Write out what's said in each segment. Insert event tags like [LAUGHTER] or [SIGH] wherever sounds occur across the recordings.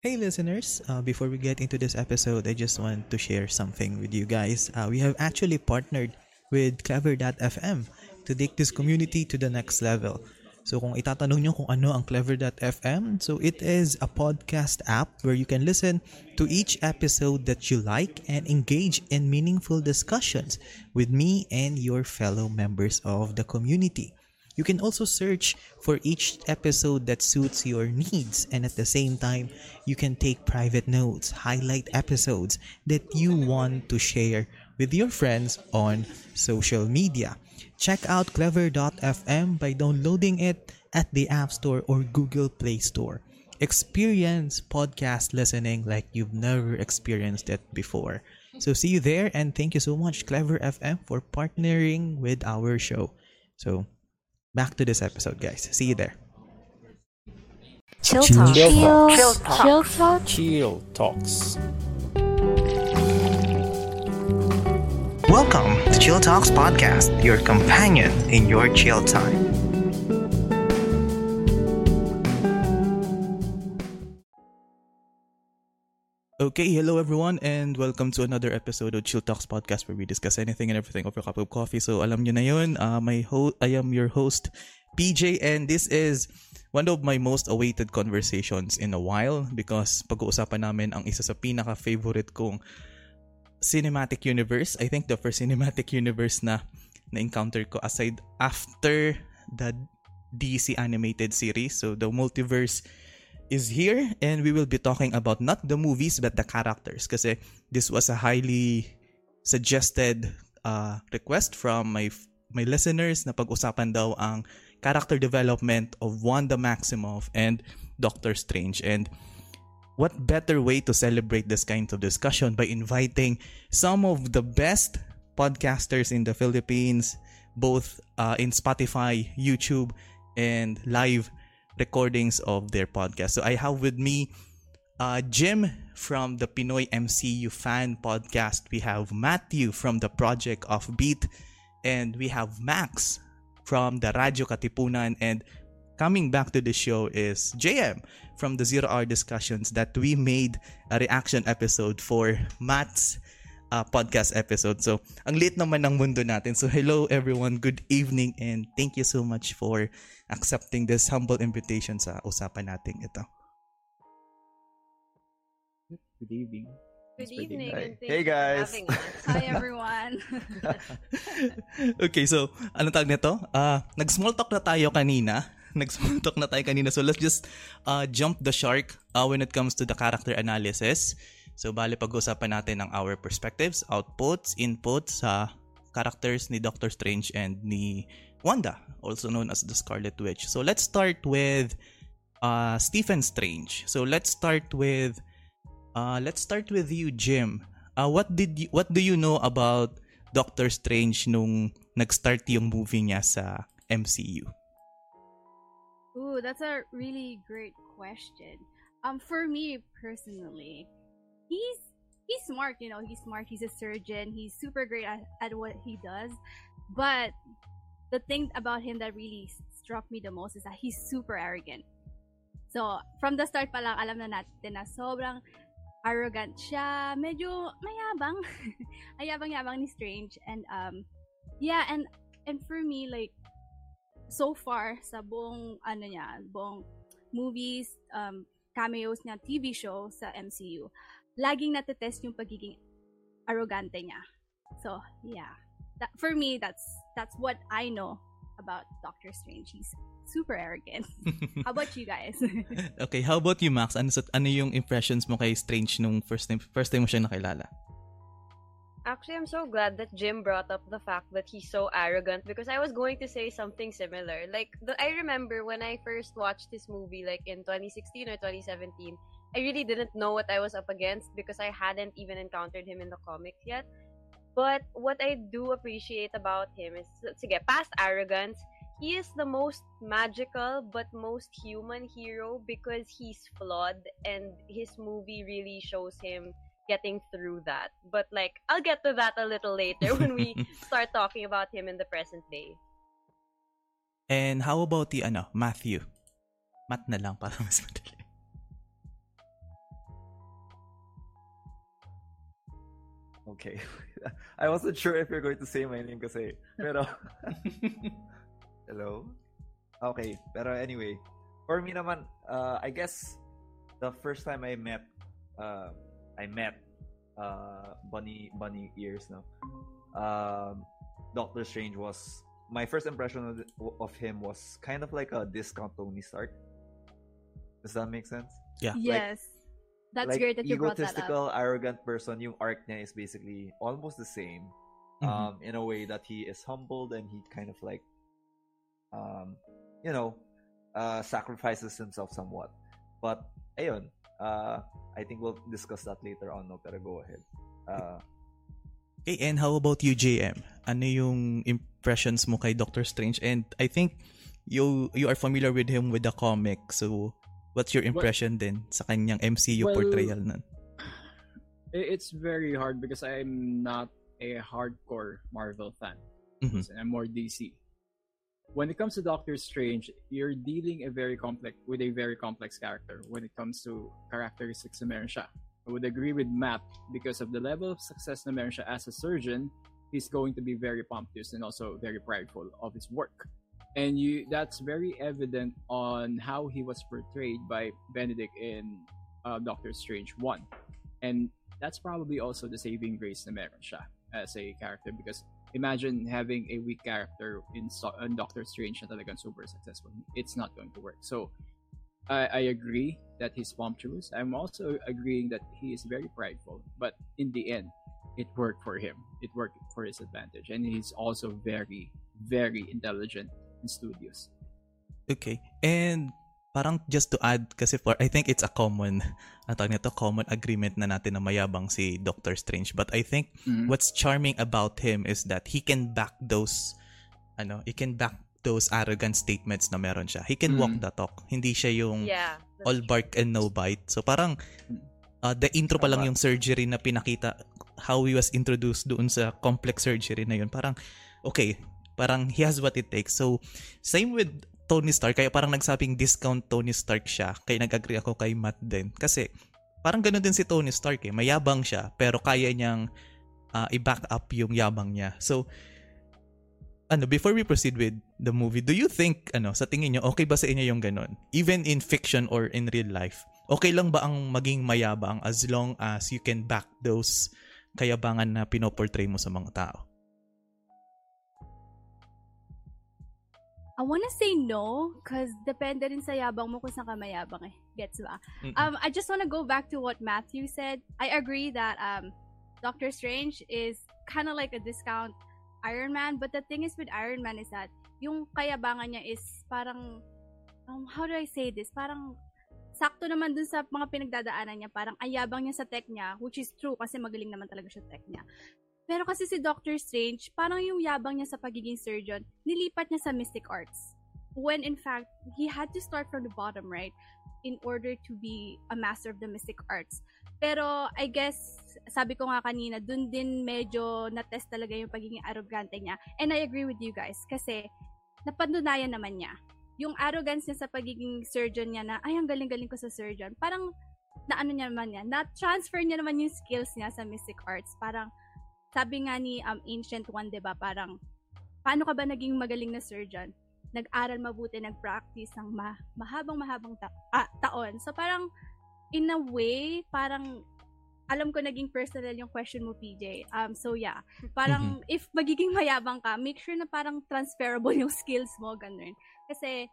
Hey listeners, uh, before we get into this episode, I just want to share something with you guys. Uh, we have actually partnered with Clever.fm to take this community to the next level. So kung itatanong nyo kung ano ang Clever.fm, so it is a podcast app where you can listen to each episode that you like and engage in meaningful discussions with me and your fellow members of the community. You can also search for each episode that suits your needs, and at the same time, you can take private notes, highlight episodes that you want to share with your friends on social media. Check out clever.fm by downloading it at the App Store or Google Play Store. Experience podcast listening like you've never experienced it before. So see you there and thank you so much Clever FM for partnering with our show. So back to this episode, guys. See you there. Chill, Chill talk. Talk. Chill, talk. Chill Talks. Welcome to Chill Talks Podcast, your companion in your chill time. Okay, hello everyone, and welcome to another episode of Chill Talks Podcast where we discuss anything and everything over a cup of coffee. So, alam nyo na yun, uh, my ho- I am your host, PJ, and this is one of my most awaited conversations in a while because pag-uusapan namin ang isa sa pinaka-favorite kong cinematic universe. I think the first cinematic [LAUGHS] universe na na-encounter ko aside after the DC animated series. So the multiverse is here and we will be talking about not the movies but the characters. Kasi this was a highly suggested uh, request from my my listeners na pag-usapan daw ang character development of Wanda Maximoff and Doctor Strange. And what better way to celebrate this kind of discussion by inviting some of the best podcasters in the Philippines, both uh, in Spotify, YouTube, and live recordings of their podcast. So I have with me uh, Jim from the Pinoy MCU fan podcast. We have Matthew from the Project of Beat, and we have Max from the Radio Katipunan. And coming back to the show is JM from the Zero Hour Discussions that we made a reaction episode for Matt's uh, podcast episode. So, ang late naman ng mundo natin. So, hello everyone, good evening, and thank you so much for accepting this humble invitation sa usapan natin ito. Good evening. Good evening. thank Hey, guys. Hi [LAUGHS] everyone. [LAUGHS] okay, so ano tag nito? Ah, nag-small talk na tayo kanina. [LAUGHS] Nag-small talk na tayo kanina. So let's just uh, jump the shark uh, when it comes to the character analysis. So bali pag-usapan natin ang our perspectives, outputs, inputs sa characters ni Doctor Strange and ni Wanda, also known as the Scarlet Witch. So let's start with uh, Stephen Strange. So let's start with uh, let's start with you, Jim. Uh, what did you, what do you know about Doctor Strange nung nag-start yung movie niya sa MCU? Ooh, that's a really great question. Um, for me personally, he's he's smart. You know, he's smart. He's a surgeon. He's super great at, at what he does. But the thing about him that really struck me the most is that he's super arrogant. So, from the start pa lang, alam na natin na sobrang arrogant siya. Medyo mayabang. [LAUGHS] Ayabang-yabang ni Strange. And, um, yeah, and, and for me, like, so far, sa buong, ano niya, buong movies, um, cameos niya, TV show sa MCU, laging natetest yung pagiging arrogante niya. So, yeah. That, for me, that's, that's what I know about Doctor Strange. He's super arrogant. [LAUGHS] How about you guys? [LAUGHS] okay, how about you, Max? Ano, sa, ano yung impressions mo kay Strange nung first time, first time mo siya nakilala? Actually, I'm so glad that Jim brought up the fact that he's so arrogant because I was going to say something similar. Like, the, I remember when I first watched this movie, like in 2016 or 2017, I really didn't know what I was up against because I hadn't even encountered him in the comics yet. But what I do appreciate about him is, sige, past arrogance, he is the most magical but most human hero because he's flawed and his movie really shows him getting through that. But like, I'll get to that a little later when we [LAUGHS] start talking about him in the present day. And how about the ano, Matthew? Mat na lang para mas madali. Okay. [LAUGHS] I wasn't sure if you're going to say my name kasi. Pero, [LAUGHS] hello? Okay. Pero anyway, for me naman, uh, I guess the first time I met, uh, I met uh, Bunny Bunny Ears, no? Um, Doctor Strange was my first impression of, of him was kind of like a discount Tony Stark. Does that make sense? Yeah. Yes. That's like great that you brought that up. egotistical, arrogant person, yung arc niya is basically almost the same. Mhm. Um, in a way that he is humbled and he kind of like, um, you know, uh, sacrifices himself somewhat. But ayun, uh, I think we'll discuss that later on. No, pero go ahead. Uh, Okay, and how about you, JM? Ano yung impressions mo kay Doctor Strange? And I think you you are familiar with him with the comic. So, what's your impression din sa kanyang MCU Well, portrayal nun? It's very hard because I'm not a hardcore Marvel fan. Mhm. I'm more DC. When it comes to Doctor Strange, you're dealing a very complex with a very complex character when it comes to characteristics na meron siya. I would agree with Matt because of the level of success na meron siya as a surgeon, he's going to be very pompous and also very prideful of his work. And you that's very evident on how he was portrayed by Benedict in uh, Doctor Strange 1. And that's probably also the saving grace na meron siya as a character because imagine having a weak character in, in Doctor Strange na talagang super successful. It's not going to work. So I, I agree that he's pompous. I'm also agreeing that he is very prideful. But in the end, it worked for him. It worked for his advantage. And he's also very, very intelligent and studious. Okay. And parang just to add, kasi for, I think it's a common, [LAUGHS] ang tawag nito, common agreement na natin na mayabang si Doctor Strange. But I think Mhm. what's charming about him is that he can back those, ano, he can back those arrogant statements na meron siya. He can walk Mm. the talk. Hindi siya yung Yeah. all true. bark and no bite. So parang uh, the intro pa lang yung surgery na pinakita how he was introduced doon sa complex surgery na yun. Parang okay, parang he has what it takes. So same with Tony Stark, kaya parang nagsabing discount Tony Stark siya. Kaya nag-agree ako kay Matt din. Kasi parang ganun din si Tony Stark eh. Mayabang siya pero kaya niyang uh, i-back up yung yabang niya. So ano, before we proceed with the movie, do you think, ano, sa tingin nyo, okay ba sa inyo yung ganun? Even in fiction or in real life, okay lang ba ang maging mayabang as long as you can back those kayabangan na pinoportray mo sa mga tao? I wanna say no, cause depende rin sa yabang mo kung saan ka mayabang eh. Gets ba? Mm-mm. Um, I just wanna go back to what Matthew said. I agree that um, Doctor Strange is kind of like a discount Iron Man, but the thing is with Iron Man is that yung kayabangan niya is parang, um, how do I say this? Parang sakto naman dun sa mga pinagdadaanan niya. Parang ang yabang niya sa tech niya, which is true kasi magaling naman talaga siya tech niya. Pero kasi si Doctor Strange, parang yung yabang niya sa pagiging surgeon, nilipat niya sa mystic arts. When in fact, he had to start from the bottom, right? In order to be a master of the mystic arts. Pero I guess, sabi ko nga kanina, dun din medyo na-test talaga yung pagiging arrogante niya. And I agree with you guys kasi napatunayan naman niya. Yung arrogance niya sa pagiging surgeon niya na, ay, ang galing-galing ko sa surgeon. Parang, na ano niya naman niya, na-transfer niya naman yung skills niya sa mystic arts. Parang, sabi nga ni um, Ancient One, 'di ba parang, paano ka ba naging magaling na surgeon? Nag-aral mabuti, nag-practice ng ma- mahabang-mahabang ta- ah, taon. So parang, in a way, parang, alam ko naging personal yung question mo, PJ. Um, so yeah, parang if magiging mayabang ka, make sure na parang transferable yung skills mo, ganun. Kasi,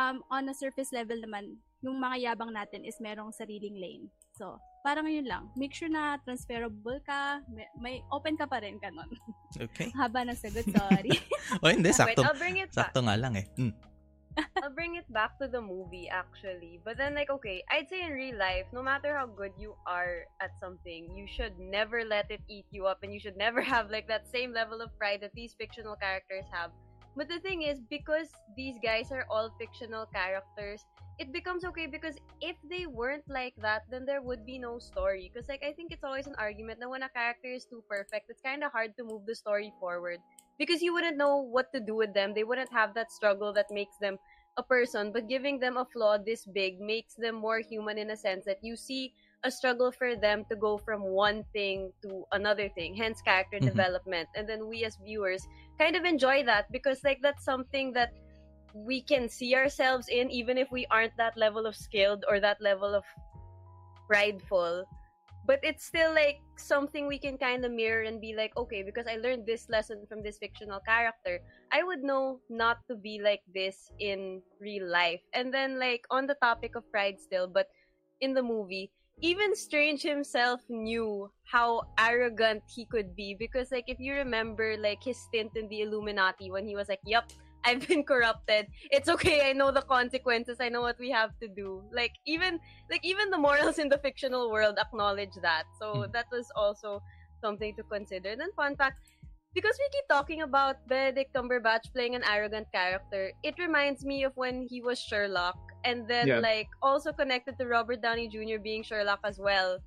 um, on a surface level naman, yung mga yabang natin is merong sariling lane. So, parang yun lang. Make sure na transferable ka, may, may open ka pa rin, ganun. Okay. [LAUGHS] Haba ng sagot, sorry. [LAUGHS] O hindi, Wait, sakto, I'll bring it back. sakto nga lang eh. Mm. [LAUGHS] I'll bring it back to the movie actually. But then like okay, I'd say in real life, no matter how good you are at something, you should never let it eat you up and you should never have like that same level of pride that these fictional characters have. But the thing is, because these guys are all fictional characters, it becomes okay because if they weren't like that, then there would be no story. Because like I think it's always an argument that when a character is too perfect, it's kind of hard to move the story forward because you wouldn't know what to do with them. They wouldn't have that struggle that makes them a person, but giving them a flaw this big makes them more human in a sense that you see a struggle for them to go from one thing to another thing, hence character Mhm. development. And then we as viewers kind of enjoy that because like that's something that we can see ourselves in even if we aren't that level of skilled or that level of prideful. But it's still like something we can kind of mirror and be like okay because i learned this lesson from this fictional character i would know not to be like this in real life. And then like on the topic of pride still but in the movie even strange himself knew how arrogant he could be because like if you remember like his stint in the illuminati when he was like yep I've been corrupted. It's okay. I know the consequences. I know what we have to do. Like even like even the morals in the fictional world acknowledge that. So Mm. that was also something to consider. And then fun fact, because we keep talking about Benedict Cumberbatch playing an arrogant character, it reminds me of when he was Sherlock, and then Yeah. like also connected to Robert Downey Jr. being Sherlock as well.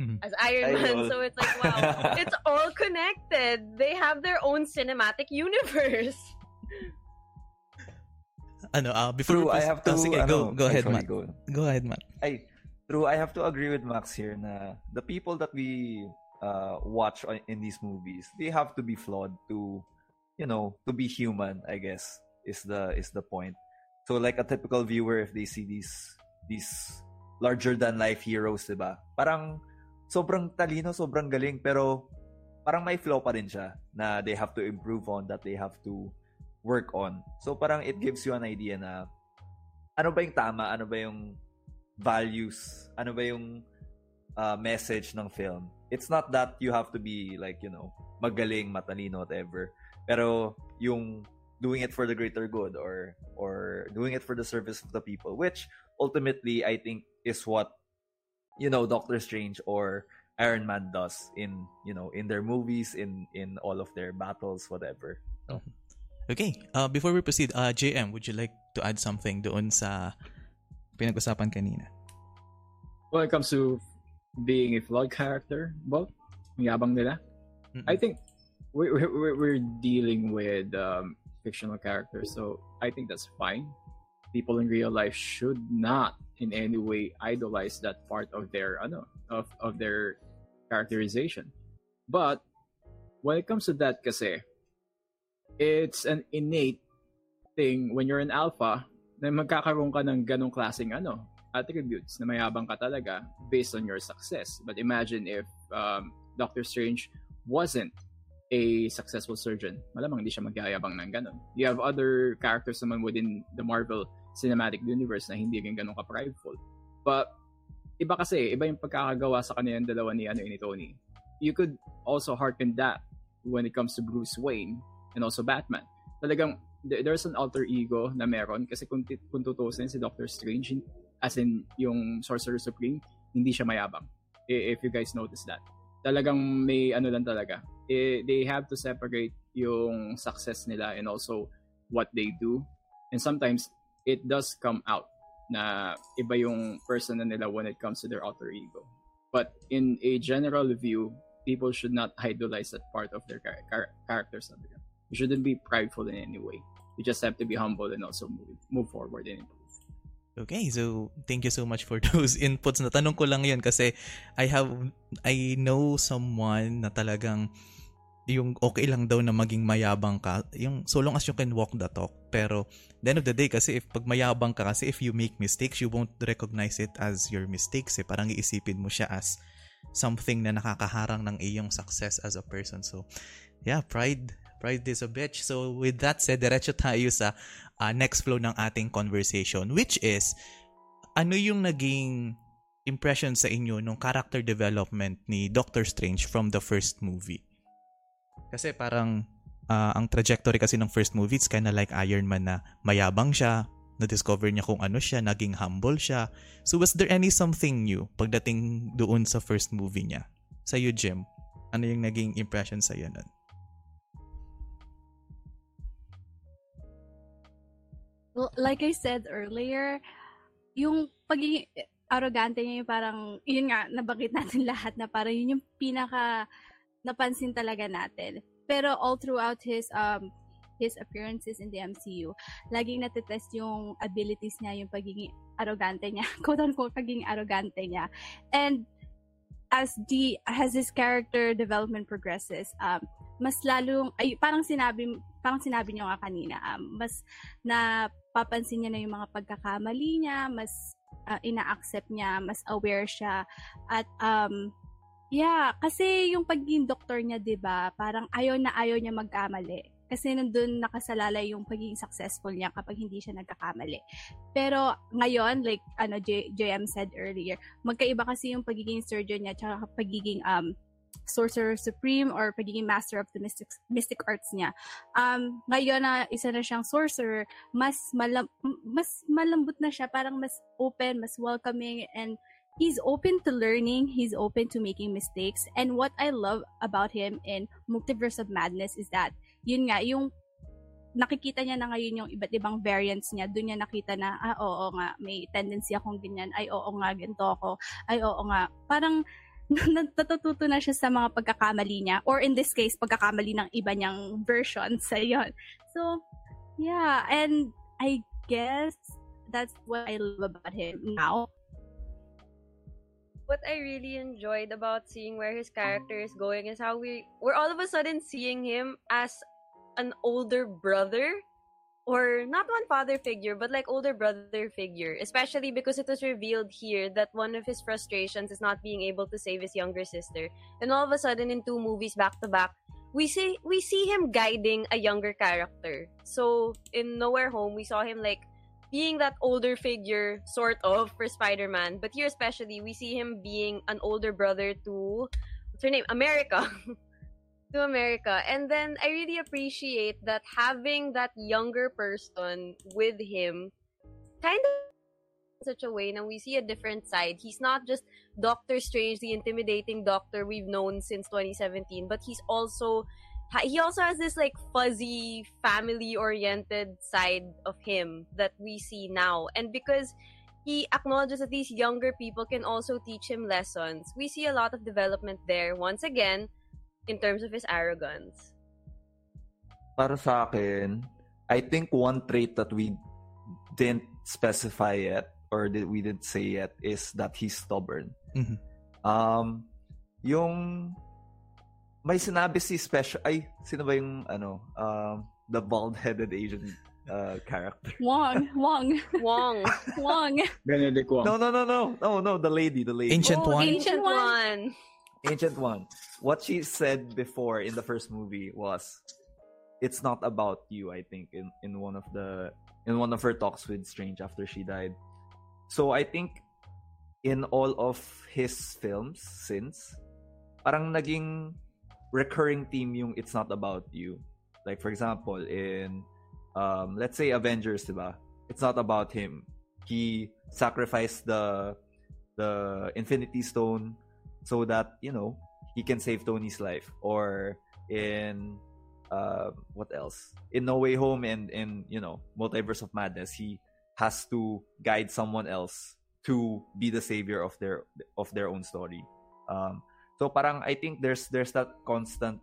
Mhm. As Iron Man, Ayun. so it's like wow, [LAUGHS] it's all connected. They have their own cinematic universe. [LAUGHS] Ano, ah, before True, we I have to, oh, sige, ano, go, go ahead, sorry, Matt. Go. Go ahead, Matt. Ay, true, I have to agree with Max here na the people that we uh, watch in these movies, they have to be flawed to, you know, to be human, I guess, is the is the point. So like a typical viewer, if they see these these larger than life heroes, diba? Parang sobrang talino, sobrang galing, pero parang may flaw pa rin siya na they have to improve on, that they have to work on. So parang it gives you an idea na ano ba yung tama, ano ba yung values, ano ba yung uh, message ng film. It's not that you have to be like, you know, magaling, matalino, whatever. Pero yung doing it for the greater good or or doing it for the service of the people, which ultimately I think is what you know Doctor Strange or Iron Man does in you know in their movies, in in all of their battles, whatever. Okay, uh, before we proceed, uh, JM, would you like to add something doon sa pinag-usapan kanina? When it comes to being a flawed character, well, yabang nila. Mm-mm. I think we're, we're, we're dealing with um, fictional characters, so I think that's fine. People in real life should not in any way idolize that part of their ano, of, of their characterization. But when it comes to that kasi, it's an innate thing when you're an alpha na magkakaroon ka ng ganong klaseng ano, attributes na mayabang ka talaga based on your success. But imagine if um, Doctor Strange wasn't a successful surgeon. Malamang hindi siya magyayabang ng ganon. You have other characters naman within the Marvel Cinematic Universe na hindi rin ganon ka-prideful. But iba kasi, iba yung pagkakagawa sa kanilang dalawa ni, ano, ni Tony. You could also hearken that when it comes to Bruce Wayne and also Batman. Talagang there- there's an alter ego na meron kasi kung, kung tutusin si Doctor Strange as in yung Sorcerer Supreme hindi siya mayabang. If you guys notice that. Talagang may ano lang talaga. They have to separate yung success nila and also what they do. And sometimes it does come out na iba yung person na nila when it comes to their alter ego. But in a general view people should not idolize that part of their char- char- characters talaga you shouldn't be prideful in any way. You just have to be humble and also move move forward and improve. Okay, so thank you so much for [LAUGHS] those inputs. Natanong ko lang yun kasi I have, I know someone na talagang yung okay lang daw na maging mayabang ka, yung so long as you can walk the talk. Pero the end of the day kasi if pag mayabang ka kasi if you make mistakes, you won't recognize it as your mistakes eh. Parang iisipin mo siya as something na nakakaharang ng iyong success as a person. So, yeah, pride pride is a bitch. So, with that said, diretso tayo sa uh, next flow ng ating conversation, which is, ano yung naging impression sa inyo nung character development ni Doctor Strange from the first movie? Kasi parang, uh, ang trajectory kasi ng first movie, it's kinda like Iron Man na mayabang siya, na-discover niya kung ano siya, naging humble siya. So, was there any something new pagdating doon sa first movie niya? Sa you, Jim? Ano yung naging impression sa'yo nun? Like I said earlier, yung pagiging arrogante niya yung parang, yun nga, nabanggit natin [LAUGHS] lahat na parang yun yung pinaka napansin talaga natin. Pero all throughout his um his appearances in the MCU, laging natetest yung abilities niya, yung pagiging arrogante niya, [LAUGHS] quote unquote, pagiging arrogante niya. And as the as his character development progresses, um, mas lalong ay parang sinabi parang sinabi niyo nga kanina, um, mas napapansin niya na yung mga pagkakamali niya, mas uh, ina-accept niya, mas aware siya at um yeah, kasi yung pagiging doktor niya, 'di ba? Parang ayaw na ayaw niya magkamali. Kasi nandun nakasalalay yung pagiging successful niya kapag hindi siya nagkakamali. Pero ngayon, like ano J- JM said earlier, magkaiba kasi yung pagiging surgeon niya tsaka pagiging um sorcerer supreme or pagiging master of the mystic mystic arts niya. Um ngayon na isa na siyang sorcerer, mas malam, mas malambot na siya, parang mas open, mas welcoming and he's open to learning, he's open to making mistakes. And what I love about him in Multiverse of Madness is that yun nga, yung nakikita niya na ngayon yung iba't ibang variants niya, doon niya nakita na, ah, oo nga, may tendency akong ganyan, ay, oo nga, ganito ako, ay, oo nga. Parang, [LAUGHS] natututo na siya sa mga pagkakamali niya, or in this case, pagkakamali ng iba niyang version [LAUGHS] sa yon. So, yeah, and I guess that's what I love about him now. what I really enjoyed about seeing where his character is going is how we we're all of a sudden seeing him as an older brother or not one father figure but like older brother figure especially because it was revealed here that one of his frustrations is not being able to save his younger sister and all of a sudden in two movies back to back we see we see him guiding a younger character so in No Way Home we saw him like being that older figure, sort of, for Spider Man. But here, especially, we see him being an older brother to what's her name? America. [LAUGHS] to America. And then I really appreciate that having that younger person with him kind of in such a way now we see a different side. He's not just Doctor Strange, the intimidating doctor we've known since 2017, but he's also he also has this like fuzzy family oriented side of him that we see now and because he acknowledges that these younger people can also teach him lessons we see a lot of development there once again in terms of his arrogance para sa akin i think one trait that we didn't specify yet or that we didn't say yet is that he's stubborn Mhm. um yung may sinabi si special ay sino ba yung ano um the bald-headed Asian uh, character Wong, Wong, wong Wong. Benedict Wong. no no no no no no the lady the lady Ancient oh, one. ancient Ancient one. Ancient one what she said before in the first movie was it's not about you i think in in one of the in one of her talks with strange after she died. So i think in all of his films since parang naging recurring theme yung it's not about you. Like for example in um let's say avengers diba it's not about him. He sacrificed the the infinity stone so that you know he can save Tony's life. Or in uh, what else? In No Way Home and in you know Multiverse of Madness he has to guide someone else to be the savior of their of their own story. Um, so parang I think there's there's that constant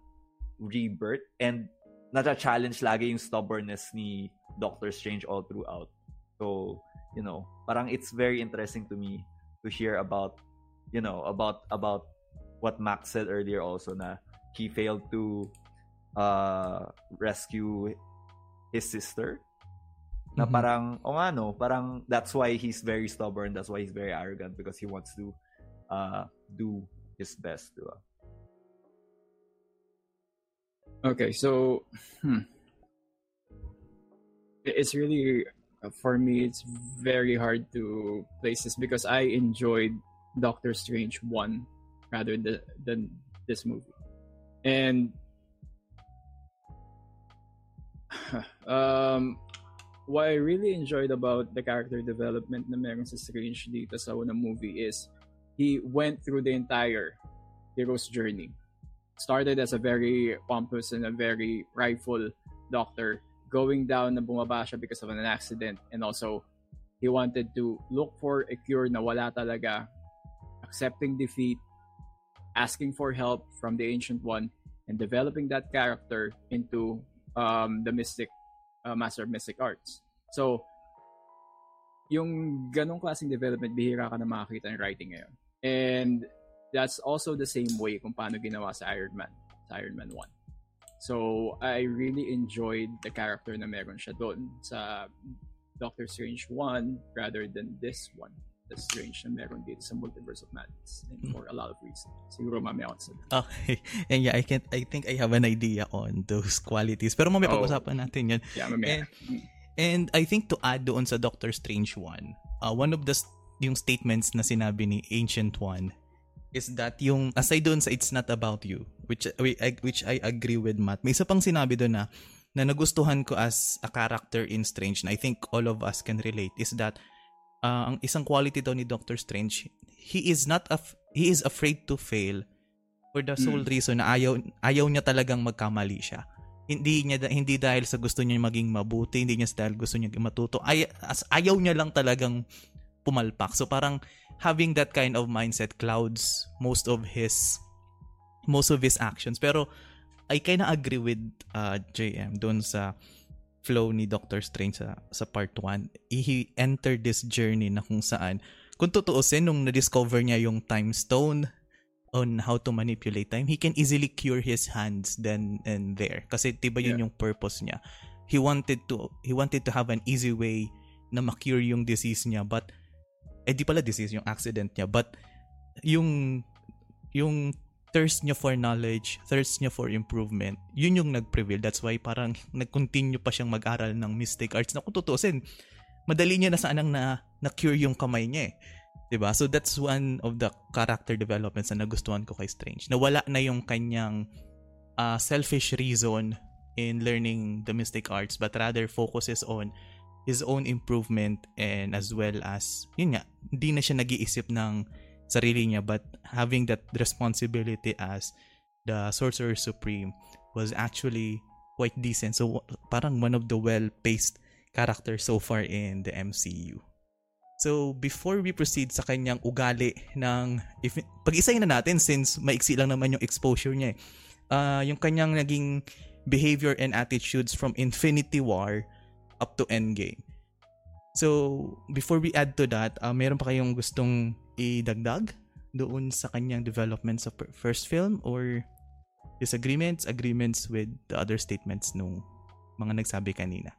rebirth and nata-challenge lagi yung stubbornness ni Doctor Strange all throughout. So you know parang it's very interesting to me to hear about you know about about what Max said earlier also na he failed to uh rescue his sister na Mhm. parang o nga no parang that's why he's very stubborn that's why he's very arrogant because he wants to uh do his best diba? Okay, so hmm. It's really uh, for me. It's very hard to place this because I enjoyed Doctor Strange one rather than than this movie, and [SIGHS] um, what I really enjoyed about the character development na meron Strange dito sa unang movie is he went through the entire hero's journey. Started as a very pompous and a very prideful doctor going down na bumaba siya because of an accident and also he wanted to look for a cure na wala talaga accepting defeat asking for help from the ancient one and developing that character into um, the mystic uh, master of mystic arts so yung ganong klaseng development bihira ka na makakita ng writing ngayon and that's also the same way kung paano ginawa sa Iron Man, sa Iron Man 1. So, I really enjoyed the character na meron siya doon sa Doctor Strange 1 rather than this one. The Strange na meron dito sa Multiverse of Madness and for a lot of reasons. Siguro mamaya ako sabihin. Okay. [LAUGHS] And yeah, I can I think I have an idea on those qualities. Pero mamaya Oh. pag-usapan natin 'yan. Yeah, mamaya. And I think to add doon sa Doctor Strange 1, uh, one of the yung statements na sinabi ni Ancient One is that yung aside doon sa it's not about you which I- which I agree with Matt. May isa pang sinabi doon na na nagustuhan ko as a character in Strange and I think all of us can relate is that uh, ang isang quality daw ni Doctor Strange he is not af- he is afraid to fail for the sole Mm. reason na ayaw ayaw niya talagang magkamali siya hindi niya hindi dahil sa gusto niya maging mabuti, hindi niya dahil gusto niya matuto. Ay, as, ayaw niya lang talagang pumalpak. So parang having that kind of mindset clouds most of his most of his actions. Pero I kinda agree with uh, JM doon sa flow ni Doctor Strange sa, sa part 1. He entered this journey na kung saan kung tutuusin nung na-discover niya yung time stone on how to manipulate time, he can easily cure his hands then and there. Kasi tiba yun Yeah. yung purpose niya. He wanted to he wanted to have an easy way na ma-cure yung disease niya but eh di pala disease yung accident niya but yung yung thirst niya for knowledge, thirst niya for improvement, yun yung nag-prevail. That's why parang nag-continue pa siyang mag-aral ng mystic arts na kung tutusin, madali niya na sanang na, na-cure yung kamay niya eh. 'Di ba? So that's one of the character developments na nagustuhan ko kay Strange. Nawala na yung kanyang uh, selfish reason in learning the mystic arts but rather focuses on his own improvement and as well as yun nga, hindi na siya nag-iisip ng sarili niya but having that responsibility as the Sorcerer Supreme was actually quite decent. So parang one of the well-paced characters so far in the MCU. So, before we proceed sa kanyang ugali ng... If, pag-isayin na natin since maiksi lang naman yung exposure niya eh. Ah, yung kanyang naging behavior and attitudes from Infinity War up to Endgame. So, before we add to that, ah, meron pa kayong gustong idagdag doon sa kanyang development sa per- first film or disagreements, agreements with the other statements nung mga nagsabi kanina?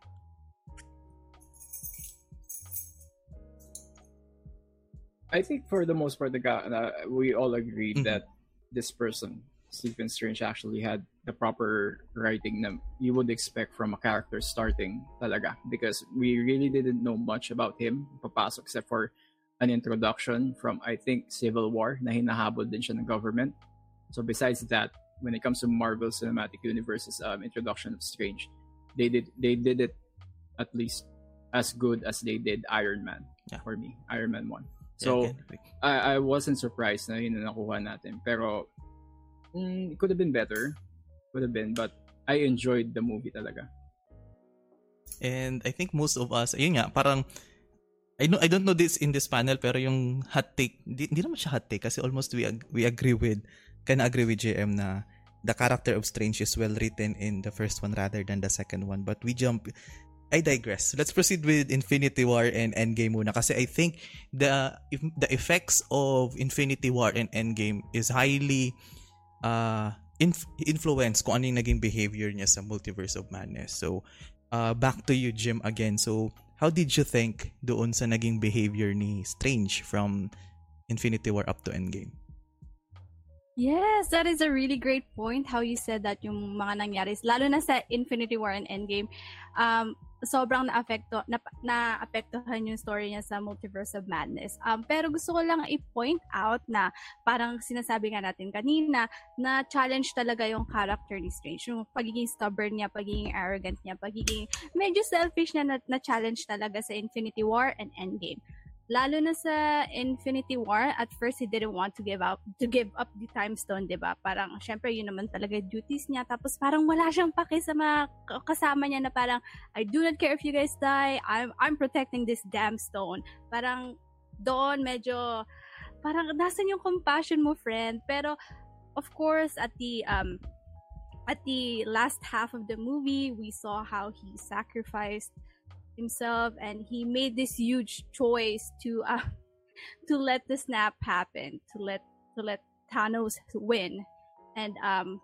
I think for the most part, the guy, uh, we all agreed Mhm. that this person, Stephen Strange, actually had the proper writing na you would expect from a character starting talaga. Because we really didn't know much about him, papasok, except for an introduction from, I think, Civil War, na hinahabol din siya ng government. So besides that, when it comes to Marvel Cinematic Universe's um, introduction of Strange, they did they did it at least as good as they did Iron Man Yeah. for me, Iron Man 1. Yeah, So, again, I, I wasn't surprised na yun na nakuha natin. Pero, mm, it could have been better. Could have been. But I enjoyed the movie talaga. And I think most of us, ayun nga, parang I know I don't know this in this panel pero yung hot take, di, di naman siya hot take kasi almost we ag- we agree with kind agree with JM na the character of Strange is well written in the first one rather than the second one. But we jump I digress. Let's proceed with Infinity War and Endgame muna kasi I think the the effects of Infinity War and Endgame is highly uh inf- influence kung ano yung naging behavior niya sa Multiverse of Madness. So uh, back to you Jim again. So how did you think doon sa naging behavior ni Strange from Infinity War up to Endgame? Yes, that is a really great point how you said that yung mga nangyari, lalo na sa Infinity War and Endgame, um, sobrang na-apekto, na, na-apektuhan yung story niya sa Multiverse of Madness. Um, pero gusto ko lang i-point out na parang sinasabi nga natin kanina na challenge talaga yung character ni Strange. Yung pagiging stubborn niya, pagiging arrogant niya, pagiging medyo selfish niya na, na challenge talaga sa Infinity War and Endgame lalo na sa Infinity War, at first he didn't want to give up to give up the time stone, 'di ba? Parang syempre yun naman talaga duties niya. Tapos parang wala siyang pake sa mga kasama niya na parang I do not care if you guys die. I'm I'm protecting this damn stone. Parang doon medyo parang nasan yung compassion mo, friend? Pero of course at the um at the last half of the movie, we saw how he sacrificed himself and he made this huge choice to uh, [LAUGHS] to let the snap happen to let to let Thanos win. And um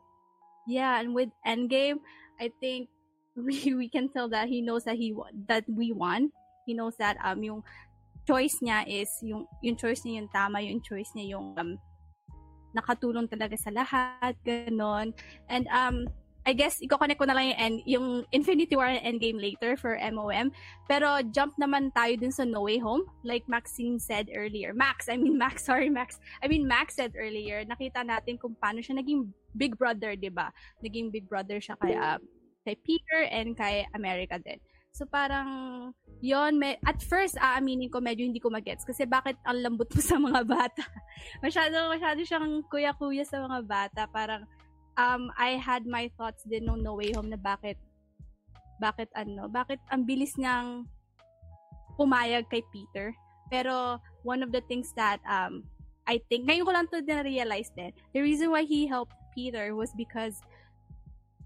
yeah, and with Endgame, I think [LAUGHS] we we can tell that he knows that he that we won. He knows that um yung choice niya is yung yung choice niya yung tama, yung choice niya yung um, nakatulong talaga sa lahat, ganon. And um I guess i-connect ko na lang yung, end, yung Infinity War and Endgame later for MOM. Pero jump naman tayo dun sa No Way Home. Like Maxine said earlier. Max, I mean Max, [LAUGHS] sorry Max. I mean Max said earlier, nakita natin kung paano siya naging big brother, di ba? Naging big brother siya kay, uh, kay Peter and kay America din. So parang yon may, at first aaminin ko medyo hindi ko magets kasi bakit ang lambot mo [LAUGHS] sa mga bata. masyado masyado siyang kuya-kuya sa mga bata. Parang um I had my thoughts din nung No Way Home na bakit bakit ano, bakit ang bilis niyang pumayag kay Peter. Pero one of the things that um I think ngayon ko lang to din. The reason why he helped Peter was because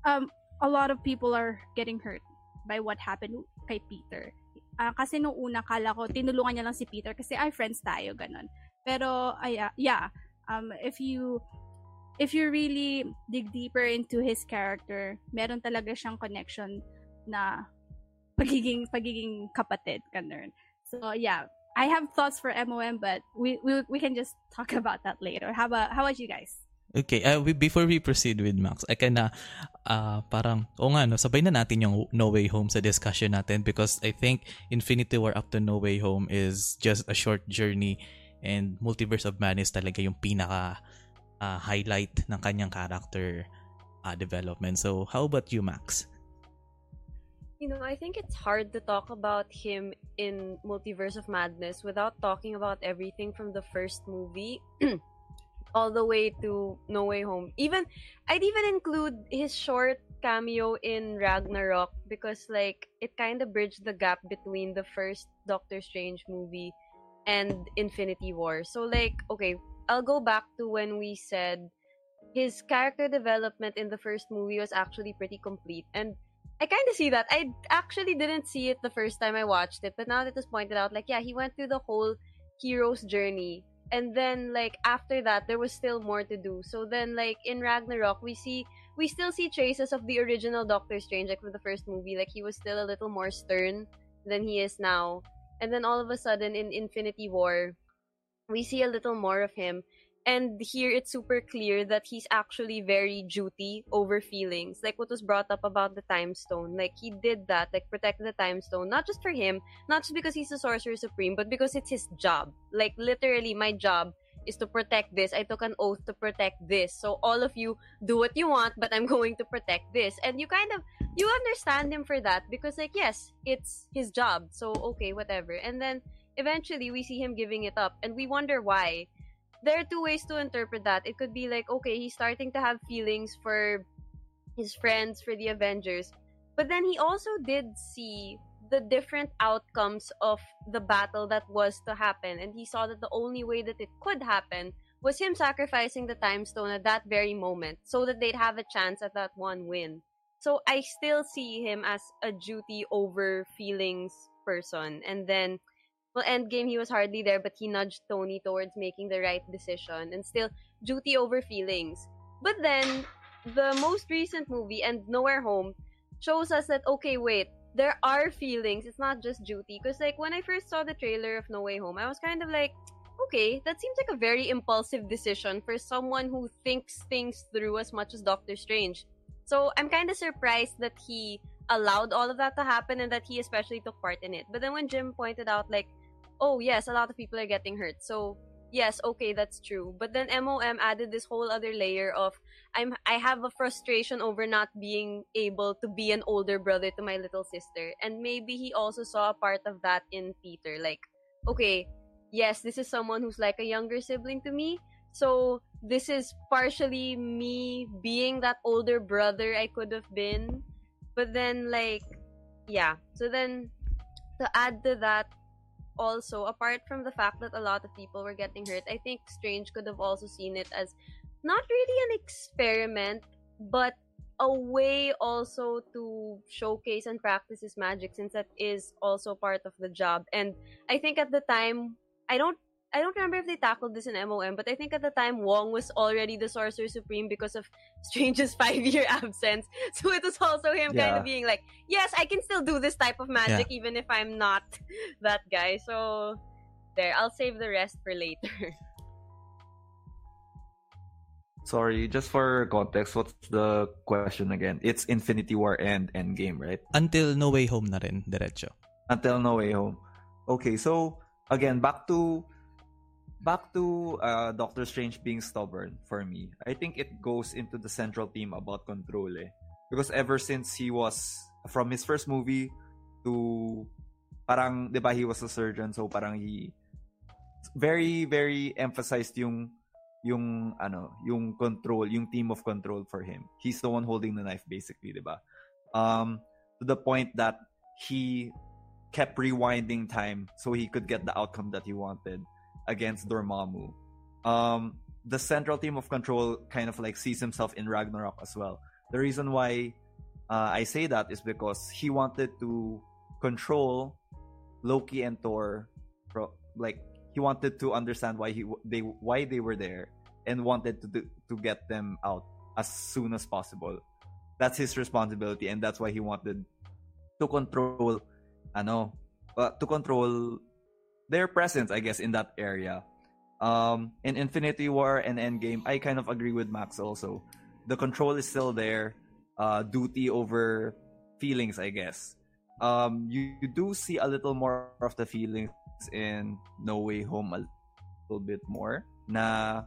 um a lot of people are getting hurt by what happened kay Peter. Ah, kasi nung una kala ko tinulungan niya lang si Peter kasi ay friends tayo ganun. Pero ay ah, yeah, um if you if you really dig deeper into his character, meron talaga siyang connection na pagiging pagiging kapatid ganun. So yeah, I have thoughts for MOM but we we, we can just talk [LAUGHS] about that later. How about how about you guys? Okay, uh, we, before we proceed with Max, I can uh, uh, parang, o nga, no, sabay na natin yung No Way Home sa discussion natin because I think Infinity War up to No Way Home is just a short journey and Multiverse of Madness talaga yung pinaka uh, highlight ng kanyang character uh, development. So, how about you, Max? You know, I think it's hard to talk about him in Multiverse of Madness without talking about everything from the first movie [CLEARS THROAT] all the way to No Way Home. Even I'd even include his short cameo in Ragnarok because like it kind of bridged the gap between the first Doctor Strange movie and Infinity War. So like okay, I'll go back to when we said his character development in the first movie was actually pretty complete and I kind of see that. I actually didn't see it the first time I watched it, but now that it's pointed out, like, yeah, he went through the whole hero's journey. And then, like, after that, there was still more to do. So then, like, in Ragnarok, we see, we still see traces of the original Doctor Strange, like, from the first movie. Like, he was still a little more stern than he is now. And then all of a sudden, in Infinity War, we see a little more of him. And here it's super clear that he's actually very duty over feelings. Like what was brought up about the time stone. Like he did that, like protect the time stone, not just for him, not just because he's the sorcerer supreme, but because it's his job. Like literally my job is to protect this. I took an oath to protect this. So all of you do what you want, but I'm [LAUGHS] going to protect this. And you kind of you understand him for that because like yes, it's his job. So okay, whatever. And then eventually we see him giving it up and we wonder why there are two ways to interpret that. It could be like, okay, he's starting to have feelings for his friends, for the Avengers. But then he also did see the different outcomes of the battle that was to happen. And he saw that the only way that it could happen was him sacrificing the time stone at that very moment so that they'd have a chance at that one win. So I still see him as a duty over feelings person. And then well, Endgame, he was hardly there, but he nudged Tony towards making the right decision and still duty over feelings. But then, the most recent movie, and No Way Home, shows us that, okay, wait, there are feelings. It's not just duty. Because, like, when I first saw the trailer of No Way Home, I was kind of like, okay, that seems like a very impulsive decision for someone who thinks things through as much as Doctor Strange. So, I'm kind of surprised that he allowed all of that to happen and that he especially took part in it. But then when Jim pointed out, like, oh yes, a lot of people are getting hurt. So yes, okay, that's true. But then MOM added this whole other layer of I'm I have a frustration over not being able to be an older brother to my little sister. And maybe he also saw a part of that in Peter. Like, okay, yes, this is someone who's like a younger sibling to me. So this is partially me being that older brother I could have been. But then like yeah. So then to add to that also, apart from the fact that a lot of people were getting hurt, I think Strange could have also seen it as not really an experiment, but a way also to showcase and practice his magic since that is also part of the job. And I think at the time, I don't I don't remember if they tackled this in MOM, but I think at the time Wong was already the Sorcerer Supreme because of [LAUGHS] Strange's five year [LAUGHS] absence. So it was also him kind of being like, yes, I can still do this type of magic even if I'm not [LAUGHS] that guy. So there, I'll save the rest for later. Sorry, just for context, what's the question again? It's Infinity War and Endgame, right? Until No Way Home na rin, diretso. Until No Way Home. Okay, so again, back to back to uh, Doctor Strange being stubborn for me. I think it goes into the central theme about control, eh. Because ever since he was from his first movie to parang 'di ba he was a surgeon so parang he very very emphasized yung yung ano, yung control, yung team of control for him. He's the one holding the knife basically, ba? Um to the point that he kept rewinding time so he could get the outcome that he wanted against Dormammu. Um, the central team of control kind of like sees himself in Ragnarok as well. The reason why uh, I say that is because he wanted to control Loki and Thor, like he wanted to understand why he they why they were there and wanted to do, to get them out as soon as possible. That's his responsibility, and that's why he wanted to control ano uh, to control their presence I guess in that area. Um in Infinity War and Endgame I kind of agree with Max also. The control is still there uh duty over feelings I guess. Um you, you do see a little more of the feelings in No Way Home a little bit more. Na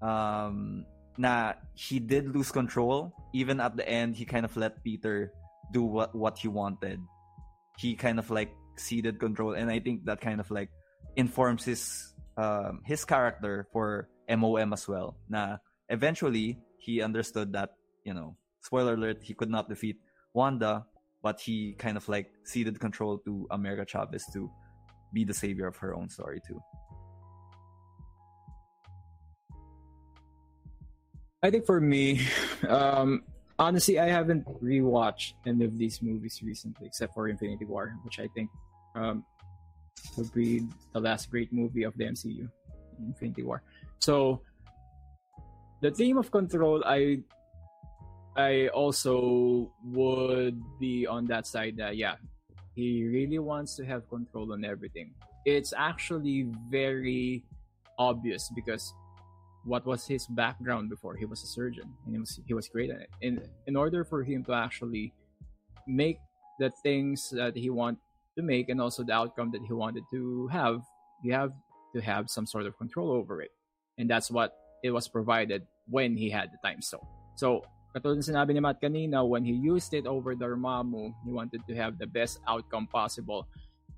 um na he did lose control. Even at the end he kind of let Peter do what what he wanted. He kind of like ceded control and i think that kind of like informs his um his character for mom as well. Na eventually he understood that you know spoiler alert he could not defeat wanda but he kind of like ceded control to america chavez to be the savior of her own story too. I think for me, [LAUGHS] um, honestly, I haven't rewatched any of these movies recently, except for Infinity War, which I think um, would be the last great movie of the MCU, Infinity War. So, the theme of control, I, I also would be on that side that yeah, he really wants to have control on everything. It's actually very obvious because what was his background before he was a surgeon and he was he was great at it. In in order for him to actually make the things that he want to make and also the outcome that he wanted to have you have to have some sort of control over it. And that's what it was provided when he had the time stone. So sinabi ni Matt kanina when he used it over Dormammu he wanted to have the best outcome possible.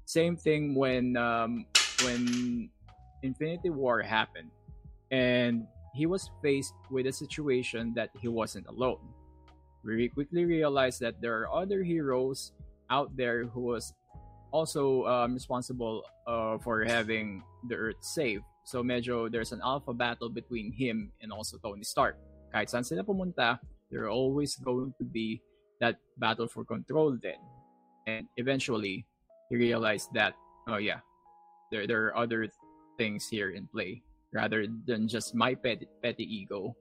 Same thing when um when Infinity War happened and he was faced with a situation that he wasn't alone. We quickly realized that there are other heroes out there who was also um, responsible uh, for having the Earth saved. So medyo there's an alpha battle between him and also Tony Stark. Kahit saan sila pumunta, there are always going to be that battle for control then. And eventually, he realized that, oh yeah, there, there are other things here in play rather than just my petty, petty ego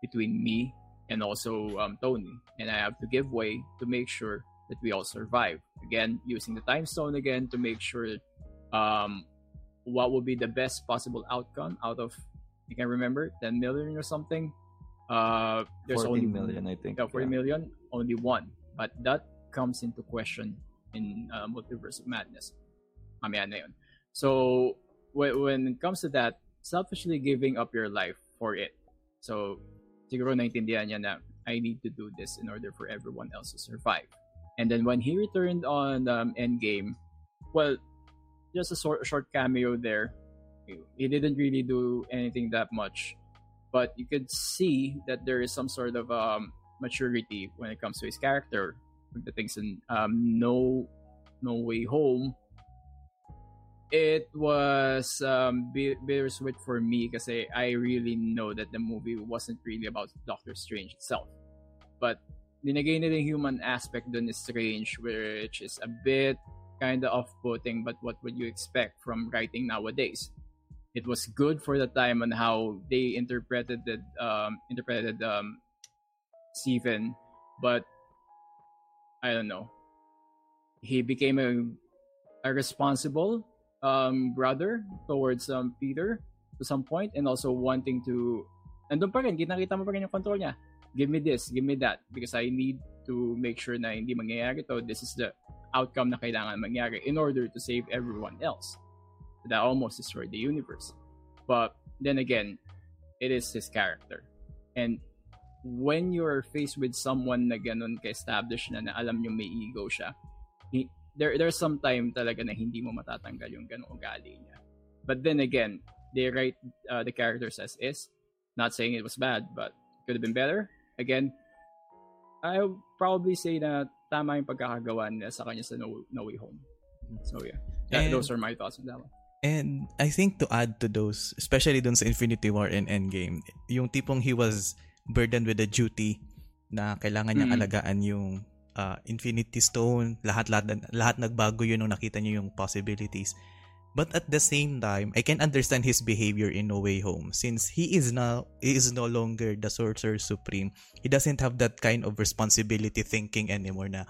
between me and also um, Tony. And I have to give way to make sure that we all survive. Again, using the time stone again to make sure um, what will be the best possible outcome out of, I can remember, 10 million or something. Uh, there's 40 only million I think yeah, 40 yeah. million, only one. But that comes into question in uh, Multiverse of Madness. Mamaya na yun. So, when, when it comes to that, selfishly giving up your life for it. So, siguro naintindihan niya na I need to do this in order for everyone else to survive. And then when he returned on um, Endgame, well, just a sort, short cameo there. He- didn't really do anything that much, but you could see that there is some sort of um, maturity when it comes to his character. The things in um, No No Way Home, it was um, bi- bittersweet for me because I really know that the movie wasn't really about Doctor Strange itself. But ninagay nila yung human aspect dun is Strange, which is a bit kind of off-putting, but what would you expect from writing nowadays? it was good for the time on how they interpreted it, um, interpreted um, Stephen, but I don't know. He became a a responsible um, brother towards um, Peter to some point, and also wanting to. Nandun pa rin, kinakita mo pa rin yung control niya. Give me this, give me that, because I need to make sure na hindi mangyayari to. This is the outcome na kailangan mangyari in order to save everyone else. That almost destroyed the universe. But then again, it is his character. And when you're faced with someone na ganun ka-establish na na alam nyo may ego siya, there there's some time talaga na hindi mo matatanggal yung ganung ugali niya. But then again, they write uh, the characters as is. Not saying it was bad, but could have been better. Again, I would probably say na tama yung pagkakagawa niya sa kanya sa No, no Way Home. So yeah, That- And- those are my thoughts on that one. And I think to add to those, especially dun sa Infinity War and Endgame, yung tipong he was burdened with the duty na kailangan niyang Mm. alagaan yung uh, Infinity Stone, lahat lahat lahat nagbago yun nung nakita niya yung possibilities. But at the same time, I can understand his behavior in No Way Home since he is now he is no longer the Sorcerer Supreme. He doesn't have that kind of responsibility thinking anymore na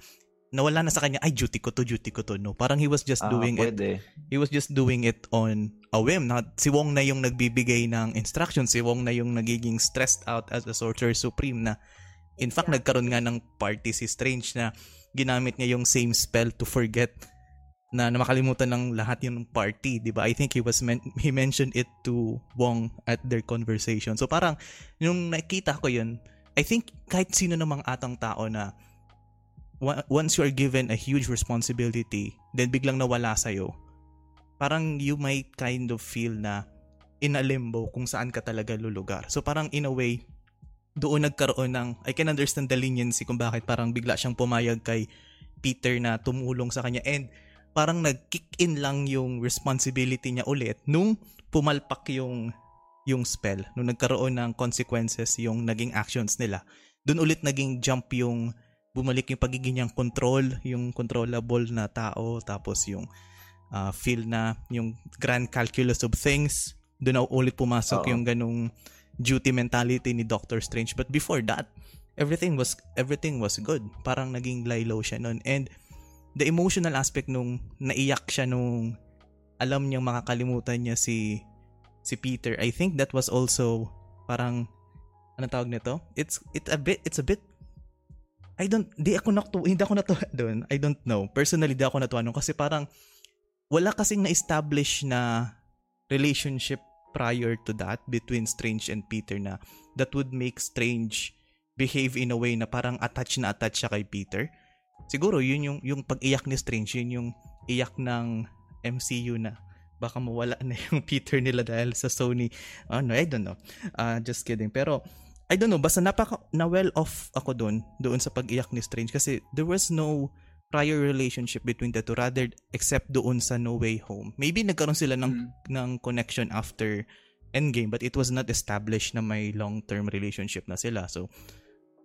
nawala na sa kanya, ay, duty ko to, duty ko to. No, parang he was just Ah, doing it pwede. he was just doing it on a whim. Not, si Wong na yung nagbibigay ng instructions. Si Wong na yung nagiging stressed out as a Sorcerer Supreme na in fact, Yeah. nagkaroon nga ng party si Strange na ginamit niya yung same spell to forget na, na makalimutan ng lahat yung party, 'di ba? I think he was men- he mentioned it to Wong at their conversation. So parang nung nakita ko yun, I think kahit sino namang atang tao na once you are given a huge responsibility, then biglang nawala sa'yo, parang you might kind of feel na in a limbo kung saan ka talaga lulugar. So parang in a way, doon nagkaroon ng, I can understand the leniency kung bakit parang bigla siyang pumayag kay Peter na tumulong sa kanya and parang nag-kick in lang yung responsibility niya ulit nung pumalpak yung yung spell, nung nagkaroon ng consequences yung naging actions nila. Doon ulit naging jump yung bumalik yung pagiging niyang control, yung controllable na tao, tapos yung uh, feel na yung grand calculus of things. Doon na ulit pumasok Oo. yung ganung duty mentality ni Doctor Strange. But before that, everything was everything was good. Parang naging lie low siya noon. And the emotional aspect nung naiyak siya nung alam niyang makakalimutan niya si si Peter. I think that was also parang ano tawag nito? It's it's a bit it's a bit I don't di ako naktu hindi ako natuwa [LAUGHS] doon. I don't know. Personally di ako natuwa doon kasi parang wala kasing na-establish na relationship prior to that between Strange and Peter na that would make Strange behave in a way na parang attached na attached siya kay Peter. Siguro yun yung yung pag-iyak ni Strange, yun yung iyak ng MCU na baka mawala na [LAUGHS] yung Peter nila dahil sa Sony. Ano, I don't know. Uh, just kidding. Pero I don't know, basta napaka na well off ako doon, doon sa pag-iyak ni Strange kasi there was no prior relationship between the two rather except doon sa No Way Home. Maybe nagkaroon sila ng Mm. ng connection after Endgame but it was not established na may long-term relationship na sila. So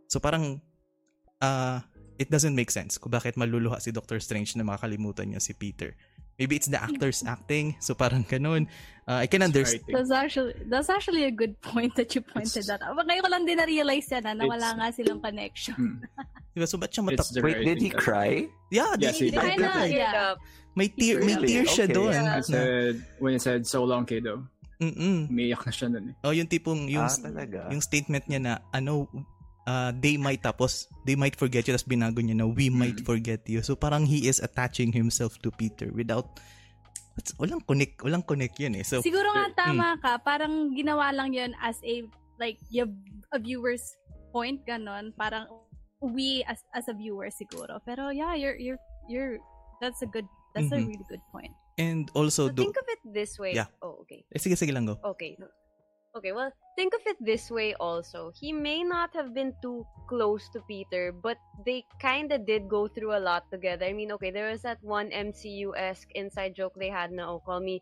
so parang uh, it doesn't make sense kung bakit maluluha si Doctor Strange na makakalimutan niya si Peter. Maybe it's the actors [LAUGHS] acting, so parang ganun. Uh, I can understand. That's actually that's actually a good point that you pointed It's- that out. Ngayon ko lang din na-realize yan ah, na wala It's- nga silang connection. Hmm. [LAUGHS] Diba? So ba't siya matak... Wait, did he cry? Yeah, Yes, he di- did. Kinda, yeah. may tear, may Really? tear siya Okay. doon. Yeah. When it said, when it said so long kiddo, Mm-mm. umiyak na siya nun eh. Oh, yung tipong yung ah, talaga? yung statement niya na ano uh, they might tapos they might forget you tapos binago niya na we might Mm. forget you. So parang he is attaching himself to Peter without What's, walang connect, walang connect yun eh. So Siguro nga Mm. tama ka, parang ginawa lang yun as a like y- a viewer's point ganon, parang we as as a viewer siguro. Pero yeah, you're you're you're that's a good that's a Mhm. really good point. and also So do think of it this way. Yeah. Oh, okay. eh, sige sige lang go. Okay. Okay, well, think of it this way also. He may not have been too close to Peter, but they kind of did go through a lot together. I mean, okay, there was that one MCU-esque inside joke they had na, oh, call me,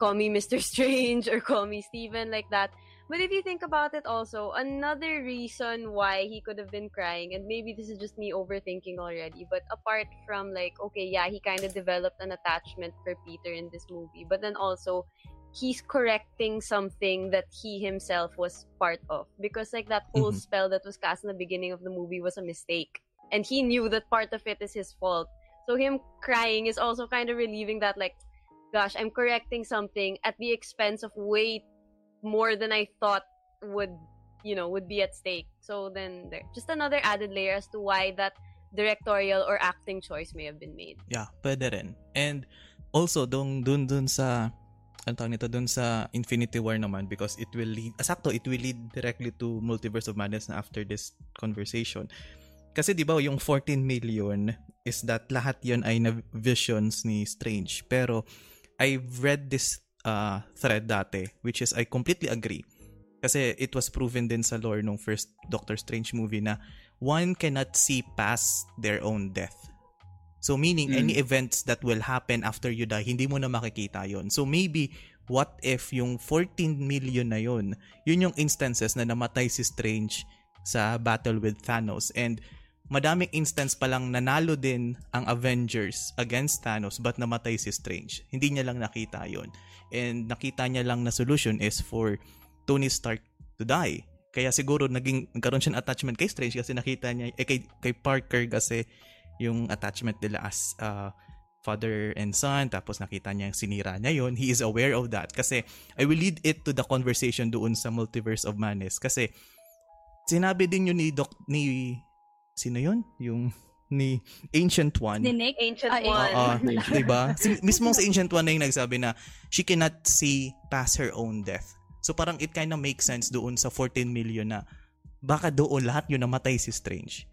call me Mr. [LAUGHS] Strange or call me Steven, like that. But if you think about it also, another reason why he could have been crying, and maybe this is just me overthinking already, but apart from like, okay, yeah, he kind of developed an attachment for Peter in this movie, but then also, he's correcting something that he himself was part of. Because like that whole Mhm. spell that was cast in the beginning of the movie was a mistake. And he knew that part of it is his fault. So him crying is also kind of relieving that like gosh i'm correcting something at the expense of way more than i thought would you know would be at stake. So then there just another added layer as to why that directorial or acting choice may have been made. Yeah, pwede rin. And also, dun, dun, dun sa, ang tawag nito, dun sa Infinity War naman because it will lead, ah, sakto, it will lead directly to Multiverse of Madness na after this conversation. Kasi di ba yung 14 million is that lahat yon ay na visions ni Strange. Pero I've read this uh, thread dati which is I completely agree. Kasi it was proven din sa lore nung first Doctor Strange movie na one cannot see past their own death. So meaning Mm. any events that will happen after you die, hindi mo na makikita yon. So maybe what if yung 14 million na yon, yun yung instances na namatay si Strange sa battle with Thanos and madaming instance pa lang nanalo din ang Avengers against Thanos but namatay si Strange. Hindi niya lang nakita yon. And nakita niya lang na solution is for Tony Stark to die. Kaya siguro naging nagkaroon siya ng attachment kay Strange kasi nakita niya eh, kay, kay Parker kasi yung attachment nila as uh, father and son tapos nakita niya yung sinira niya yon he is aware of that kasi I will lead it to the conversation doon sa Multiverse of Madness kasi sinabi din yun ni Doc ni sino yun yung ni Ancient One Ni Nick? ancient Ah, one Oo, [LAUGHS] diba? Si, mismo sa Ancient One na yung nagsabi na she cannot see past her own death. So parang it kind of makes sense doon sa 14 million na baka doon lahat yun namatay si Strange.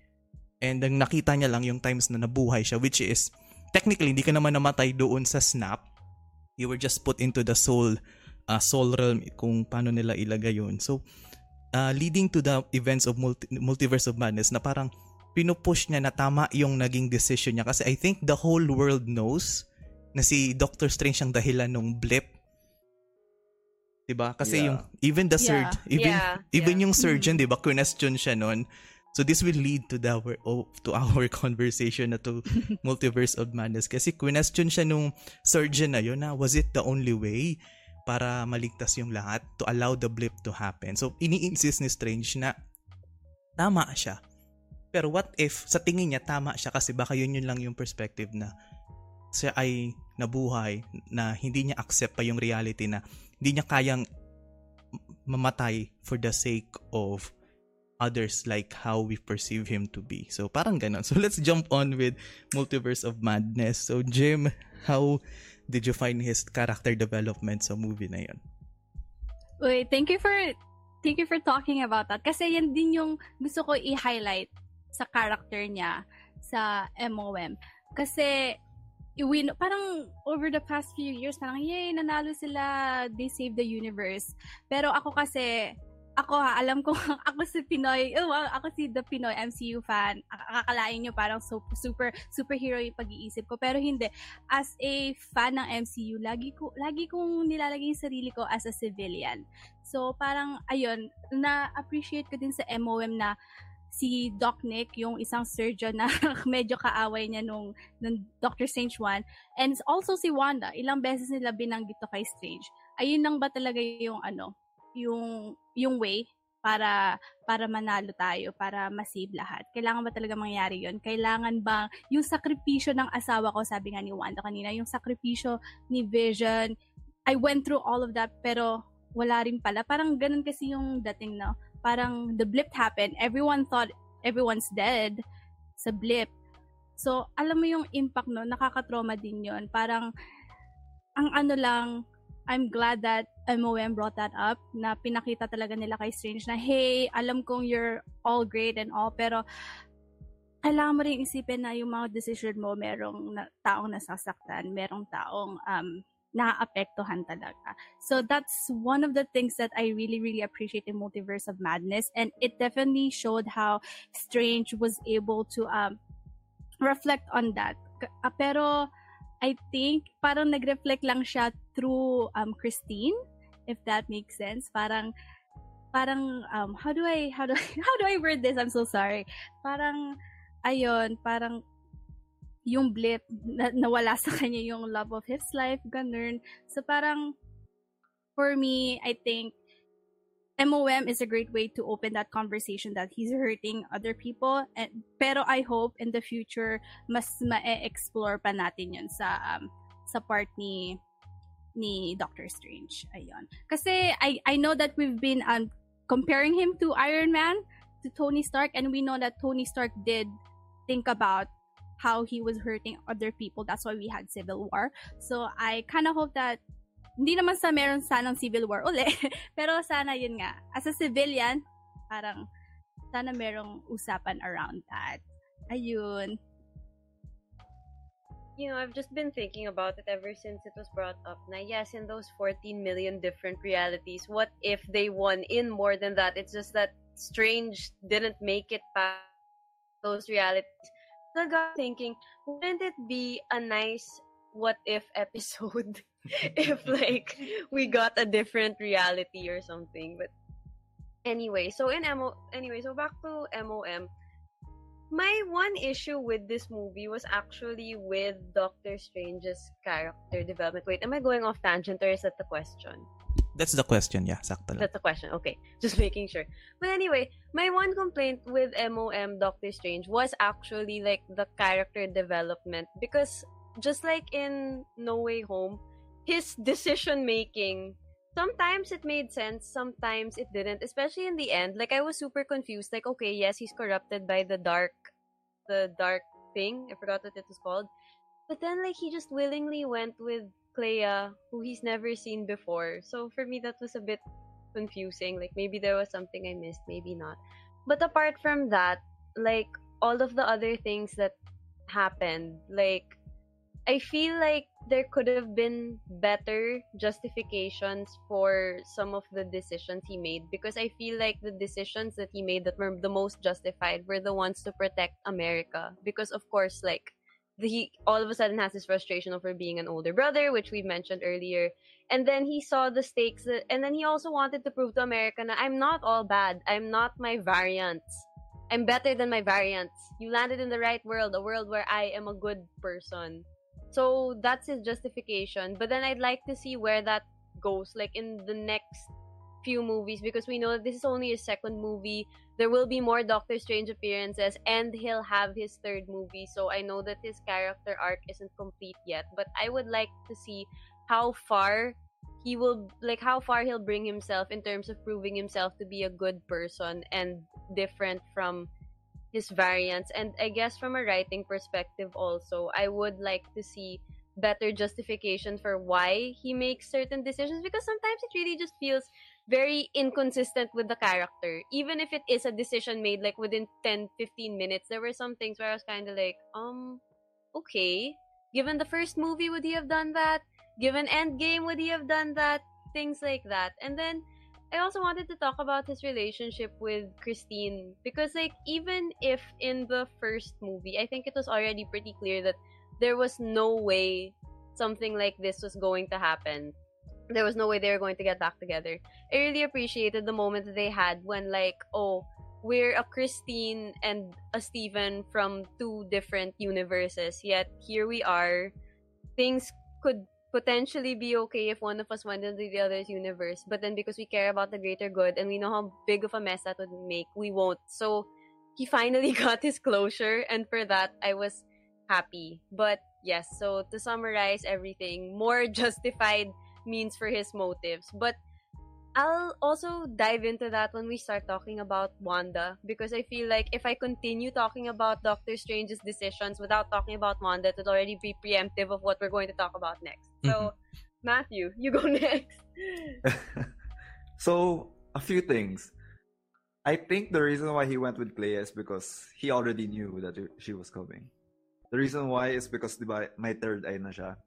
And ang nakita niya lang yung times na nabuhay siya which is technically hindi ka naman namatay doon sa snap. You were just put into the soul uh, soul realm kung paano nila ilagay yun. So uh, leading to the events of multi- Multiverse of Madness na parang pinupush niya na tama yung naging decision niya kasi I think the whole world knows na si Doctor Strange ang dahilan ng blip. 'Di ba? Kasi Yeah. yung even the Yeah. surgeon, even Yeah, even yeah. yung surgeon, 'di ba? Question siya noon. So this will lead to the oh, to our [LAUGHS] conversation na to [LAUGHS] Multiverse of Madness kasi question siya nung surgeon na yun na was it the only way para maligtas yung lahat to allow the blip to happen. So ini-insist ni Strange na tama siya. Pero what if sa tingin niya tama siya kasi baka yun yun lang yung perspective na siya ay nabuhay na hindi niya accept pa yung reality na hindi niya kayang mamatay for the sake of others like how we perceive him to be. So parang ganun. So let's jump on with Multiverse of Madness. So Jim, how did you find his character development sa movie na yun? Wait, thank you for thank you for talking about that. Kasi yan din yung gusto ko i-highlight sa character niya sa MOM. Kasi win parang over the past few years parang yay nanalo sila they saved the universe pero ako kasi ako ha, alam ko [LAUGHS] ako si Pinoy oh, ako si the Pinoy MCU fan Ak- akakalain nyo parang so, super superhero yung pag-iisip ko pero hindi as a fan ng MCU lagi ko lagi kong nilalagay yung sarili ko as a civilian so parang ayun na appreciate ko din sa MOM na si Doc Nick, yung isang surgeon na [LAUGHS] medyo kaaway niya nung, nung Doctor Strange 1. And also si Wanda, ilang beses nila binanggit to kay Strange. Ayun lang ba talaga yung ano, yung yung way para para manalo tayo, para masave lahat. Kailangan ba talaga mangyari yon? Kailangan ba yung sakripisyo ng asawa ko, sabi nga ni Wanda kanina, yung sakripisyo ni Vision, I went through all of that pero wala rin pala. Parang ganun kasi yung dating, no? Parang the blip happened, everyone thought everyone's dead sa blip. So, alam mo yung impact no, nakaka-trauma din yon Parang, ang ano lang, I'm glad that MOM brought that up, na pinakita talaga nila kay Strange na, hey, alam kong you're all great and all, pero kailangan mo rin isipin na yung mga decision mo, merong na, taong nasasaktan, merong taong um, naapektuhan talaga. So that's one of the things that I really, really appreciate in Multiverse of Madness. And it definitely showed how Strange was able to um, reflect on that. Uh, pero I think parang nag-reflect lang siya through um, Christine, if that makes sense. Parang parang um, how do I how do I, [LAUGHS] how do I word this? I'm so sorry. Parang ayun, parang yung blip na, nawala sa kanya yung love of his life, ganun. So parang for me, I think MOM is a great way to open that conversation that he's hurting other people. And, pero I hope in the future, mas ma-explore pa natin yun sa, um, sa part ni, ni Doctor Strange. Ayun. Kasi I, I know that we've been um, comparing him to Iron Man, to Tony Stark, and we know that Tony Stark did think about how he was hurting other people. That's why we had Civil War. So I kind of hope that hindi naman sa meron sanang civil war uli. [LAUGHS] Pero sana yun nga, as a civilian, parang sana merong usapan around that. Ayun. You know, I've just been thinking about it ever since it was brought up. Now, yes, in those 14 million different realities, what if they won in more than that? It's just that Strange didn't make it past those realities. So I got thinking, wouldn't it be a nice what if [LAUGHS] episode [LAUGHS] if like we got a different reality or something. But anyway, so in MO anyway, so back to MOM. My one issue with this movie was actually with Doctor Strange's character development. Wait, am I going off tangent or is that the question? That's the question, yeah, sakto lang. That's the question. Okay, [LAUGHS] just making sure. But anyway, my one complaint with MOM Doctor Strange was actually like the character development because just like in No Way Home, his decision making sometimes it made sense sometimes it didn't especially in the end. Like i was super confused like okay yes he's corrupted by the dark the dark thing i forgot what it was called. But then like he just willingly went with Clea, who he's never seen before. So for me that was a bit confusing like maybe there was something i missed maybe not. But apart from that like all of the other things that happened like I feel like there could have been better justifications for some of the decisions he made because I feel like the decisions that he made that were the most justified were the ones to protect America because of course like he all of a sudden has this frustration over being an older brother which we mentioned earlier. And then he saw the stakes that, and then he also wanted to prove to America that I'm not all bad. I'm not my variants. I'm better than my variants. You landed in the right world a world where I am a good person so that's his justification. But then I'd like to see where that goes, like in the next few movies, because we know that this is only his second movie. There will be more Doctor Strange appearances, and he'll have his third movie. So I know that his character arc isn't complete yet, but I would like to see how far he will like how far he'll bring himself in terms of proving himself to be a good person and different from his variants. And i guess from a writing perspective also i would like to see better justification for why he makes certain decisions because sometimes it really just feels very inconsistent with the character. Even if it is a decision made like within 10 15 minutes there were some things where i was kind of like um okay given the first movie would he have done that? Given endgame would he have done that? Things like that. And then I also wanted to talk about his relationship with Christine because like even if in the first movie I think it was already pretty clear that there was no way something like this was going to happen. There was no way they were going to get back together. I really appreciated the moment that they had when like oh we're a Christine and a Steven from two different universes yet here we are things could potentially be okay if one of us went into the other's universe, but then because we care about the greater good and we know how big of a mess that would make, we won't. So he finally [LAUGHS] got his closure, and for that, I was happy. But yes, so to summarize everything, more [LAUGHS] justified means for his motives. But I'll also dive into that when we start talking about Wanda because I feel like if I continue talking about Doctor Strange's decisions without talking about Wanda, it would already be preemptive of what we're going to talk about next. So, Mm-hmm. Matthew, you go [LAUGHS] next. [LAUGHS] so a few things. I think the reason why he went with Clea is because he already knew that she was coming. The reason why is because diba, my third eye na siya.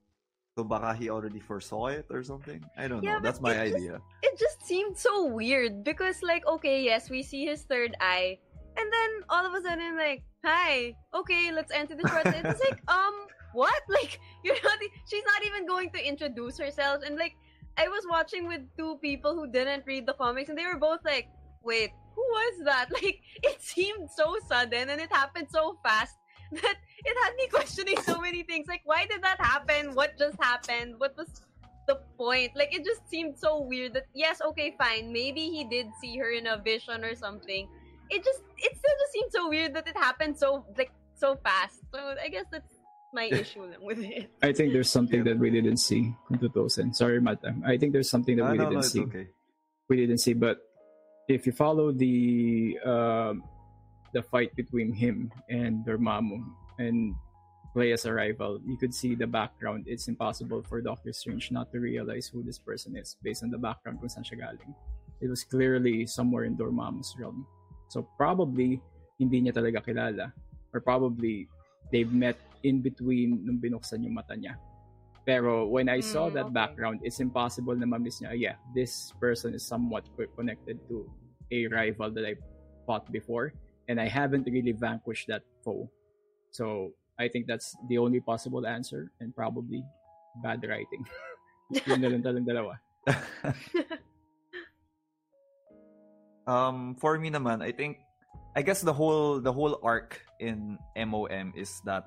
So baka he already foresaw it or something. I don't Yeah, know. That's my it just- idea. It just seemed so weird because, like, okay, yes, we see his third eye, and then all of a sudden, like, hi, okay, let's enter this process. It's like, um, what? [LAUGHS] Like, you're not, she's not even going to introduce herself, and like, I was watching with two people who didn't read the comics, and they were both like, wait, who was that? [LAUGHS] Like, it seemed so sudden, and it happened so fast that it had me [LAUGHS] questioning so many things. Like, why did that happen? What just happened? What was the point. Like it just seemed so weird that yes, okay, fine, maybe he did see her in a vision or something. It just it still just seemed so weird that it happened so like so fast. So I guess that's my issue lang with it. [LAUGHS] I think there's something that we didn't see. Kung tutusin. Sorry, Mata. I think there's something that Ah, we no, didn't no, see. okay. We didn't see, but if you follow the um, the fight between him and Dormammu and play as a rival, you could see the background. It's impossible for Doctor Strange not to realize who this person is based on the background kung saan siya galing. It was clearly somewhere in Dormammu's realm. So probably hindi niya talaga kilala or probably they've met in between nung binuksan yung mata niya. Pero when I saw Mm, that okay. background, it's impossible na ma-miss niya, yeah, this person is somewhat connected to a rival that I fought before and I haven't really vanquished that foe. So I think that's the only possible answer and probably bad writing. [LAUGHS] Yun na lang talang dalawa. [LAUGHS] um, for me naman, I think, I guess the whole the whole arc in MOM is that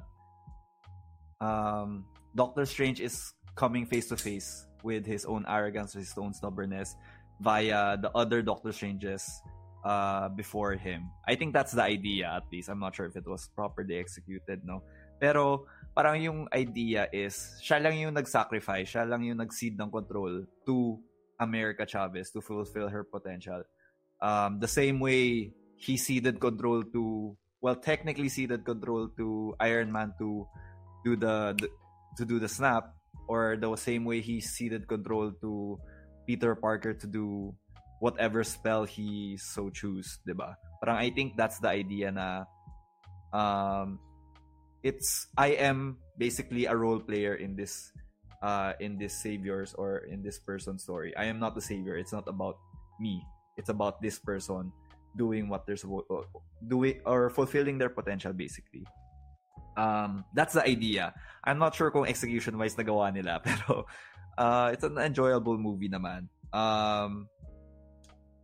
um, Doctor Strange is coming face to face with his own arrogance, his own stubbornness, via the other Doctor Stranges uh, before him. I think that's the idea, at least. I'm not sure if it was properly executed, no. Pero parang yung idea is siya lang yung nag-sacrifice, siya lang yung nag-cede ng control to America Chavez to fulfill her potential. Um, the same way he ceded control to, well, technically ceded control to Iron Man to do the, the to do the snap, or the same way he ceded control to Peter Parker to do whatever spell he so choose, 'di ba? Parang I think that's the idea na um it's I am basically a role player in this uh in this saviors or in this person's story. I am not the savior. It's not about me. It's about this person doing what they're supposed doing or fulfilling their potential basically. Um that's the idea. I'm not sure kung execution wise nagawa nila [LAUGHS] pero uh it's an enjoyable movie naman. Um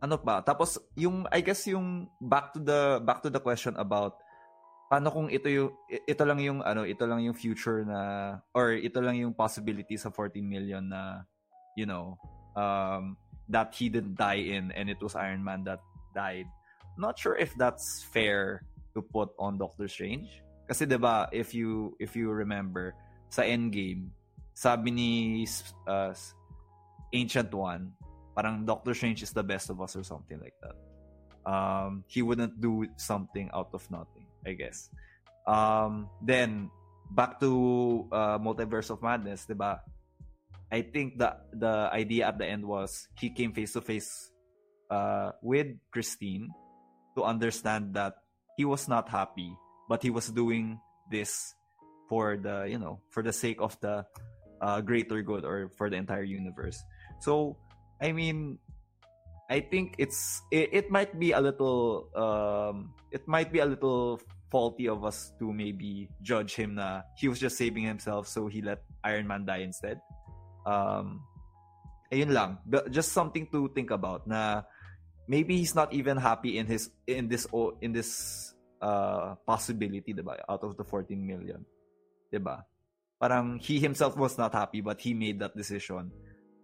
ano pa? Tapos yung I guess yung back to the back to the question about paano kung ito yung ito lang yung ano, ito lang yung future na or ito lang yung possibility sa 14 million na you know, um that he didn't die in and it was Iron Man that died. Not sure if that's fair to put on Doctor Strange. Kasi 'di ba, if you if you remember sa Endgame, sabi ni uh, Ancient One, parang Doctor Strange is the best of us or something like that. Um, he wouldn't do something out of nothing, I guess. Um, then back to uh, Multiverse of Madness, 'di ba? I think the the idea at the end was he came face to face with Christine to understand that he was not happy, but he was doing this for the you know for the sake of the uh, greater good or for the entire universe. So I mean, I think it's it, it might be a little um it might be a little faulty of us to maybe judge him na he was just saving himself so he let Iron Man die instead. Um ayun lang. But just something to think about na maybe he's not even happy in his in this in this uh possibility, 'di ba? Out of the 14 million. 'Di ba? Parang he himself was not happy but he made that decision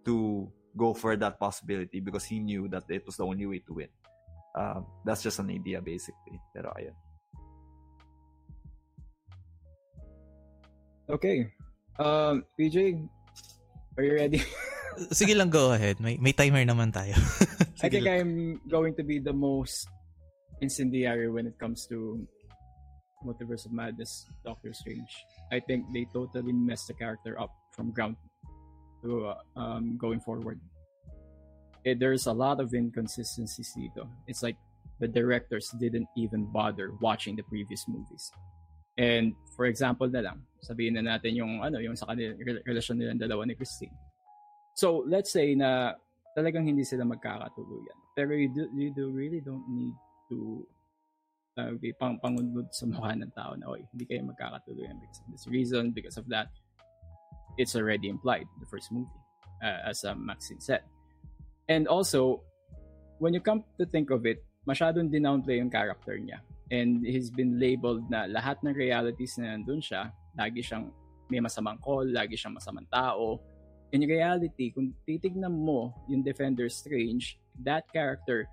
to go for that possibility because he knew that it was the only way to win. Um, that's just an idea basically. Pero ayun. Okay. Um, PJ, are you ready? [LAUGHS] Sige lang, go ahead. May, may timer naman tayo. [LAUGHS] I think lang. I'm going to be the most incendiary when it comes to Multiverse of Madness, Doctor Strange. I think they totally messed the character up from ground to um, going forward. Eh, there's a lot of inconsistencies. It's like the directors didn't even bother watching the previous movies. And for example na lang, sabihin na natin yung ano, yung sa kanila, rel- relasyon nilang dalawa ni Christine. So, let's say na talagang hindi sila magkakatuluyan. Pero you, do, you do really don't need to uh, be pang pangunod sa mukha ng tao na, oy, hindi kayo magkakatuluyan because of this reason, because of that. It's already implied the first movie, uh, as uh, Maxine said. And also, when you come to think of it, masyadong dinownplay yung character niya. And he's been labeled na lahat ng realities na nandun siya, lagi siyang may masamang call, lagi siyang masamang tao, in reality, kung titignan mo yung Defender Strange, that character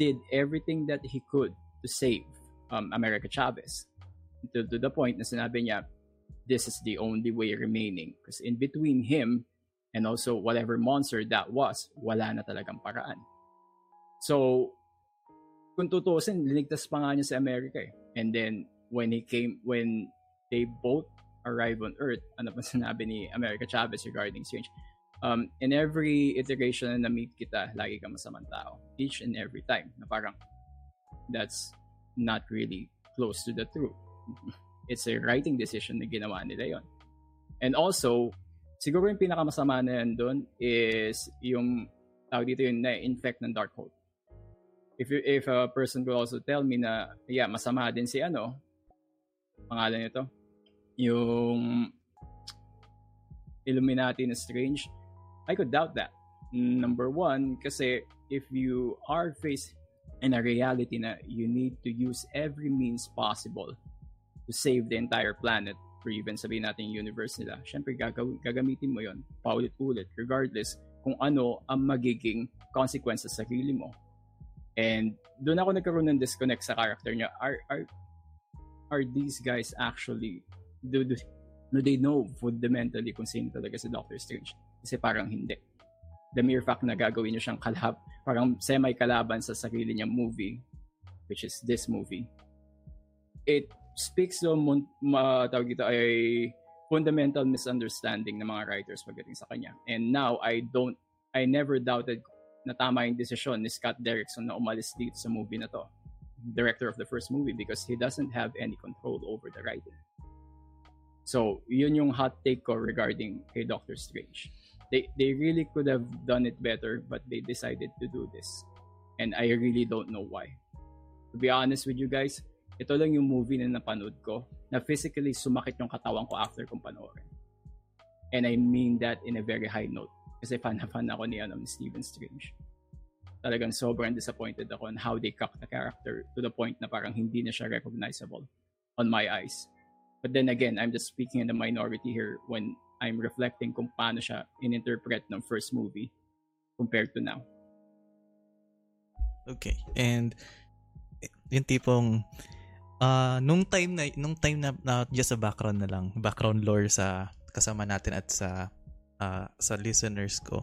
did everything that he could to save um, America Chavez. To, to the point na sinabi niya, this is the only way remaining. Because in between him and also whatever monster that was, wala na talagang paraan. So, kung tutusin, linigtas pa nga niya sa America eh. And then, when he came, when they both arrive on Earth, ano pa [LAUGHS] sinabi ni America Chavez regarding Strange, um, in every iteration na na-meet kita, lagi ka masamang tao. Each and every time. Na parang, that's not really close to the truth. [LAUGHS] It's a writing decision na ginawa nila yon. And also, siguro yung pinakamasama na yan doon is yung tawag dito yung na-infect ng Darkhold. If you, if a person will also tell me na yeah, masama din si ano, pangalan nito, yung Illuminati na Strange, I could doubt that. Number one, kasi if you are faced in a reality na you need to use every means possible to save the entire planet or even sabihin natin yung universe nila, syempre gagaw- gagamitin mo yon paulit-ulit regardless kung ano ang magiging consequences sa sarili mo. And doon ako nagkaroon ng disconnect sa character niya. Are, are, are these guys actually, do, do, do they know fundamentally kung sino talaga si Doctor Strange? Kasi parang hindi. The mere fact na gagawin niya siyang kalab, parang semi-kalaban sa sarili niyang movie, which is this movie, it speaks to ma, tawag ito ay fundamental misunderstanding ng mga writers pagdating sa kanya. And now, I don't, I never doubted na tama yung desisyon ni Scott Derrickson na umalis dito sa movie na to. Director of the first movie because he doesn't have any control over the writing. So, yun yung hot take ko regarding kay Doctor Strange. They, they really could have done it better but they decided to do this. And I really don't know why. To be honest with you guys, ito lang yung movie na napanood ko na physically sumakit yung katawan ko after kong panoorin. And I mean that in a very high note. Kasi fan na fan ako ni, ano, ni Stephen Strange. Talagang sobrang disappointed ako on how they cock the character to the point na parang hindi na siya recognizable on my eyes. But then again, I'm just speaking in the minority here when I'm reflecting kung paano siya ininterpret ng first movie compared to now. Okay. And yung tipong uh, nung time na nung time na, na just sa background na lang, background lore sa kasama natin at sa uh, sa listeners ko.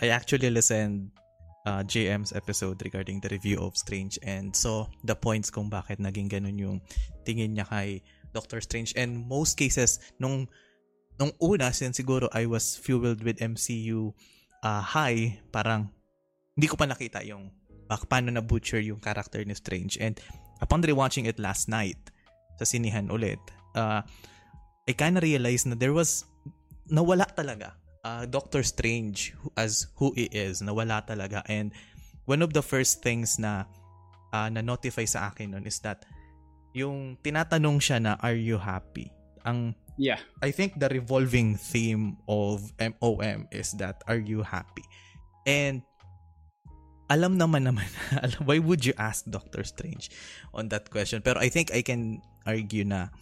I actually listened uh, JM's episode regarding the review of Strange and so the points kung bakit naging ganun yung tingin niya kay Doctor Strange and most cases nung nung una since siguro I was fueled with MCU uh, high parang hindi ko pa nakita yung bak paano na butcher yung character ni Strange and upon rewatching it last night sa sinihan ulit uh, I kind of realized na there was nawala talaga uh, Doctor Strange as who he is nawala talaga and one of the first things na uh, na notify sa akin nun is that yung tinatanong siya na are you happy ang Yeah. I think the revolving theme of MOM is that are you happy? And alam naman naman, [LAUGHS] why would you ask Doctor Strange on that question? Pero I think I can argue na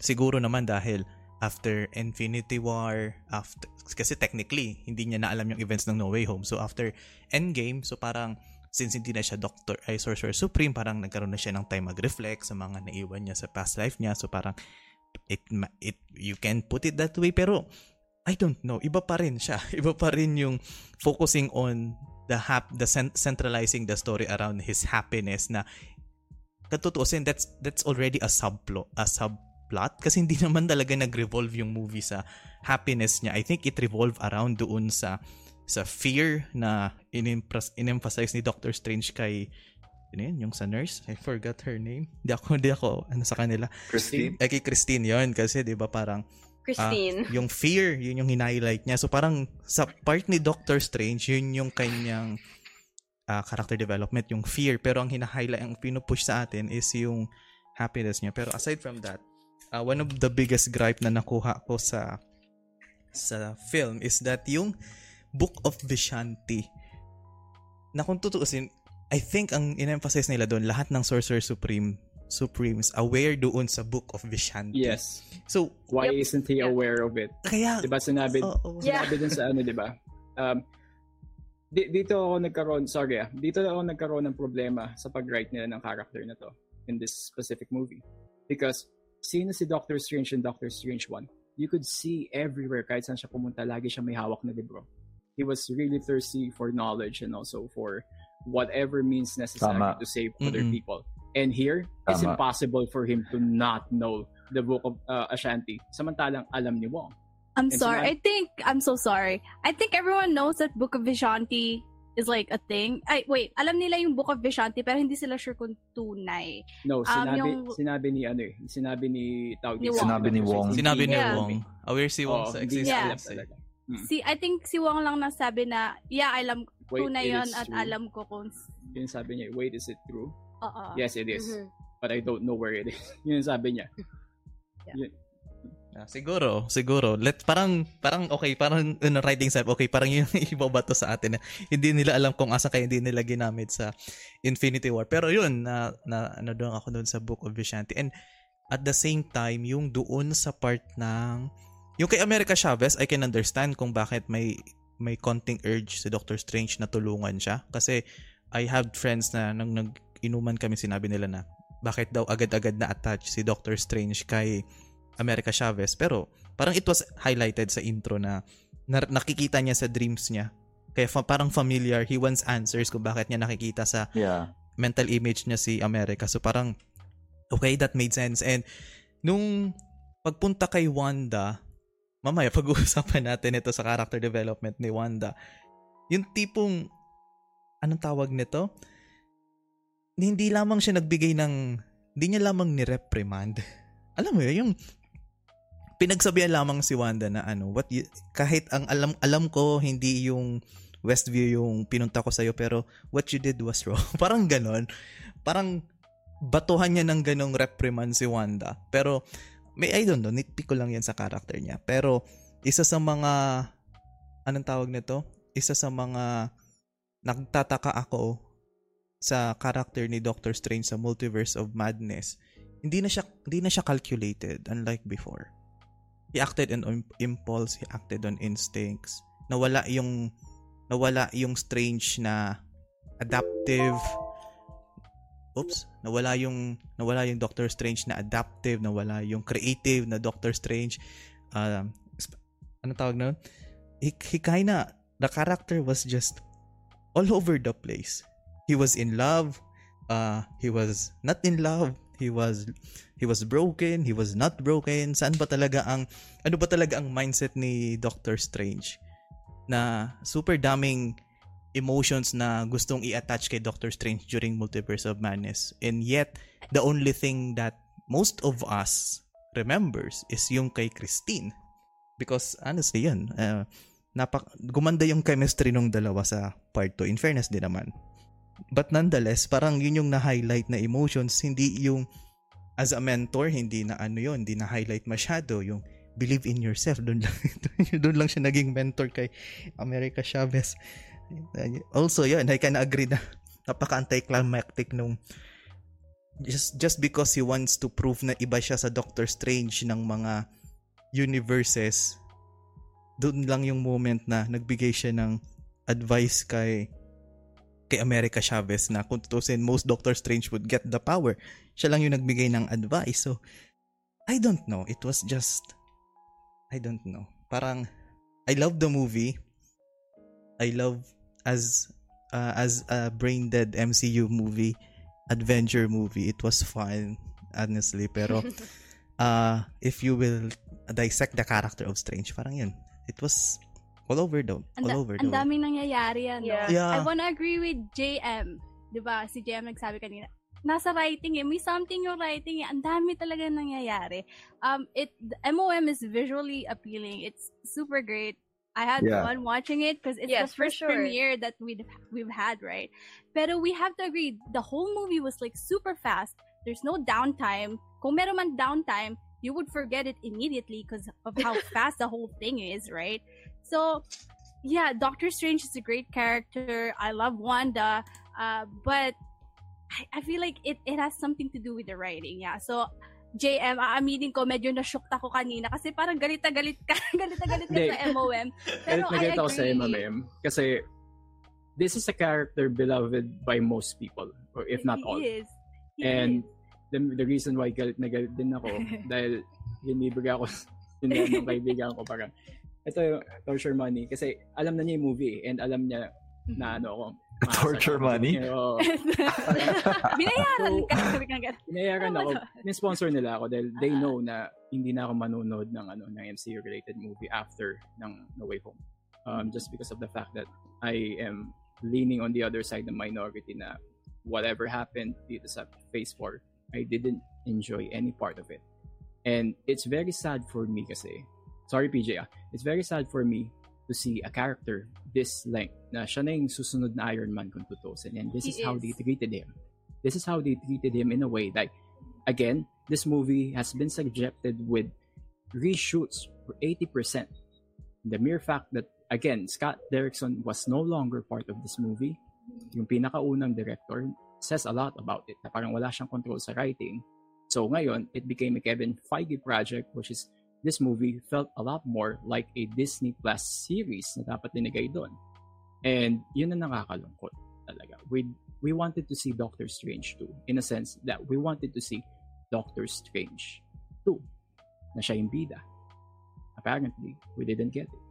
siguro naman dahil after Infinity War, after kasi technically hindi niya na alam yung events ng No Way Home. So after Endgame, so parang since hindi na siya Doctor ay Sorcerer Supreme, parang nagkaroon na siya ng time mag-reflect sa mga naiwan niya sa past life niya. So parang it it you can put it that way pero I don't know iba pa rin siya [LAUGHS] iba pa rin yung focusing on the hap the cent- centralizing the story around his happiness na katutuusin that's that's already a subplot a subplot kasi hindi [LAUGHS] naman talaga nag-revolve yung movie sa happiness niya I think it revolve around doon sa sa fear na in-emphasize ni Doctor Strange kay ano yun, yung sa nurse, I forgot her name. Hindi ako, hindi ako, ano sa kanila. Christine? Eh, kay Christine yon kasi di ba parang, Christine. ah, yung fear, yun yung hinighlight niya. So parang sa part ni Doctor Strange, yun yung kanyang ah, character development, yung fear. Pero ang hinahighlight, ang pinupush sa atin is yung happiness niya. Pero aside from that, ah, one of the biggest gripe na nakuha ko sa sa film is that yung Book of Vishanti na kung tutuusin, I think ang in-emphasize nila doon, lahat ng Sorcerer Supreme Supremes aware doon sa Book of Vishanti. Yes. So, Why Yep. isn't he Yeah. aware of it? kaya... 'Di ba sinabi Oo. Yeah. sinabi dun sa ano, 'di ba? Um di- dito ako nagkaroon, sorry ah, dito ako nagkaroon ng problema sa pag-write nila ng character na to in this specific movie. Because sino si Doctor Strange in Doctor Strange 1? You could see everywhere kahit saan siya pumunta, lagi siya may hawak na libro. He was really thirsty for knowledge and also for whatever means necessary Tama. to save other Mm-mm. people. And here, it's Tama. impossible for him to not know the book of uh, Ashanti. Samantalang alam ni Wong. I'm And sorry. sinabi- I think I'm so sorry. I think everyone knows that Book of Vishanti is like a thing. Ay, wait. Alam nila yung Book of Vishanti pero hindi sila sure kung tunay. No, Um, sinabi yung- sinabi ni ano eh, sinabi ni tawag Ni Wong. Sinabi ni Wong. Sinabi ni Yeah. Wong. Aware si Wong Oo, sa existence. Yeah. talaga. Hmm. Si I think si Wong lang nasabi na yeah, alam Wait, tunay yon at true. alam ko kung Yun sabi niya, wait, is it true? Oo. Yes, it is. Mhm. But I don't know where it is. [LAUGHS] Yun yung sabi niya. [LAUGHS] Yeah. Yun. Ah, siguro, siguro. Let parang parang okay, parang in writing step, okay, parang yung [LAUGHS] ibabato sa atin na hindi nila alam kung asa kaya hindi nila ginamit sa Infinity War. Pero yun, na, na ano doon ako doon sa Book of Vishanti. And at the same time, yung doon sa part ng yung kay America Chavez, I can understand kung bakit may may konting urge si Doctor Strange na tulungan siya kasi I have friends na nang nag-inuman kami sinabi nila na bakit daw agad-agad na attach si Doctor Strange kay America Chavez. Pero parang it was highlighted sa intro na, na nakikita niya sa dreams niya. Kaya fa- parang familiar he wants answers kung bakit niya nakikita sa Yeah. mental image niya si America. So parang okay that made sense. And nung pagpunta kay Wanda mamaya [LAUGHS] pag-uusapan natin ito sa character development ni Wanda. Yung tipong anong tawag nito hindi lamang siya nagbigay ng hindi niya lamang ni-reprimand alam mo yun, yung pinagsabihan lamang si Wanda na ano, what you, kahit ang alam alam ko hindi yung Westview yung pinunta ko sa'yo pero what you did was wrong. [LAUGHS] parang ganon. Parang batuhan niya ng ganong reprimand si Wanda. Pero may I don't know, nitpick ko lang yan sa character niya. Pero isa sa mga anong tawag nito? Isa sa mga nagtataka ako sa character ni Doctor Strange sa Multiverse of Madness hindi na siya hindi na siya calculated unlike before. He acted on im- impulse, he acted on instincts. Nawala yung nawala yung strange na adaptive Oops, nawala yung nawala yung Doctor Strange na adaptive, nawala yung creative na Doctor Strange. Um ano tawag nun? He, he kinda the character was just all over the place. He was in love, uh he was not in love, he was he was broken, he was not broken. Saan ba talaga ang ano ba talaga ang mindset ni Doctor Strange na super daming emotions na gustong i-attach kay Doctor Strange during Multiverse of Madness. And yet, the only thing that most of us remembers is yung kay Christine. Because honestly, yun, uh, napak gumanda yung chemistry nung dalawa sa part 2. In fairness din naman. But nonetheless, parang yun yung na-highlight na emotions, hindi yung as a mentor, hindi na ano yun, hindi na-highlight masyado yung believe in yourself. Doon lang, [LAUGHS] doon lang siya naging mentor kay America Chavez. Also, yun, I can agree na napaka-anticlimactic nung just just because he wants to prove na iba siya sa Doctor Strange ng mga universes doon lang yung moment na nagbigay siya ng advice kay kay America Chavez na kung tutusin most Doctor Strange would get the power. Siya lang yung nagbigay ng advice. So I don't know. It was just I don't know. Parang I love the movie. I love as uh, as a brain dead MCU movie adventure movie. It was fun honestly. Pero [LAUGHS] uh if you will dissect the character of Strange parang yun. It was all over the Ang, all da- over ang the daming nangyayari yan, no? Yeah. Yeah. I wanna agree with JM. 'Di ba? Si JM nagsabi kanina. Nasa writing eh. May something yung writing eh. Ang dami talaga nangyayari. Um, it, the MOM is visually appealing. It's super great. I had Yeah. fun watching it because it's Yes, the for first sure. premiere that we've, we've had, right? Pero we have to agree, the whole movie was like super fast. There's no downtime. Kung meron man downtime, you would forget it immediately because of how [LAUGHS] fast the whole thing is, right? So, yeah, Doctor Strange is a great character. I love Wanda, uh, but I, I feel like it it has something to do with the writing. Yeah. So JM, aaminin ko, medyo na-shocked ako kanina kasi parang galit na galit ka, [LAUGHS] galit na galit ka sa MOM. [LAUGHS] Galit na galit ako sa. MMM. Kasi this is a character beloved by most people, or if not He all. is. He And is. the, the reason why galit na galit din ako, [LAUGHS] dahil hinibig ako ng kaibigan ko parang, ito yung torture money. Kasi alam na niya yung movie eh, and alam niya na ano ako. [LAUGHS] Torture money? Oo. [LAUGHS] Binayaran ka. Binayaran Tama ako. Ni-sponsor nila ako dahil they know na hindi na ako manonood ng ano ng MCU related movie after ng No Way Home. Um, just because of the fact that I am leaning on the other side ng minority na whatever happened dito sa Phase 4, I didn't enjoy any part of it. And it's very sad for me kasi, sorry PJ ah, it's very sad for me to see a character this length na siya na yung susunod na Iron Man kung tutusin. And this He is how they treated him. This is how they treated him in a way that, again, this movie has been subjected with reshoots for 80%. The mere fact that, again, Scott Derrickson was no longer part of this movie, yung pinakaunang director, says a lot about it, na parang wala siyang control sa writing. So ngayon, it became a Kevin Feige project, which is this movie felt a lot more like a Disney Plus series na dapat dinigay doon. And yun ang nakakalungkot talaga. We we wanted to see Doctor Strange 2 in a sense that we wanted to see Doctor Strange 2 na siya yung bida. Apparently, we didn't get it.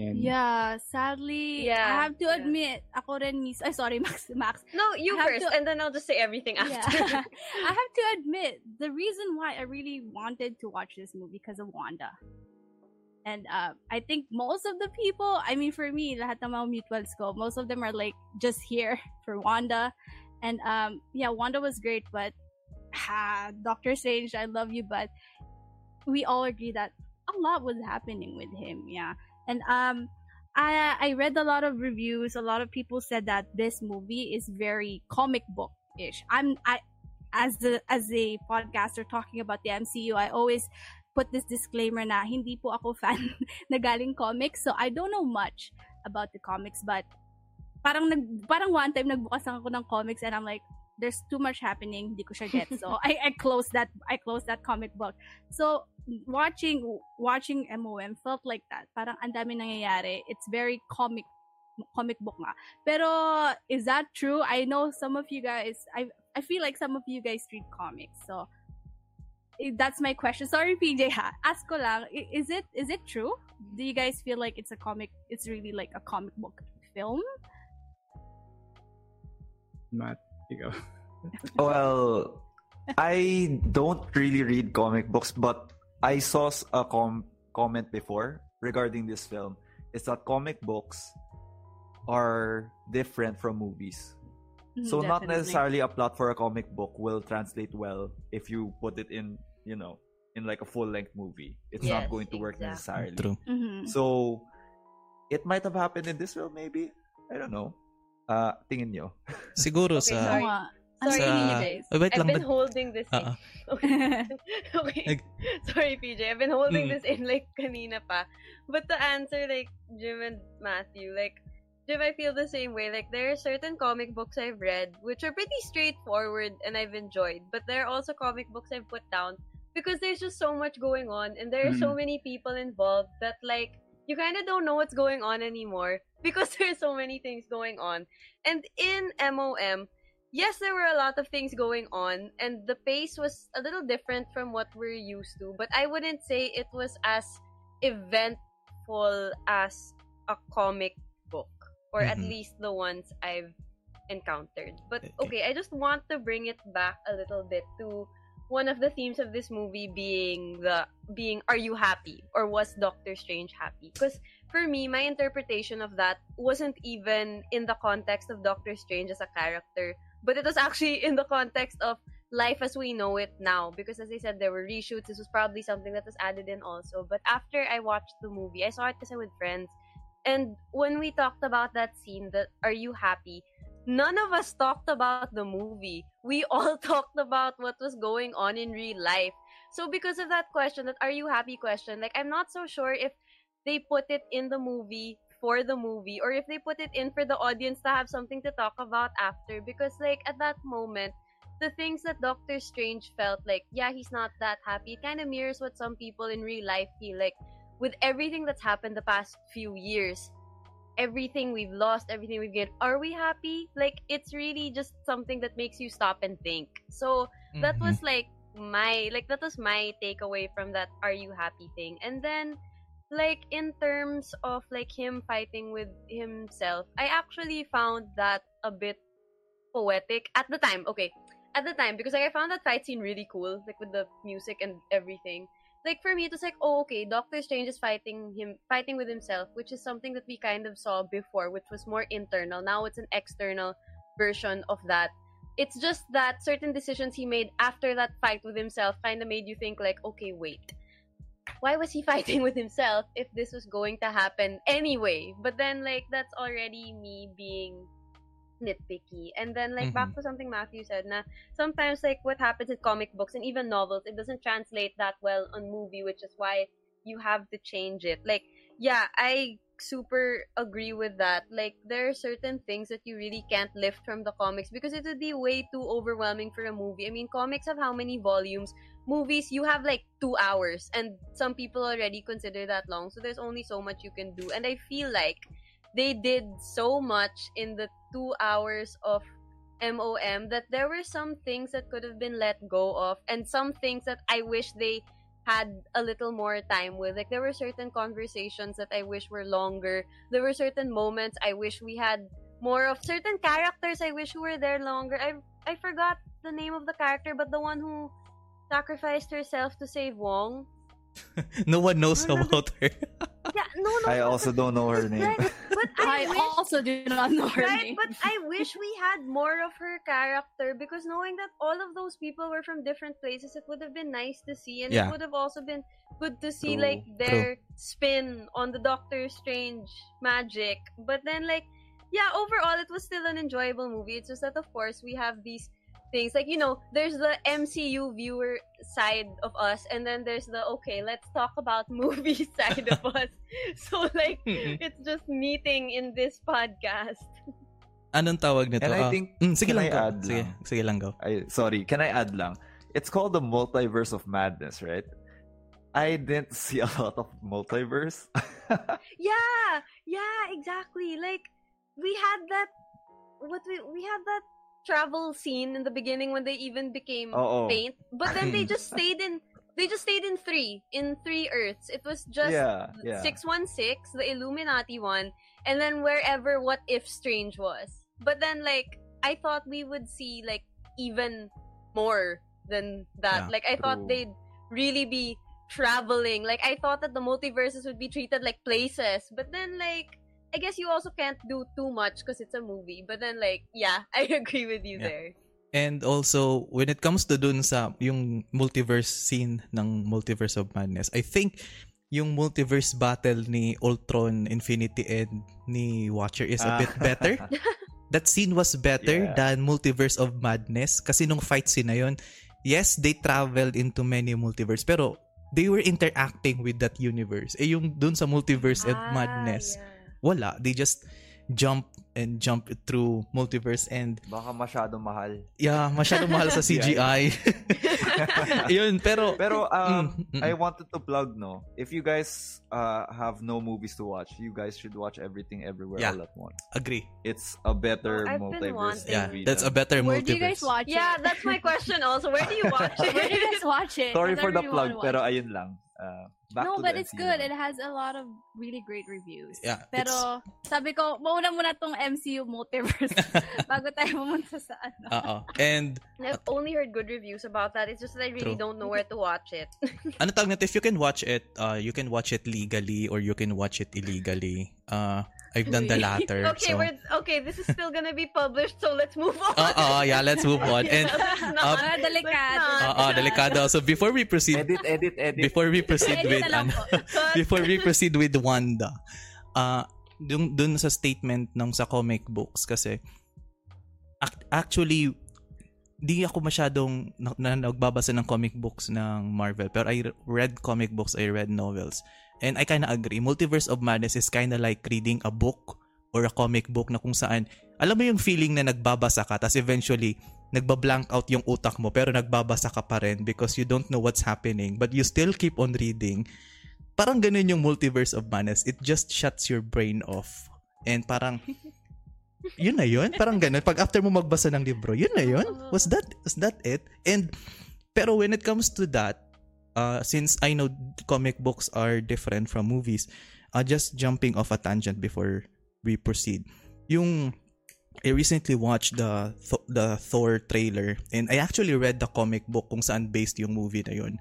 And Yeah, sadly, Yeah, I have to yeah. admit, ako rin mis... Ay, sorry, [LAUGHS] Max. Max. No, you first, to- and then I'll just say everything Yeah. after. [LAUGHS] [LAUGHS] I have to admit, the reason why I really wanted to watch this movie because of Wanda. And uh, I think most of the people, I mean, for me, lahat ng mga mutuals ko, most of them are like just here for Wanda. And um, yeah, Wanda was great, but ha, Doctor Strange, I love you, but we all agree that a lot was happening with him. Yeah, and um, I I read a lot of reviews. A lot of people said that this movie is very comic book ish. I'm I as the as a podcaster talking about the MCU, I always put this disclaimer na hindi po ako fan [LAUGHS] na galing comics, so I don't know much about the comics, but parang nag parang one time nagbukas ako ng comics and I'm like there's too much happening, hindi ko siya get. So [LAUGHS] I I closed that I closed that comic book. So watching watching MOM felt like that. Parang ang dami nangyayari. It's very comic comic book nga. Pero is that true? I know some of you guys I I feel like some of you guys read comics. So eh, that's my question. Sorry PJ ha. Ask ko lang, is it is it true? Do you guys feel like it's a comic it's really like a comic book film? Matt, [LAUGHS] ikaw. Well, I don't really read comic books, but I saw a com- comment before regarding this film. It's that comic books are different from movies. Mhm, So not necessarily a plot for a comic book will translate well if you put it in, you know, in like a full-length movie. It's not going to work exactly. necessarily. True. Mhm. So it might have happened in this film, maybe. I don't know. Uh, tingin nyo. Siguro Okay, sa... sorry. Oo Sorry, sa... tingin niyo, guys? Ay, wait I've lang. been nag- holding this in. Ah. Okay. [LAUGHS] okay. Nag- Sorry, PJ. I've been holding Mm. this in like kanina pa. But to answer like Jim and Matthew, like Jim, I feel the same way. Like there are certain comic books I've read which are pretty straightforward and I've enjoyed, but there are also comic books I've put down because there's just so much going on and there are so many people involved that like you kind of don't know what's going on anymore [LAUGHS] because there's so many things going on. And in MOM, yes, there were a lot of things going on, and the pace was a little different from what we're used to. But I wouldn't say it was as eventful as a comic book, or at Mhm. least the ones I've encountered. But Okay. okay, I just want to bring it back a little bit to one of the themes of this movie being the being are you happy or was Doctor Strange happy? Because for me, my interpretation of that wasn't even in the context of Doctor Strange as a character, but it was actually in the context of life as we know it now. Because as I said, there were reshoots. This was probably something that was added in also. But after I watched the movie, I saw it kasi with friends. And when we talked about that scene, that are you happy? None of us talked about the movie. We [LAUGHS] all talked about what was going on in real life. So because of that question, that are you happy question, like I'm not so sure if they put it in the movie for the movie or if they put it in for the audience to have something to talk about after because like at that moment the things that Doctor Strange felt like yeah he's not that happy it kind of mirrors what some people in real life feel like with everything that's happened the past few years everything we've lost everything we've gained are we happy? Like it's really just something that makes you stop and think. So that Mhm. was like my like that was my takeaway from that are you happy? thing. And then like in terms of like him fighting with himself i actually found that a bit poetic at the time. Okay at the time because like i found that fight scene really cool like with the music and everything like for me it was like oh okay doctor strange is fighting him fighting with himself which is something that we kind of saw before which was more internal. Now it's an external version of that. It's just that certain decisions he made after that fight with himself kind of made you think like okay wait. Why was he [LAUGHS] fighting with himself if this was going to happen anyway? But then like that's already me being nitpicky. And then like back mm-hmm. to something matthew said na sometimes like what happens in comic books and even novels it doesn't translate that well on movie which is why you have to change it. Like yeah i super agree with that. Like there are certain things that you really can't lift from the comics because it would be way too overwhelming for a movie. I mean comics have how many volumes? Movies you have like two hours and some people already consider that long so there's only so much you can do. And i feel like they did so much in the two hours of MOM that there were some things that could have been let go of and some things that I wish they had a little more time with. Like there were certain conversations that I wish were longer. There were certain moments I wish we had more of certain characters I wish were there longer. I I forgot the name of the character but the one who sacrificed herself to save Wong. No one knows No, no, no. about her. [LAUGHS] Yeah, no no. I no, also don't know her name. Right, but [LAUGHS] I, I wish also do not know her right name. but i wish we had more of her character because knowing that all of those people were from different places it would have been nice to see and Yeah. it would have also been good to see True. like their spin on the doctor strange magic but then like yeah overall it was still an enjoyable movie it's just that of course we have these things like you know there's the mcu viewer side of us and then there's the okay let's talk about [LAUGHS] movie side of [LAUGHS] us so like it's just meeting in this podcast Anong tawag nito? And I Ah, think- mm, sige can lang I go. add Sige, lang? sige lang go. I sorry, can I add lang? It's called the multiverse of madness, right? I didn't see a lot of multiverse. [LAUGHS] Yeah, yeah, exactly. Like we had that what we we had that travel scene in the beginning when they even became Oo. faint, but then they just [LAUGHS] stayed in they just stayed in three in three Earths. It was just yeah, yeah. six one six, the Illuminati one, and then wherever What If Strange was. But then like I thought we would see like even more than that. Yeah, like I thought they'd really be traveling. Like I thought that the multiverses would be treated like places, but then like I guess you also can't do too much because it's a movie. But then like yeah, [LAUGHS] I agree with you Yeah. there. And also, when it comes to dun sa yung multiverse scene ng Multiverse of Madness, I think yung multiverse battle ni Ultron, Infinity, and ni Watcher is a Ah. bit better. [LAUGHS] That scene was better Yeah. than Multiverse of Madness kasi nung fight scene na yun, yes, they traveled into many multiverse, pero they were interacting with that universe. Eh yung dun sa Multiverse of Ah, Madness, yeah. Wala. They just jump and jump through multiverse and Baka masyado mahal. yeah, masyadong mahal sa [LAUGHS] CGI. [LAUGHS] Yun, pero Pero um, Mm, mm, I mm. wanted to plug no. If you guys uh, have no movies to watch, you guys should watch everything everywhere Yeah. all at once. agree. It's a better I've multiverse. Yeah, that's a better Where do you multiverse. guys watch yeah, it? that's my question also. Where do you watch it? Where do you guys watch it? Sorry I for the plug, pero ayun lang. Uh, back no, to but the it's MCU good. It naman. has a lot of really great reviews. Yeah, Pero sabi ko, mauna muna tong MCU multiverse [LAUGHS] bago tayo pumunta sa ano. Oo. And I've only heard good reviews about that. It's just that I really True. don't know where to watch it. ano tawag nito, if you can watch it, uh, you can watch it legally or you can watch it illegally. Uh, I've done the latter. [LAUGHS] okay, so, we're okay. This is still gonna be published, so let's move on. [LAUGHS] Oo, yeah, let's move on. [LAUGHS] And uh, Mga delikado. Let's Oo, delikado. So before we proceed, Edit, edit, edit. before we proceed Edit with ano, before we proceed with Wanda, uh, dun, dun sa statement ng sa comic books kasi ac- actually di ako masyadong na, na, nagbabasa ng comic books ng Marvel pero I read comic books, I read novels. And I kinda agree. Multiverse of Madness is kinda like reading a book or a comic book na kung saan alam mo yung feeling na nagbabasa ka tapos eventually nagbablank out yung utak mo pero nagbabasa ka pa rin because you don't know what's happening but you still keep on reading. Parang ganun yung Multiverse of Madness. It just shuts your brain off. And parang [LAUGHS] yun na yun. Parang ganun. Pag after mo magbasa ng libro, yun na yun. Was that, was that it? And, pero when it comes to that, uh, since I know comic books are different from movies, uh, just jumping off a tangent before we proceed. Yung, I recently watched the Th- the Thor trailer and I actually read the comic book kung saan based yung movie na yun.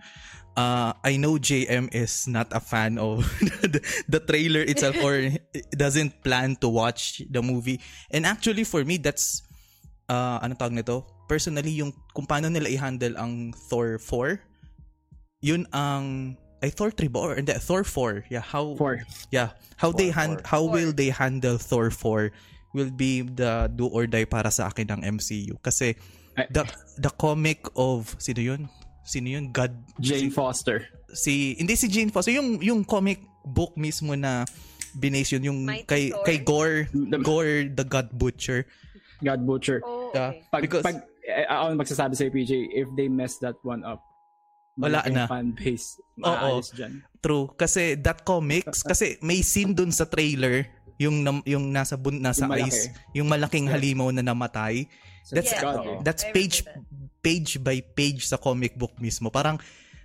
Uh, I know JM is not a fan of [LAUGHS] the, the trailer itself or [LAUGHS] doesn't plan to watch the movie. And actually for me that's uh, ano tawag nito? Personally yung kung paano nila i-handle ang Thor 4 yun ang ay Thor 3 ba or hindi Thor 4 yeah how Four. yeah how they Four, hand four. how Four. will they handle Thor 4 will be the do or die para sa akin ng MCU kasi Ay- the the comic of sino yun sino yun God Jane si, Foster. si hindi si Jane Foster yung yung comic book mismo na binase yun yung Mighty kay Thor? kay Gore The- Gore the God Butcher God Butcher. Oh, Yeah. okay. Pag, Because- pag, eh, ako magsasabi sa PJ, if they mess that one up, Wala na. fan base, Oo. maaalis dyan. True. Kasi that comics, kasi may scene dun sa trailer, yung nam- yung nasa bun, nasa Yung malaki. ice, yung malaking Yeah. halimaw na namatay. That's Yeah. That's page page by page sa comic book mismo. Parang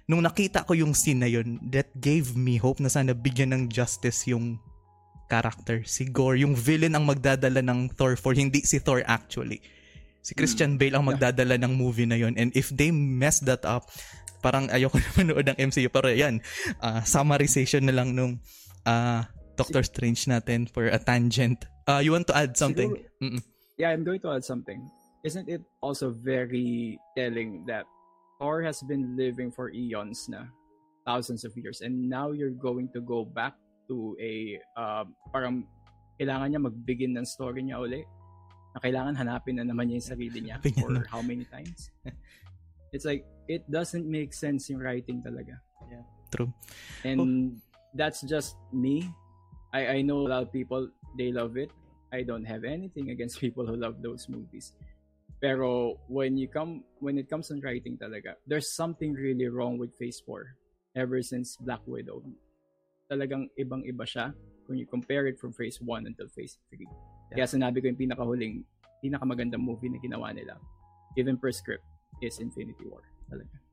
nung nakita ko yung scene na yun, that gave me hope na sana bigyan ng justice yung character, si Gore. Yung villain ang magdadala ng Thor 4, hindi si Thor actually. Si Christian Bale ang magdadala ng movie na yun. And if they mess that up, parang ayoko [LAUGHS] na manood ng MCU. Pero yan, ah, summarization na lang nung ah, Doctor Strange natin for a tangent. Uh, you want to add something? Siguro- Mm-mm. Yeah, I'm going to add something. Isn't it also very telling that Thor has been living for eons na, thousands of years, and now you're going to go back to a, uh, parang kailangan niya mag-begin ng story niya uli, na kailangan hanapin na naman niya yung sarili niya for how many times. [LAUGHS] It's like, it doesn't make sense yung writing talaga. True. And that's just me. I, I know a lot of people, they love it. I don't have anything against [LAUGHS] people who love those movies. Pero when you come when it comes on writing talaga, there's something really wrong with Phase 4 ever since Black Widow. Talagang ibang-iba siya when you compare it from Phase 1 until Phase 3. Kaya sinabi ko yung pinakahuling, pinakamagandang movie na ginawa nila, even per script, is Infinity War. Talaga.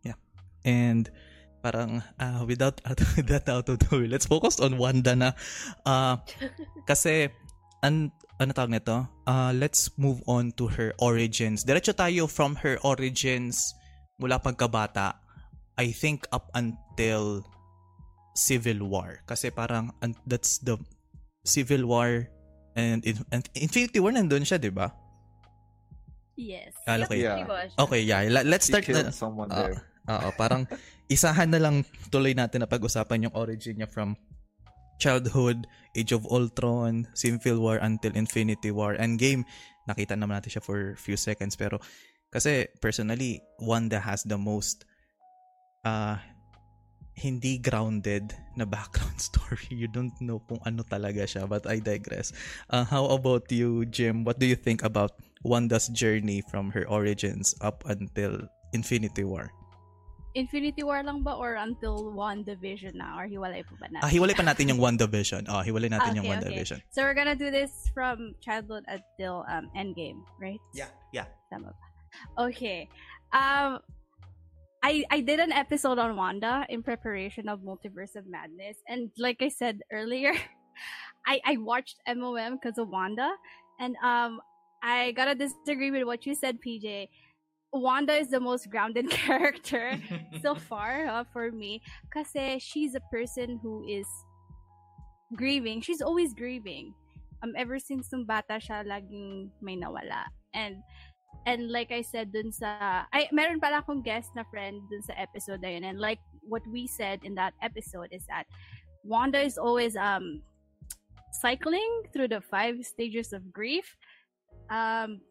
And parang ah, without [LAUGHS] with that out of the way, let's focus on Wanda na. Ah, [LAUGHS] kasi an ano tawag nito? Ah, let's move on to her origins. Diretso tayo from her origins mula pagkabata. I think up until Civil War. Kasi parang an- that's the Civil War and, and Infinity War nandun siya, 'di ba? Yes. Ah, okay. Yeah. Diba? Okay, yeah. Let's start killed na, someone Ah, there. Oo, parang [LAUGHS] isahan na lang tuloy natin na pag-usapan yung origin niya from childhood, Age of Ultron, Civil War until Infinity War, Endgame. Nakita naman natin siya for few seconds pero kasi personally, Wanda has the most uh, hindi grounded na background [LAUGHS] story. You don't know kung ano talaga siya but I digress. Uh, how about you, Jim? What do you think about Wanda's journey from her origins up until Infinity War? Infinity War lang ba or until WandaVision na? Or hiwalay pa ba na? Ah, hiwalay pa natin yung [LAUGHS] WandaVision. Ah, hiwalay natin yung Okay, WandaVision. So we're gonna do this from childhood until um, Endgame, right? Yeah, yeah. Tama ba? Okay. Um, I I did an episode on Wanda in preparation of Multiverse of Madness, and like I said earlier, [LAUGHS] I I watched MOM because of Wanda, and um I gotta disagree with what you said, PJ. Wanda is the most grounded [LAUGHS] character so [LAUGHS] far uh, for me kasi she's a person who is grieving. She's always grieving. Um, ever since nung bata siya, laging may nawala. And and like I said dun sa ay meron pala akong guest na friend dun sa episode na yun and like what we said in that episode is that Wanda is always um cycling through the five stages of grief um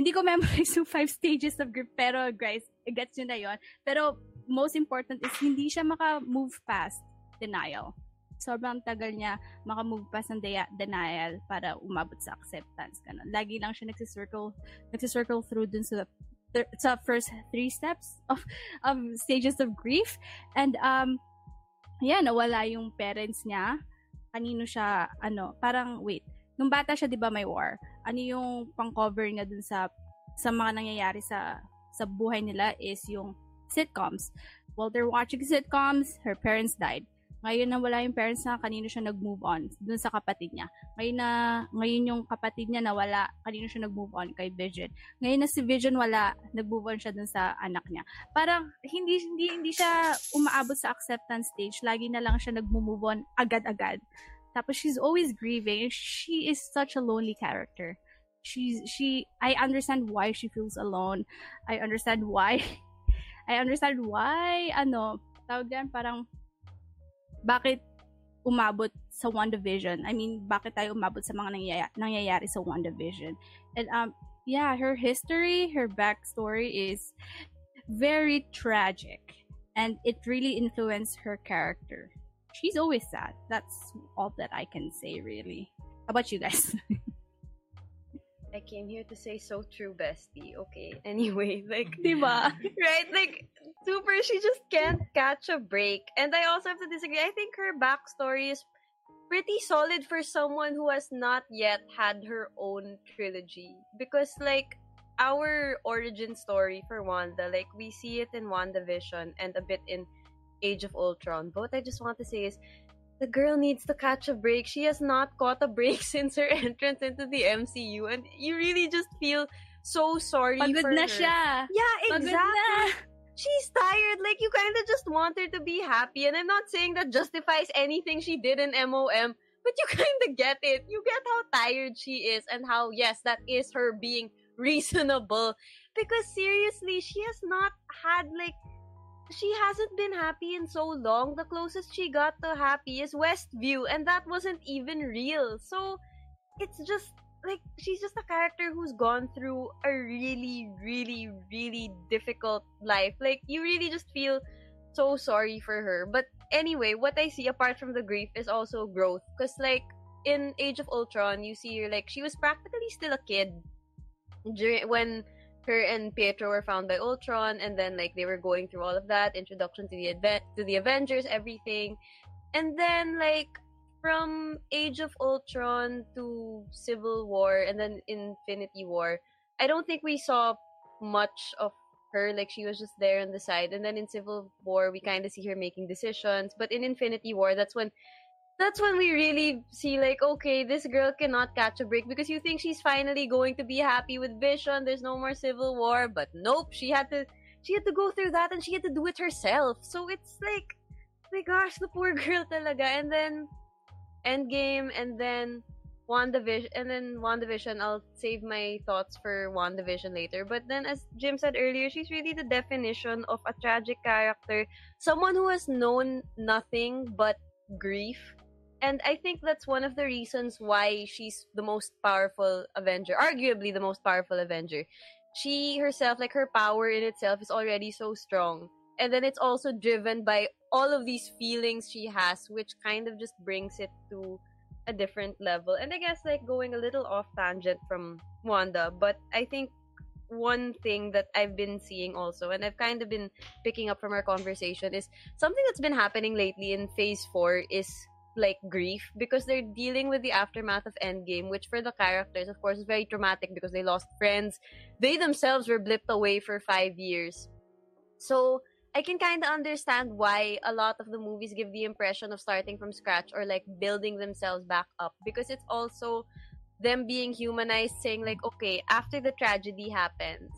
hindi ko memorize [LAUGHS] yung five stages of grief, pero guys, gets nyo na yon. Pero most important is hindi siya maka-move past denial. Sobrang tagal niya maka-move past ng de- denial para umabot sa acceptance. Ganun. Lagi lang siya nagsisircle, nagsisircle through dun sa thir- sa first three steps of of stages of grief and um yeah nawala yung parents niya kanino siya ano parang wait nung bata siya 'di ba may war ano yung pang-cover niya dun sa sa mga nangyayari sa sa buhay nila is yung sitcoms while they're watching sitcoms her parents died ngayon na wala yung parents na kanino siya nag-move on? Dun sa kapatid niya. Ngayon na ngayon yung kapatid niya nawala kanino siya nag-move on? Kay Vision ngayon na si Vision wala nag-move on siya dun sa anak niya. Parang hindi hindi hindi siya umaabot sa acceptance stage. Lagi na lang siya nag-move on agad-agad. Tapos she's always grieving. She is such a lonely character. She's she I understand why she feels alone. I understand why [LAUGHS] I understand why ano tawag yan parang bakit umabot sa WandaVision. I mean, bakit tayo umabot sa mga nangyayari, nangyayari sa WandaVision. And um, yeah, her history, her backstory is very tragic. And it really influenced her character. She's always sad. That's all that I can say, really. How about you guys? [LAUGHS] I came here to say so true, bestie. Okay. [LAUGHS] Anyway, like diba? [LAUGHS] right? Like, super, she just can't catch a break. And I also have to disagree. I think her backstory is pretty solid for someone who has not yet had her own trilogy. Because, like, our origin story for Wanda, like, we see it in WandaVision and a bit in Age of Ultron. But what I just want to say is, the girl needs to catch a break. She has not caught a break [LAUGHS] since her entrance into the MCU. And you really just feel so sorry Pagod for na her. siya. Yeah, exactly. She's tired. Like, you kind of just want her to be happy. And I'm not saying that justifies anything she did in MOM, but you [LAUGHS] kind of get it. You get how tired she is and how, yes, that is her being [LAUGHS] reasonable. Because seriously, she has not had, like, she hasn't been happy in so long. The closest she got to happy is Westview, and that wasn't even real. So, it's just like she's just a character who's gone through a really, really, really difficult life. Like you really just feel so sorry for her. But anyway, what I see apart from the grief is also growth. Cause like in Age of Ultron, you see her like she was practically still a kid during when her and Pietro were found by Ultron, and then like they were going through all of that introduction to the advent to the Avengers, everything, and then like from Age of Ultron to Civil War and then Infinity War, I don't think we saw much of her. Like she was just there on the side, and then in Civil War we kind of see her making decisions. But in Infinity War, that's when that's when we really see like okay this girl cannot catch a break because you think she's finally going to be happy with vision. There's no more civil war but nope she had to she had to go through that and she had to do it herself. So it's like my gosh the poor [LAUGHS] girl talaga. And then endgame and then WandaVision and then WandaVision. I'll save my thoughts for WandaVision later. But then as Jim said earlier she's really the definition of a tragic character. Someone who has known nothing but grief and I think that's one of the reasons why she's the most powerful Avenger, arguably the most powerful Avenger. She herself, like her power in itself, is already so strong. And then it's also driven by all of these feelings she has, which kind of just brings it to a different level. And I guess, like, going a little off tangent from Wanda, but I think one thing that I've been seeing also, and I've kind of been picking up from our conversation, is something that's been happening lately in phase four is like grief because they're dealing with the aftermath of Endgame, which for the characters, of course, is very traumatic because they lost friends. They themselves were blipped away for five years. So I can kind of understand why a lot of the movies give the impression of starting from scratch or like building themselves back up because it's also them being humanized, saying like, okay, after the tragedy happens,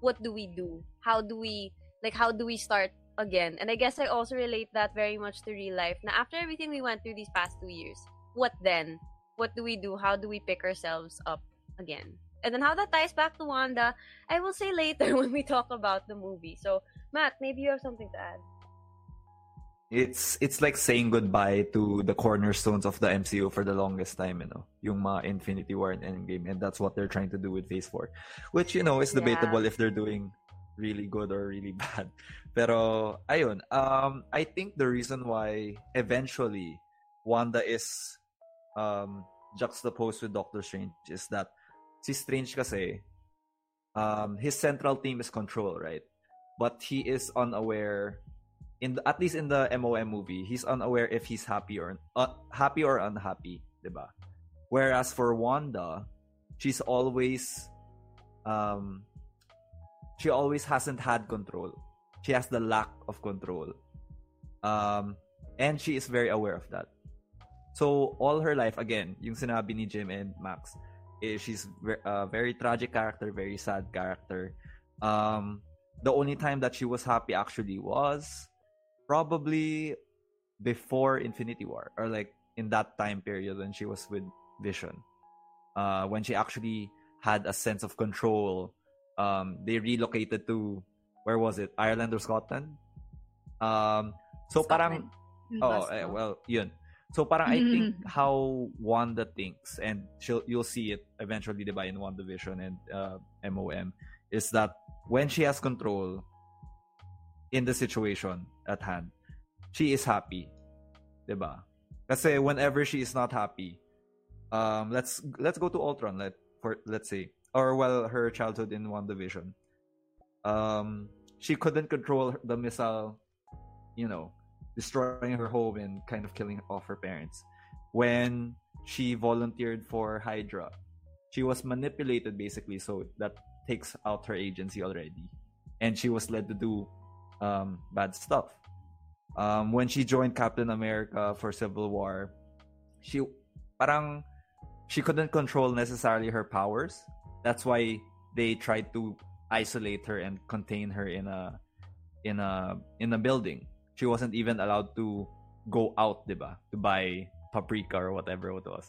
what do we do? How do we like? How do we start again. And I guess I also relate that very much to real life. Now, after everything we went through these past two years, what then? What do we do? How do we pick ourselves up again? And then how that ties back to Wanda, I will say later [LAUGHS] when we talk about the movie. So, Matt, maybe you have something to add. it's it's like saying goodbye to the cornerstones of the MCU for the longest time, you know, yung mga Infinity War and Endgame, and that's what they're trying to do with Phase 4. Which, you know, is debatable if they're doing really good or really [LAUGHS] bad. Pero, ayun, um, I think the reason why eventually Wanda is um, juxtaposed with Doctor Strange is that si Strange kasi, um, his central theme is control, right? But he is unaware in the, at least in the MOM movie, he's unaware if he's happy or uh, happy or unhappy, 'di ba? Whereas for Wanda, she's always um she always hasn't had control. She has the lack of control. Um and she is very aware of that. So all her life again, yung sinabi ni Jim and Max, is she's a very tragic character, very sad character. Um the only time that she was happy actually was probably before Infinity War or like in that time period when she was with Vision. Uh, when she actually had a sense of control. Um, they relocated to where was it? Ireland or Scotland? Um, so Scotland. parang oh eh, well yun. So parang I think how Wanda thinks and she'll you'll see it eventually diba in WandaVision and uh, MOM is that when she has control in the situation at hand, she is happy. 'Di ba? Kasi whenever she is not happy, um let's let's go to Ultron let for let's say or well her childhood in WandaVision. Um she couldn't control the missile, you know, destroying her home and kind of killing off her parents. When she volunteered for Hydra, she was manipulated basically so that takes out her agency already. And she was led to do um, bad stuff. Um, when she joined Captain America for Civil War, she parang she couldn't control necessarily her powers. That's why they tried to isolate her and contain her in a in a in a building. She wasn't even allowed to go out, diba, to buy paprika or whatever it was.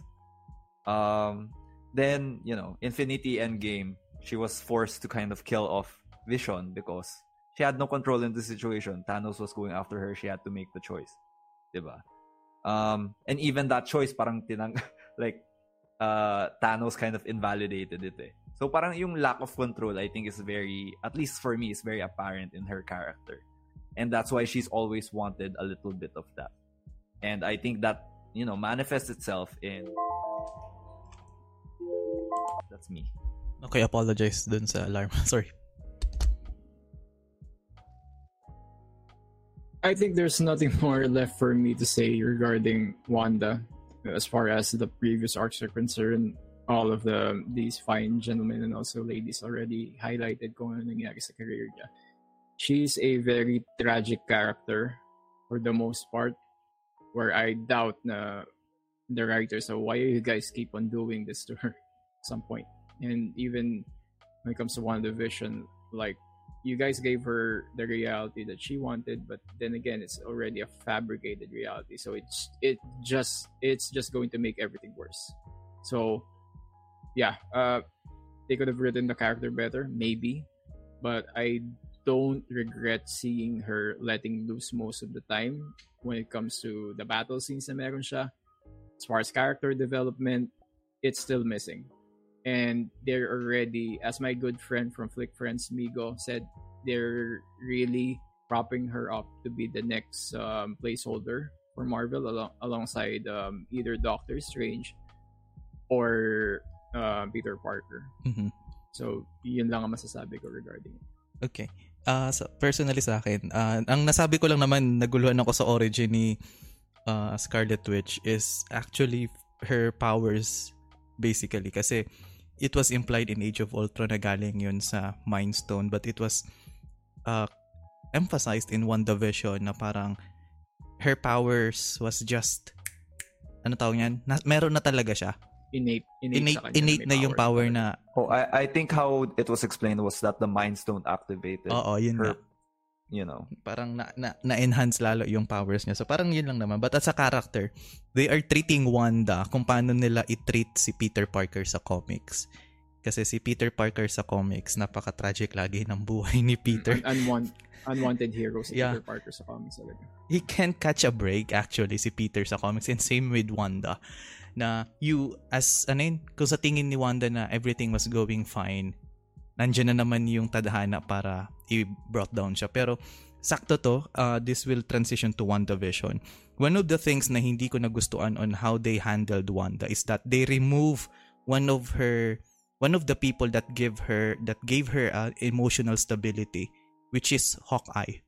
Um, then you know, Infinity Endgame, she was forced to kind of kill off Vision because she had no control in the situation. Thanos was going after her. She had to make the choice. Diba? Um, and even that choice, parang tinang, [LAUGHS] like, uh, Thanos kind of invalidated it eh. So parang yung lack of control, I think is very, at least for me, is very apparent in her character. And that's why she's always wanted a little bit of that. And I think that, you know, manifests itself in... That's me. Okay, apologize dun sa alarm. [LAUGHS] Sorry. I think there's nothing [LAUGHS] more left for me to say regarding Wanda as far as the previous arcs are concerned. All of the these fine gentlemen and also ladies already highlighted kung ano nangyari sa career niya. She's a very tragic character for the most part, where I doubt na the writers, so why you guys keep on doing this to her at [LAUGHS] some point? And even when it comes to one WandaVision, like you guys gave her the reality that she wanted but then again it's already a fabricated reality so it's it just it's just going to make everything worse so yeah uh they could have written the character better maybe. But i don't regret seeing her letting loose most of the time when it comes to the battle scenes na meron siya. As far as character development it's still missing. And they're already as my good friend from flick friends migo said they're really propping her up to be the next um, placeholder for marvel along, alongside um, either doctor strange or uh, peter parker Mhm. so yun lang ang masasabi ko regarding it Okay. Ah, so personally sa akin, ah, ang nasabi ko lang naman naguluhan ako sa origin ni ah, Scarlet Witch is actually her powers basically kasi it was implied in Age of Ultron na galing yun sa Mind Stone but it was uh, emphasized in WandaVision na parang her powers was just ano tawag yan? Na, meron na talaga siya. Innate innate, Innate, sa kanya innate na yung power na Oh, I, I think how it was explained was that the Mind Stone activated oo, yun her, nga. you know. parang na, na, na-enhance lalo yung powers niya. So parang yun lang naman. But as a character, they are treating Wanda kung paano nila i-treat si Peter Parker sa comics. Kasi si Peter Parker sa comics, napaka-tragic lagi ng buhay ni Peter. Un- unwan- unwanted hero si Yeah. Peter Parker sa comics talaga. he can't catch a break actually si Peter sa comics and same with Wanda na you as ano yun, kung sa tingin ni Wanda na everything was going fine nandiyan na naman yung tadhana para i-brought down siya pero sakto to uh, this will transition to WandaVision one of the things na hindi ko nagustuhan on how they handled Wanda is that they remove one of her one of the people that give her that gave her uh, emotional stability which is Hawkeye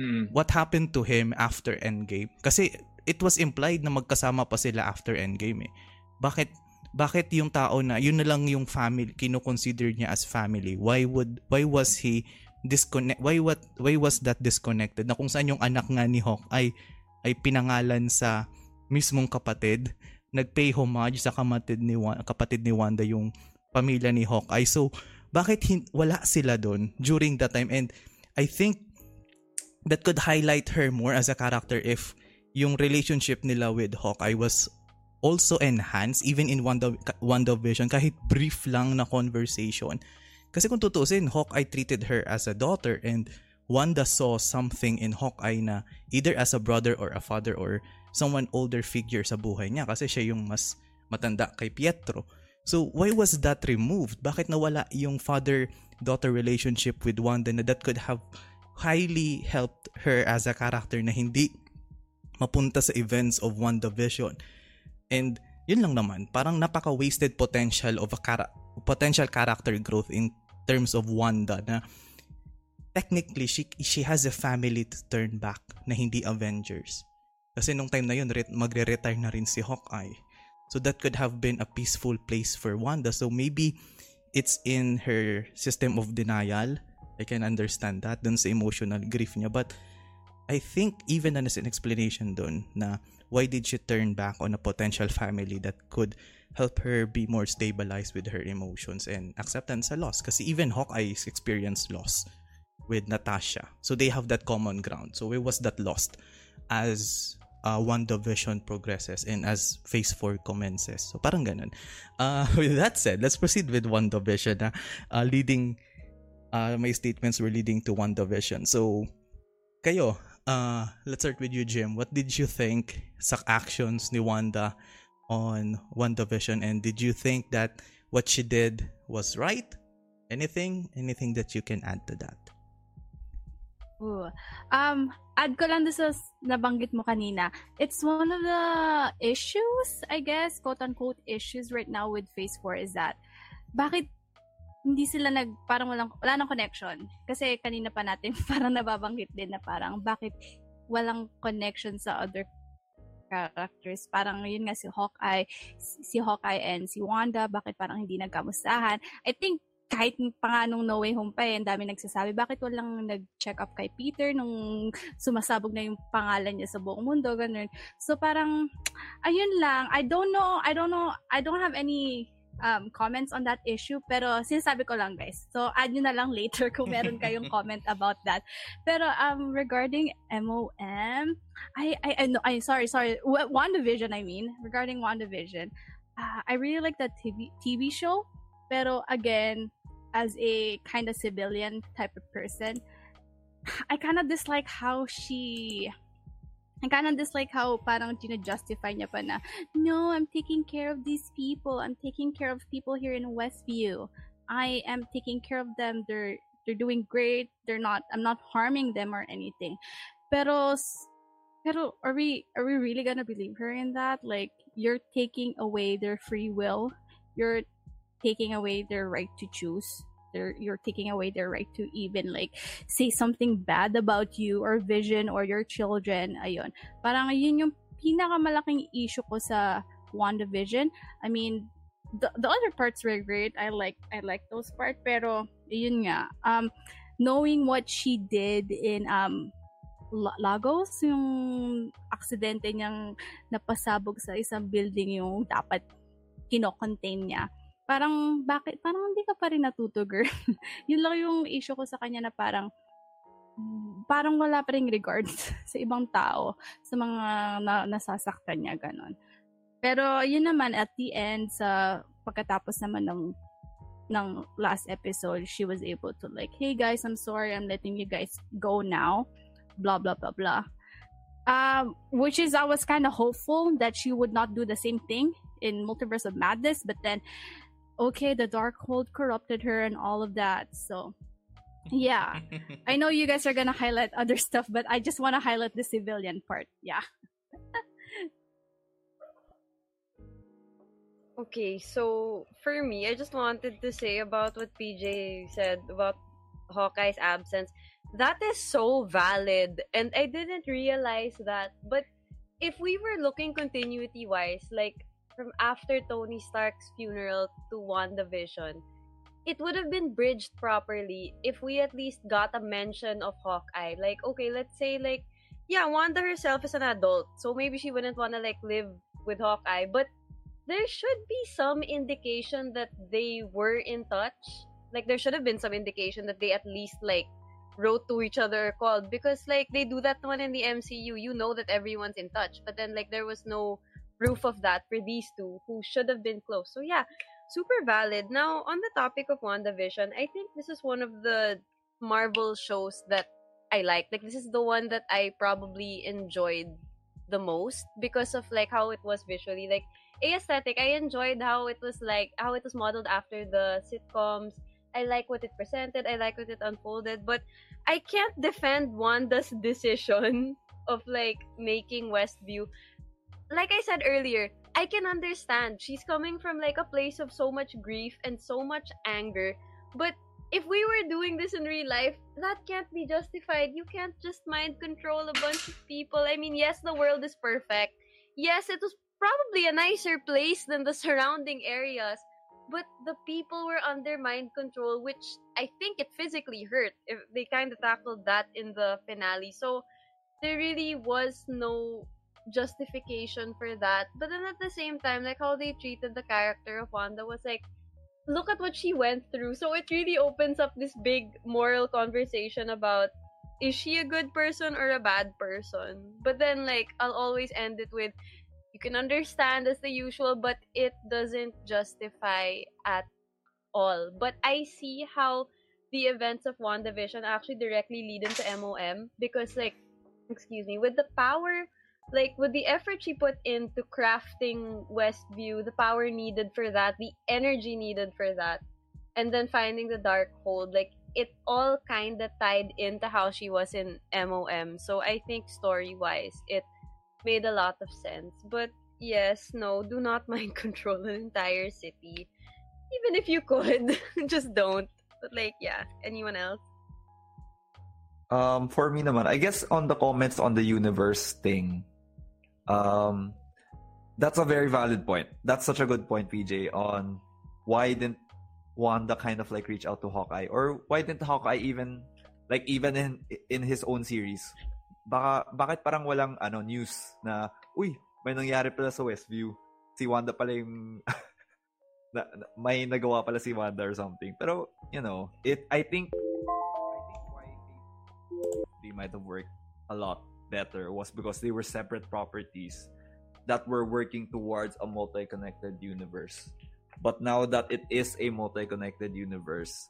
Mm. what happened to him after Endgame. Kasi it was implied na magkasama pa sila after Endgame eh. Bakit bakit yung tao na yun na lang yung family kino-consider niya as family? Why would why was he disconnect why what why was that disconnected? Na kung saan yung anak nga ni Hawk ay ay pinangalan sa mismong kapatid, nagpay homage sa kapatid ni Wa- kapatid ni Wanda yung pamilya ni Hawkeye. So bakit hin- wala sila doon during that time and I think that could highlight her more as a character if yung relationship nila with Hawkeye was also enhanced even in Wanda, WandaVision kahit brief lang na conversation. Kasi kung tutusin, Hawkeye treated her as a daughter and Wanda saw something in Hawkeye na either as a brother or a father or someone older figure sa buhay niya kasi siya yung mas matanda kay Pietro. So why was that removed? Bakit nawala yung father-daughter relationship with Wanda na that could have highly helped her as a character na hindi mapunta sa events of WandaVision. And yun lang naman, parang napaka-wasted potential of a chara- potential character growth in terms of Wanda na technically she she has a family to turn back na hindi Avengers. Kasi nung time na yun re- magre-retire na rin si Hawkeye. So that could have been a peaceful place for Wanda. So maybe it's in her system of denial. I can understand that dun sa emotional grief niya. But I think even as an explanation dun na why did she turn back on a potential family that could help her be more stabilized with her emotions and acceptance sa loss. Kasi even Hawkeye experienced loss with Natasha. So they have that common ground. So where was that lost as uh, WandaVision progresses and as Phase 4 commences? So parang ganun. Uh, [LAUGHS] with that said, let's proceed with WandaVision na uh, leading uh, my statements were leading to WandaVision. So kayo, uh, let's start with you, Jim. What did you think sa actions ni Wanda on WandaVision and did you think that what she did was right? Anything? Anything that you can add to that? Ooh. Um, add ko lang sa nabanggit mo kanina. It's one of the issues, I guess, quote-unquote issues right now with Phase 4 is that, bakit hindi sila nag, parang walang, wala nang connection? Kasi kanina pa natin [LAUGHS] parang nababanggit din na parang, bakit walang connection sa other characters. Parang yun nga si Hawkeye, si Hawkeye and si Wanda, bakit parang hindi nagkamustahan. I think kahit pa nga nung No Way Home pa eh, ang dami nagsasabi, bakit walang nag-check up kay Peter nung sumasabog na yung pangalan niya sa buong mundo, ganun. So parang, ayun lang, I don't know, I don't know, I don't have any um, comments on that issue, pero sinasabi ko lang guys. So add nyo na lang later kung meron kayong [LAUGHS] comment about that. Pero um, regarding MOM, I, I, I, no, I sorry, sorry, WandaVision I mean, regarding WandaVision, uh, I really like that TV, TV show, pero again, as a kind of civilian type of person, I kind of dislike how she I kind of dislike how parang justify niya pa na, no, I'm taking care of these people. I'm taking care of people here in Westview. I am taking care of them. They're they're doing great. They're not I'm not harming them or anything. Pero pero are we are we really gonna believe her in that? Like you're taking away their free will. You're taking away their right to choose. They're, you're taking away their right to even like say something bad about you or vision or your children. Ayun. Parang yun yung pinakamalaking issue ko sa WandaVision. I mean, the, the other parts were great. I like I like those parts pero yun nga. Um knowing what she did in um Lagos, yung aksidente niyang napasabog sa isang building yung dapat kino-contain niya. Parang, bakit? Parang hindi ka pa rin natuto, girl. [LAUGHS] Yun lang yung issue ko sa kanya na parang, parang wala pa rin regard [LAUGHS] sa ibang tao, sa mga na, nasasaktan niya, ganon. Pero, yun naman, at the end, sa pagkatapos naman ng ng last episode, she was able to like, hey guys, I'm sorry, I'm letting you guys go now. Blah blah blah blah. Um, which is I was kind of hopeful that she would not do the same thing in Multiverse of Madness, but then okay, the Darkhold corrupted her and all of that. So yeah. [LAUGHS] I know you guys are gonna highlight other stuff, but I just wanna highlight the civilian part. Yeah. Okay, so for me, I just wanted to say about what PJ said about Hawkeye's absence. That is so valid, and I didn't realize that. But if we were looking continuity wise, like from after Tony Stark's funeral to WandaVision, it would have been bridged properly if we at least got a mention of Hawkeye. Like, okay, let's say like, yeah, Wanda herself is an adult, so maybe she wouldn't want to like live with Hawkeye, but there should be some indication that they were in touch. Like there should have been some indication that they at least like wrote to each other called because like they do that one in the MCU. You know that everyone's in touch, but then like there was no proof of that for these two who should have been close. So yeah, super valid. Now on the topic of WandaVision, I think this is one of the Marvel shows that I like. Like this is the one that I probably enjoyed the most because of like how it was visually. Like aesthetic. I enjoyed how it was like how it was modeled after the sitcoms. I like what it presented. I like what it unfolded. But I can't defend Wanda's [LAUGHS] decision of like making Westview. Like I said earlier, I can understand. She's coming from like a place of so much grief and so much anger. But if we were doing this in real life, that can't be justified. You can't just mind control a bunch of people. I mean, yes, the world is perfect. Yes, it was probably a nicer place than the surrounding areas. But the people were under mind control, which I think it physically hurt. If they kind of tackled that in the finale, so there really was no justification for that. But then at the same time, like how they treated the character of Wanda was like, look at what she went through. So it really opens up this big moral conversation about is she a good person or a bad person? But then like I'll always end it with you can understand as the usual, but it doesn't justify at all. But I see how the events of WandaVision actually directly lead into MOM because, like, excuse me, with the power, like, with the effort she put into crafting Westview, the power needed for that, the energy needed for that, and then finding the Darkhold, like, it all kind of tied into how she was in MOM. So I think story wise, it made a lot of sense. But yes, no, do not [LAUGHS] mind control an entire city. Even if you could, [LAUGHS] just don't. But like, yeah, anyone else? Um, for me naman, I guess on the comments on the universe thing, um, that's a very valid point. That's such a good point, PJ, on why didn't Wanda kind of like reach out to Hawkeye, or why didn't Hawkeye even like even in in his own series baka, bakit parang walang ano news na, uy, may nangyari pala sa Westview. Si Wanda pala yung, [LAUGHS] na, na, may nagawa pala si Wanda or something. Pero, you know, it, I think, I think why they might have worked a lot better was because they were separate properties that were working towards a multi-connected universe. But now that it is a multi-connected universe,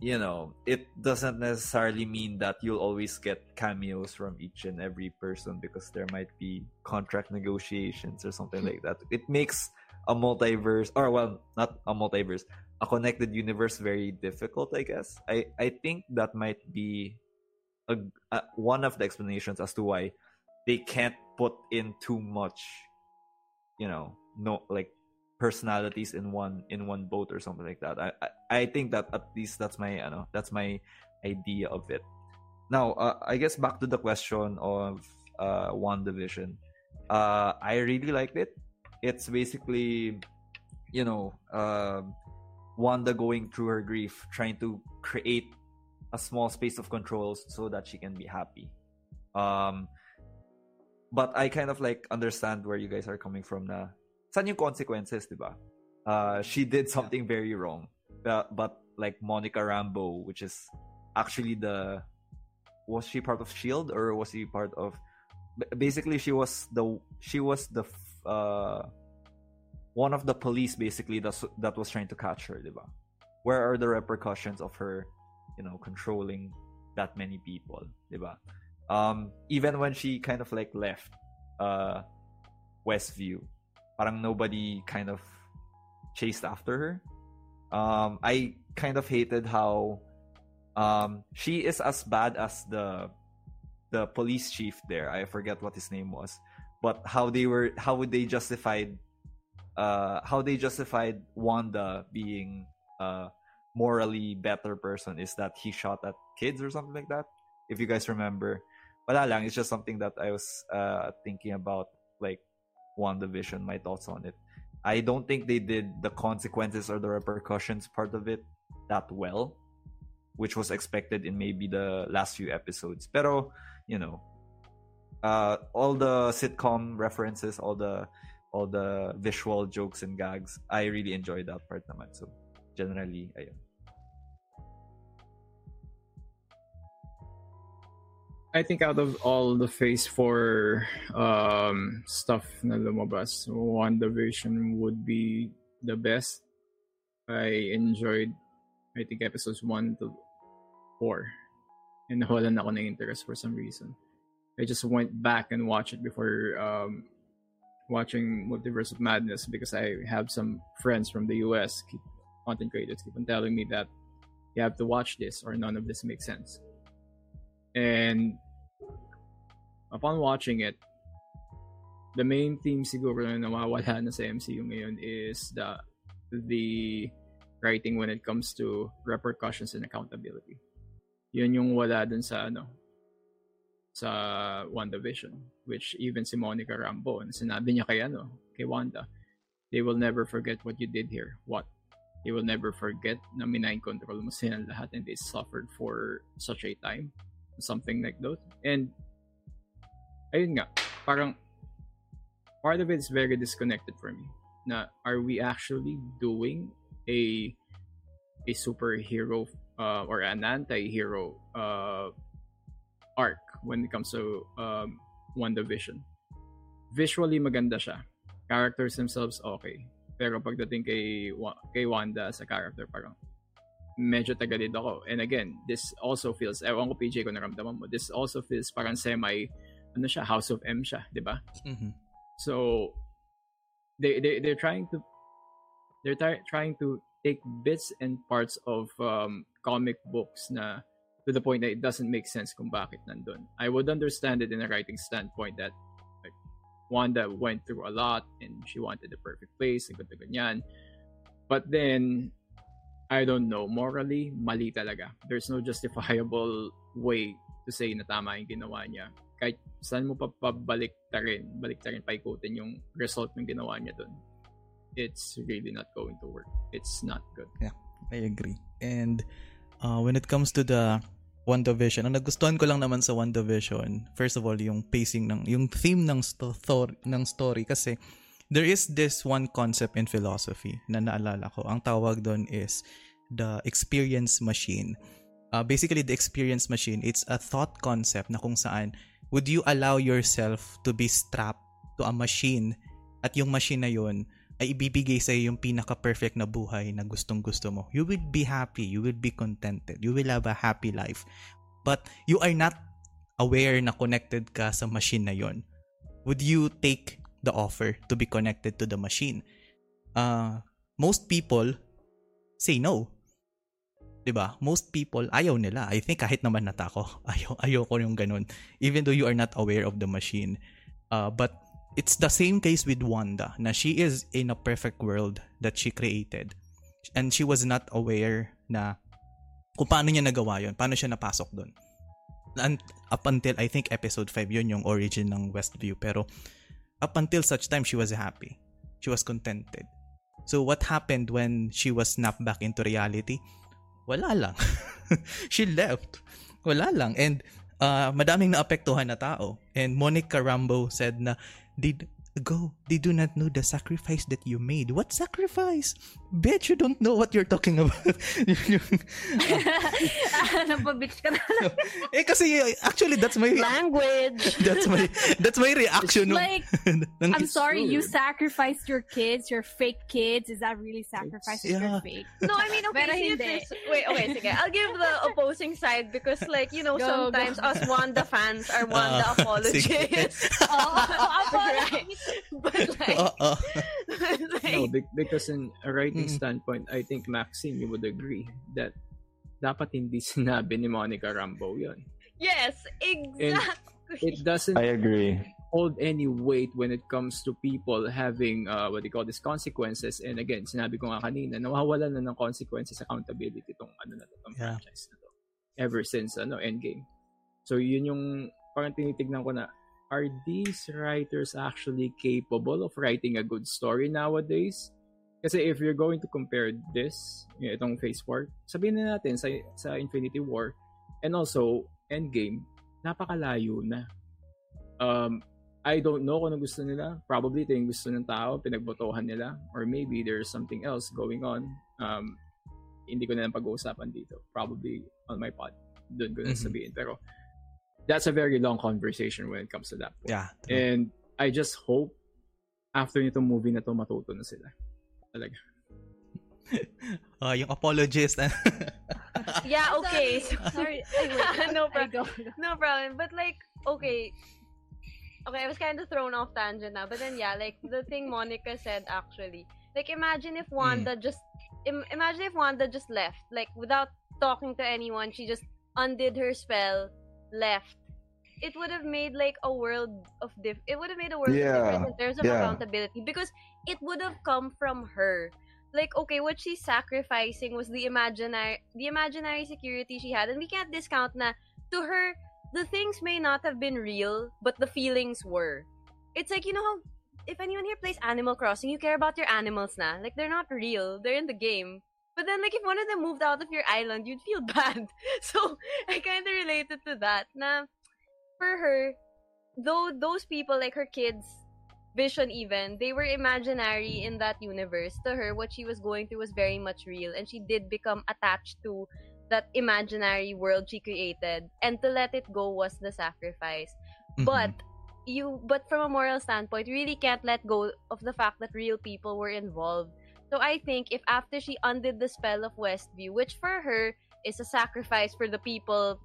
you know, it doesn't necessarily mean that you'll always get cameos from each and every person because there might be contract negotiations or something like that. It makes a multiverse, or well, not a multiverse, a connected universe very difficult, I guess. I, I think that might be a, a, one of the explanations as to why they can't put in too much, you know, no, like personalities in one in one boat or something like that. I I, I think that at least that's my you know that's my idea of it. Now, uh, I guess back to the question of uh division. Uh I really liked it. It's basically you know, uh, Wanda going through her grief, trying to create a small space of controls so that she can be happy. Um but I kind of like understand where you guys are coming from na saan yung consequences, di ba? Uh, she did something very wrong. But, but like Monica Rambeau, which is actually the was she part of Shield or was she part of basically she was the she was the uh one of the police basically that that was trying to catch her, di ba? where are the repercussions of her, you know, controlling that many people, diba? Um, even when she kind of like left uh, Westview, parang nobody kind of chased after her. Um, I kind of hated how um, she is as bad as the the police chief there. I forget what his name was, but how they were how would they justified uh, how they justified Wanda being a morally better person is that he shot at kids or something like that. If you guys remember, wala lang. It's just something that I was uh, thinking about, like WandaVision, my thoughts on it. I don't think they did the consequences or the repercussions part of it that well, which was expected in maybe the last few episodes. Pero, you know, uh, all the sitcom references, all the all the visual jokes and gags, I really enjoyed that part naman. So, generally, ayun. I think out of all the phase 4 um, stuff na lumabas, WandaVision would be the best. I enjoyed, I think, episodes 1 to 4. And nawalan ako ng interest for some reason. I just went back and watched it before um, watching Multiverse of Madness because I have some friends from the US, content creators, keep on telling me that you have to watch this or none of this makes sense. And upon watching it, the main theme siguro na nawawala na sa MCU ngayon is the the writing when it comes to repercussions and accountability. Yun yung wala dun sa ano sa WandaVision which even si Monica Rambeau sinabi niya kay ano kay Wanda they will never forget what you did here what they will never forget na minain control mo silang lahat and they suffered for such a time something like that and ayun nga parang part of it is very disconnected for me na are we actually doing a a superhero uh, or an anti-hero uh, arc when it comes to um, WandaVision. Visually maganda siya. Characters themselves okay. Pero pagdating kay kay Wanda sa character parang medyo tagalid ako. And again, this also feels, ewan ko PJ ko naramdaman mo, this also feels parang semi, ano siya, House of M siya, di ba? Mhm. So they they they're trying to they're try, trying to take bits and parts of um, comic books na to the point that it doesn't make sense kung bakit nandun. I would understand it in a writing standpoint that Wanda went through a lot and she wanted the perfect place ganito ganyan. But then I don't know, morally mali talaga. There's no justifiable [LAUGHS] way to say na tama yung ginawa niya kahit saan mo pa pabalik ta rin, balik ta rin paikutin yung result ng ginawa niya dun. It's really not going to work. It's not good. I agree. And uh, when it comes to the WandaVision, ang nagustuhan ko lang naman sa WandaVision, first of all, yung pacing ng, yung theme ng, sto- thor- ng story kasi there is this one concept in philosophy na naalala ko. Ang tawag doon is the experience machine. Uh, basically, the experience machine, it's a thought concept na kung saan would you allow yourself to be strapped to a machine at yung machine na yun ay ibibigay sa yung pinaka-perfect na buhay na gustong-gusto mo. You will be happy. You will be contented. You will have a happy life. But you are not aware na connected ka sa machine na yon. Would you take the offer to be connected to the machine? Uh, most people say no. 'Di ba? Most people ayaw nila. I think kahit naman natako, [LAUGHS] ayaw ayaw ko yung ganun. Even though you are not aware of the machine. Uh, but it's the same case with Wanda na she is in a perfect world that she created. And she was not aware na kung paano niya nagawa yon paano siya napasok doon and up until I think episode 5 yun yung origin ng Westview. Pero up until such time she was happy. She was contented. So what happened when she was snapped back into reality? Wala lang. [LAUGHS] She left. Wala lang. And uh, madaming naapektuhan na tao. And Monica Rambo said na did ago, they do not know the sacrifice that you made. What sacrifice? Bet you don't know what you're talking about. [LAUGHS] Napabitch ka na. [LAUGHS] eh kasi actually that's my Language. [LAUGHS] that's my that's my reaction. like, nung- I'm sorry, you sacrificed your kids, your fake kids. Is that really sacrifice if yeah. you're fake? No, I mean, okay, Pero see, hindi. this, wait, okay, sige. I'll give the opposing side because, like, you know, Go, sometimes go. us Wanda fans are Wanda Ah, apologists. Oh, right. [LAUGHS] But, like, Oo. [LAUGHS] like No, be- because in a writing Mm. standpoint, I think Maxine, you would agree that dapat hindi [LAUGHS] sinabi ni Monica Rambo yun. yes, exactly. It doesn't I agree. hold any weight when it comes to people having uh, what they call these consequences. And again, sinabi ko nga kanina, nawawala na ng consequences accountability itong ano na to, itong Yeah. franchise na to. Ever since ano, Endgame. So yun yung parang tinitignan ko na are these writers actually capable of writing a good story nowadays? Kasi if you're going to compare this, itong Phase 4, sabihin na natin sa, sa Infinity War and also Endgame, napakalayo na. Um, I don't know kung ano gusto nila. Probably ito yung gusto ng tao, pinagbotohan nila. Or maybe there's something else going on. Um, hindi ko na lang pag-uusapan dito. Probably on my pod. Doon ko na Mhm. sabihin. Pero that's a very long conversation when it comes to that point. Yeah. true. And I just hope after nitong movie na to matuto na sila. Talaga. [LAUGHS] Ah, yung apologist. [LAUGHS] yeah, okay. So, Sorry. Ay, [LAUGHS] no problem. No problem. But like, okay. Okay, I was kind of thrown off tangent now. But then yeah, like the thing Monica said actually. Like imagine if Wanda just Im- imagine if Wanda just left. Like without talking to anyone, she just undid her spell, left. It would have made like a world of diff it would have made a world Yeah, of difference in terms of yeah. accountability because it would have come from her. Like okay, what she's sacrificing was the imaginary the imaginary security she had and we can't discount na to her the things may not have been real, but the feelings were. It's like you know how if anyone here plays Animal Crossing, you care about your animals na. Like they're not real, they're in the game. But then like if one of them moved out of your island, you'd feel [LAUGHS] bad. So I kind of related to that. Na for her, though those people like her kids, Vision even, they were imaginary in that universe. To her, what she was going through was very much real, and she did become attached to that imaginary world she created and to let it go was the sacrifice Mhm. but you but from a moral standpoint you really can't let go of the fact that real people were involved so i think if after she undid the spell of westview which for her is a sacrifice for the people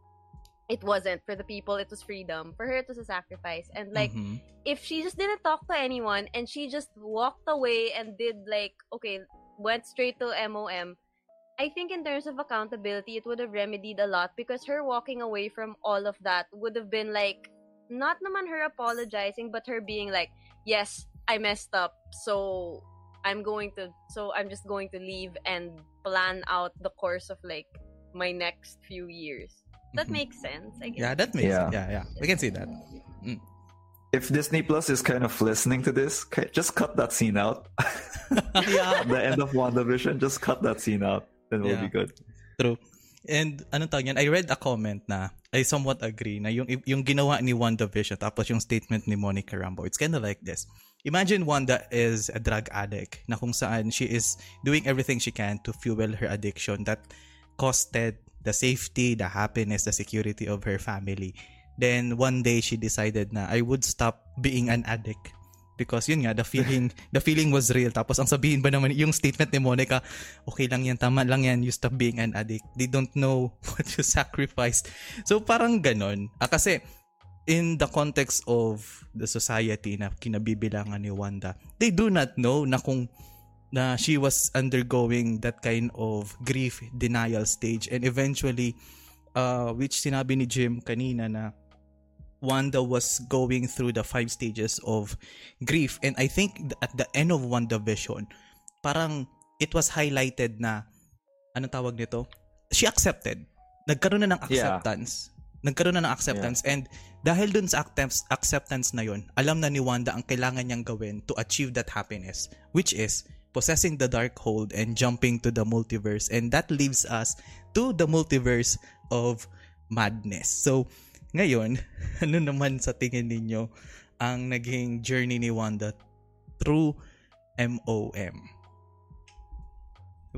it wasn't for the people it was freedom for her it was a sacrifice and like Mhm. if she just didn't talk to anyone and she just walked away and did like okay went straight to mom i think in terms of accountability it would have remedied a lot because her walking away from all of that would have been like not naman her apologizing but her being like yes i messed up so i'm going to so i'm just going to leave and plan out the course of like my next few years that Mhm. makes sense i guess Yeah, that makes Yeah. yeah, yeah. We can see that. If Disney Plus is kind of listening to this, ca- just cut that scene out. [LAUGHS] yeah, [LAUGHS] the end of WandaVision, just cut that scene out. Then we'll Yeah. be good. True. And anong tawag yan? I read a comment na I somewhat agree na yung yung ginawa ni WandaVision tapos yung statement ni Monica Rambeau. It's kind of like this. Imagine Wanda is a drug addict na kung saan she is doing everything she can to fuel her addiction that costed the safety, the happiness, the security of her family. Then one day she decided na I would stop being an addict. Because yun nga the feeling [LAUGHS] the feeling was real. Tapos ang sabihin ba naman yung statement ni Monica okay lang yan tama lang yan you stop being an addict. They don't know [LAUGHS] what you sacrificed. So parang ganon. Ah, kasi in the context of the society na kinabibilangan ni Wanda they do not know na kung na she was undergoing that kind of grief denial stage. And eventually uh, which sinabi ni Jim kanina na Wanda was going through the five stages of grief. And I think th- at the end of WandaVision parang it was highlighted na anong tawag nito? She accepted. Nagkaroon na ng Yeah. acceptance. Nagkaroon na ng acceptance. And dahil dun sa acceptance, na yun alam na ni Wanda ang kailangan niyang gawin to achieve that happiness which is possessing the dark hold and jumping to the multiverse and that leaves us to the multiverse of madness so ngayon [LAUGHS] ano naman sa tingin ninyo ang naging journey ni Wanda through MOM.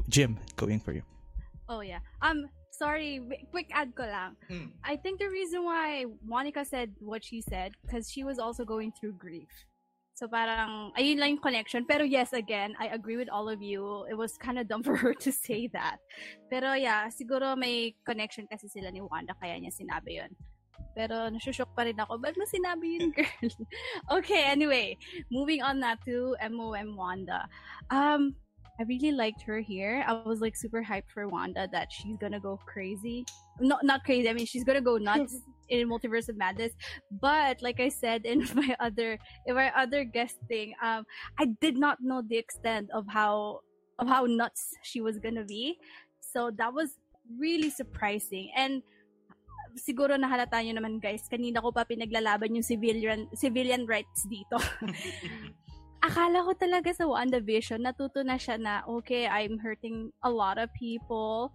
Jim, going for you. Oh yeah. Um sorry, quick add ko lang. I think the reason why Monica said what she said because she was also going through grief. So parang ayun lang yung connection. Pero yes, again, I agree with all of you. It was kind of dumb [LAUGHS] for her to say that. Pero yeah, siguro may connection kasi sila ni Wanda kaya niya sinabi yun. Pero nasushock pa rin ako. Ba't mo sinabi yun, [LAUGHS] girl? okay, anyway. Moving on na to MOM Wanda. Um, I really liked her here. I was like super hyped for Wanda that she's gonna go crazy. Not not crazy. I mean, she's gonna go nuts [LAUGHS] in Multiverse of Madness. But like I said in [LAUGHS] my other in my other guest thing, um, I did not know the extent of how of how nuts she was gonna be. So that was really surprising. And siguro nahalata nyo naman guys, kanina ko pa pinaglalaban yung civilian civilian rights dito. [LAUGHS] akala ko talaga sa WandaVision, natuto na siya na, okay, I'm hurting a lot of people.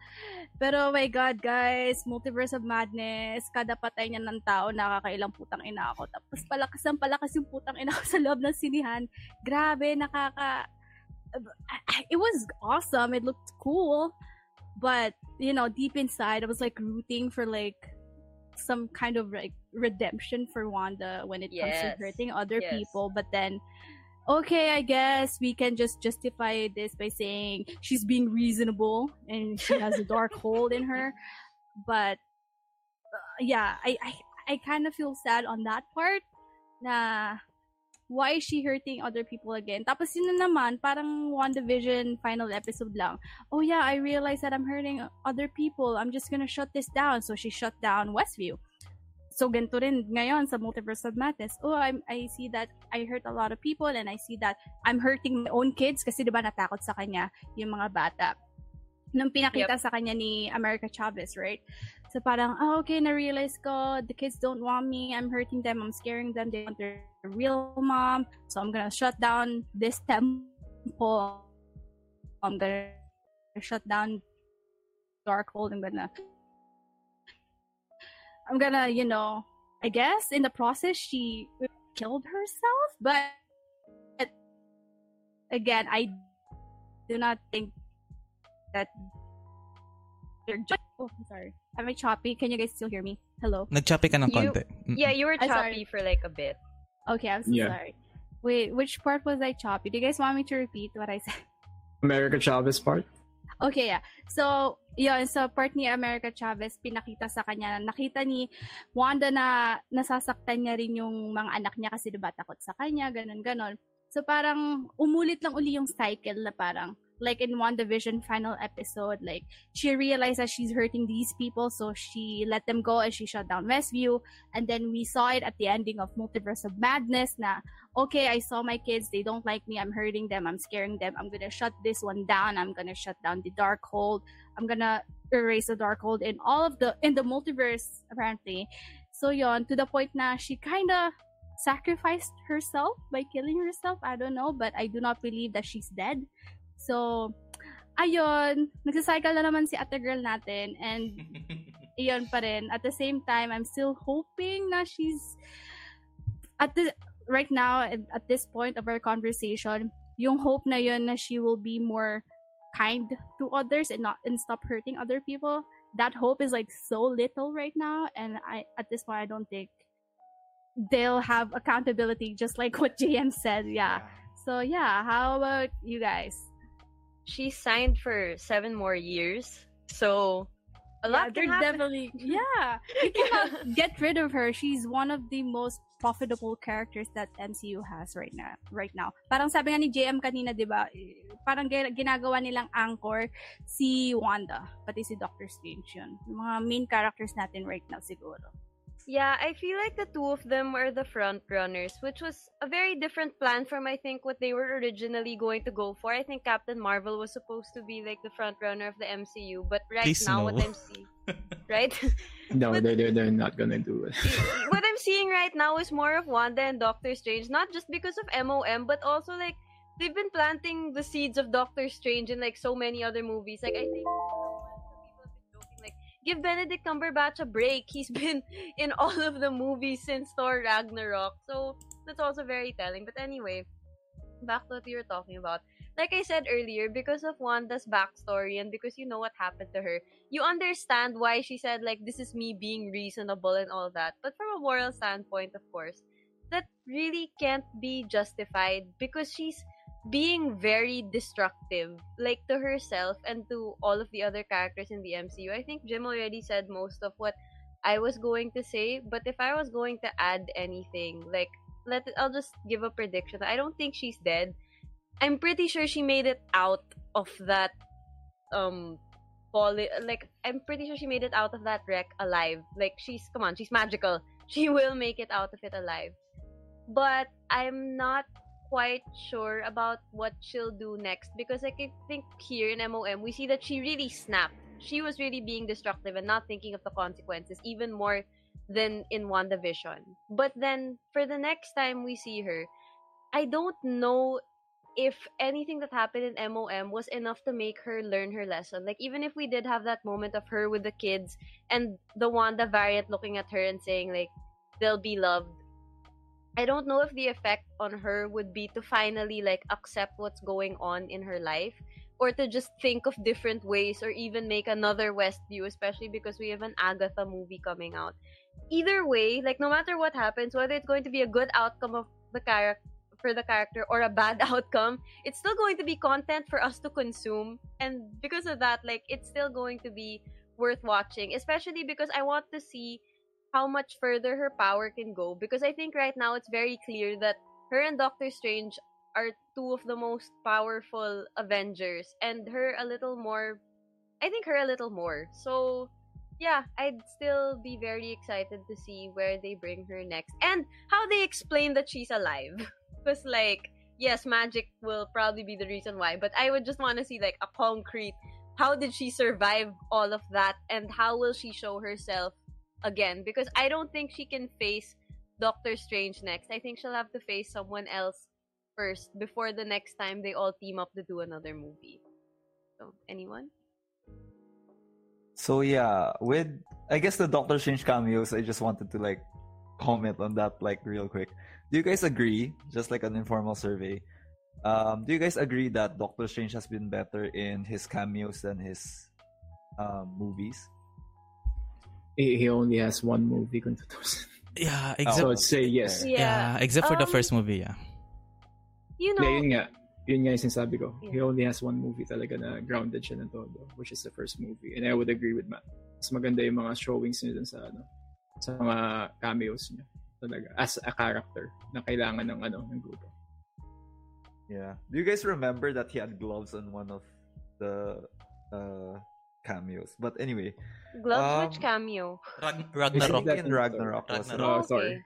Pero, oh my God, guys, Multiverse of Madness, kada patay niya ng tao, nakakailang putang ina ako. Tapos palakas ang palakas yung putang ina ko [LAUGHS] sa loob ng sinihan. Grabe, nakaka... It was awesome. It looked cool. But, you know, deep inside, I was like rooting for like some kind of like redemption for Wanda when it comes to Yes. hurting other Yes. people. But then, okay, I guess we can just justify this by saying she's being reasonable and she has a Darkhold in her. But uh, yeah, I I, I kind of feel sad on that part. Na why is she hurting other people again? Tapos yun na naman, parang WandaVision final episode lang. Oh yeah, I realized that I'm hurting other people. I'm just gonna shut this down. So she shut down Westview. So ganito rin ngayon sa Multiverse of Madness. Oh, I'm, I see that I hurt a lot of people and I see that I'm hurting my own kids kasi 'di ba natakot sa kanya yung mga bata. Nung pinakita sa kanya ni America Chavez, right? So parang, oh, okay, na-realize ko, the kids don't want me, I'm hurting them, I'm scaring them, they want their real mom, so I'm gonna shut down this temple. I'm gonna shut down Darkhold, I'm gonna I'm gonna, you know, I guess in the process she killed herself, but again, I do not think that they're just. Oh, I'm sorry. Am I choppy? Can you guys still hear me? Hello. Nagchapi ka ng You- konti. Mm. Yeah, you were I'm choppy sorry. for like a bit. Okay, I'm so Yeah. sorry. Wait, which part was I choppy? Do you guys want me to repeat what I said? America Chavez part. Okay, yeah. So, yun, sa part ni America Chavez, pinakita sa kanya, na nakita ni Wanda na nasasaktan niya rin yung mga anak niya kasi diba takot sa kanya, ganun, ganun. So, parang umulit lang uli yung cycle na parang, like in WandaVision final episode, like, she realized that she's hurting these people, so she let them go and she shut down Westview. And then we saw it at the ending of Multiverse of Madness na, okay, I saw my kids, they don't like me, I'm hurting them, I'm scaring them, I'm gonna shut this one down, I'm gonna shut down the Darkhold, I'm gonna erase the Darkhold in all of the, in the multiverse, apparently. So yon to the point na she kinda sacrificed herself by killing herself, I don't know, but I do not believe that she's dead. So, ayun, nagsacycle na naman si ate girl natin, and [LAUGHS] iyon pa rin. At the same time, I'm still hoping na she's at the right now at, at this point of our conversation, yung hope na yun na she will be more kind to others and not and stop hurting other people. That hope is like so little right now, and I at this point I don't think they'll have accountability, just like [LAUGHS] what JM said. Yeah. So yeah, how about you guys? She signed for seven more years, so a lot yeah, can they're definitely [LAUGHS] yeah. You cannot get rid of her. She's one of the most profitable characters that MCU has right now. Right now, parang sabi nga ni JM kanina, di ba? eh, Parang gi- ginagawa nilang anchor si Wanda, pati si Doctor Strange yun. Yung mga main characters natin right now siguro. Yeah, I feel like the two of them were the front runners, which was a very different plan from I think what they were originally going to go for. I think Captain Marvel was supposed to be like the front runner of the MCU, but right Please now what. I'm seeing, right? [LAUGHS] No, But- they they're, they're not gonna do it. [LAUGHS] what I'm seeing right now is more of Wanda and Doctor Strange, not just because of MOM, but also like they've been planting the seeds of Doctor Strange in like so many other movies. Like I think give Benedict Cumberbatch a break. He's [LAUGHS] been in all of the movies since Thor Ragnarok. So that's also very telling. But anyway, back to what you were talking about. Like I said earlier, because of Wanda's backstory and because you know what happened to her, you understand why she said like this is me being reasonable and all that. But from a moral standpoint, of course, that really can't be justified because she's being very destructive, like to herself and to all of the other characters in the MCU. I think Jim already said most of what I was going to say, but if I was going to add anything, like let I'll just give a prediction. I don't think she's dead. I'm pretty sure she made it out of that um poly like I'm pretty sure she made it out of that wreck alive. Like she's come on, she's magical. She will make it out of it alive. But I'm not quite sure about what she'll do next because like, I think here in MOM we see that she really snapped. She was really being destructive and not thinking of the consequences even more than in WandaVision. But then for the next time we see her, I don't know if anything that happened in MOM was enough to make her learn her lesson. Like even if we did have that moment of her with the kids and the Wanda variant looking at her and saying like they'll be loved I don't know if the effect on her would be to finally like accept what's going on in her life or to just think of different ways or even make another Westview, especially because we have an Agatha movie coming out. Either way, like no matter what happens, whether it's going to be a good outcome of the character for the character or a bad [LAUGHS] outcome, it's still going to be content for us to consume. And because of that, like it's still going to be worth watching, especially because I want to see how much further her power can go. Because I think right now it's very clear that her and Doctor Strange are two of the most powerful Avengers. And her a little more I think her a little more. So yeah, I'd still be very excited to see where they bring her next. And how they explain that she's alive. [LAUGHS] Because like yes, magic will probably be the reason why, but I would just want to see like a concrete how did she survive all of that? And how will she show herself again because I don't think she can face Doctor Strange next. I think she'll have to face someone else first before the next time they all team up to do another movie. So, anyone? So yeah, with I guess the Doctor Strange cameos, I just wanted to like comment on that like real quick. Do you guys agree? Just like an informal survey. Um, do you guys agree that Doctor Strange has been better in his cameos than his um, movies? He, he only has one movie kung tutusin. Yeah, [LAUGHS] So I'd say yes. yeah, except for the Um, first movie, yeah. You Hindi, know, yun nga. Yun nga yung sinasabi ko. He only has one movie talaga na grounded siya ng todo, which is the first movie. And I would agree with Matt. Mas maganda yung mga showings niya dun sa ano, sa mga cameos niya. Talaga. As a character na kailangan ng ano, ng grupo. Yeah. Do you guys remember that he had gloves on one of the uh, cameos? But anyway, gloves which um, cameo? Rag- I Ragnarok. think in Ragnarok. was it? Ragnarok. Oh, sorry.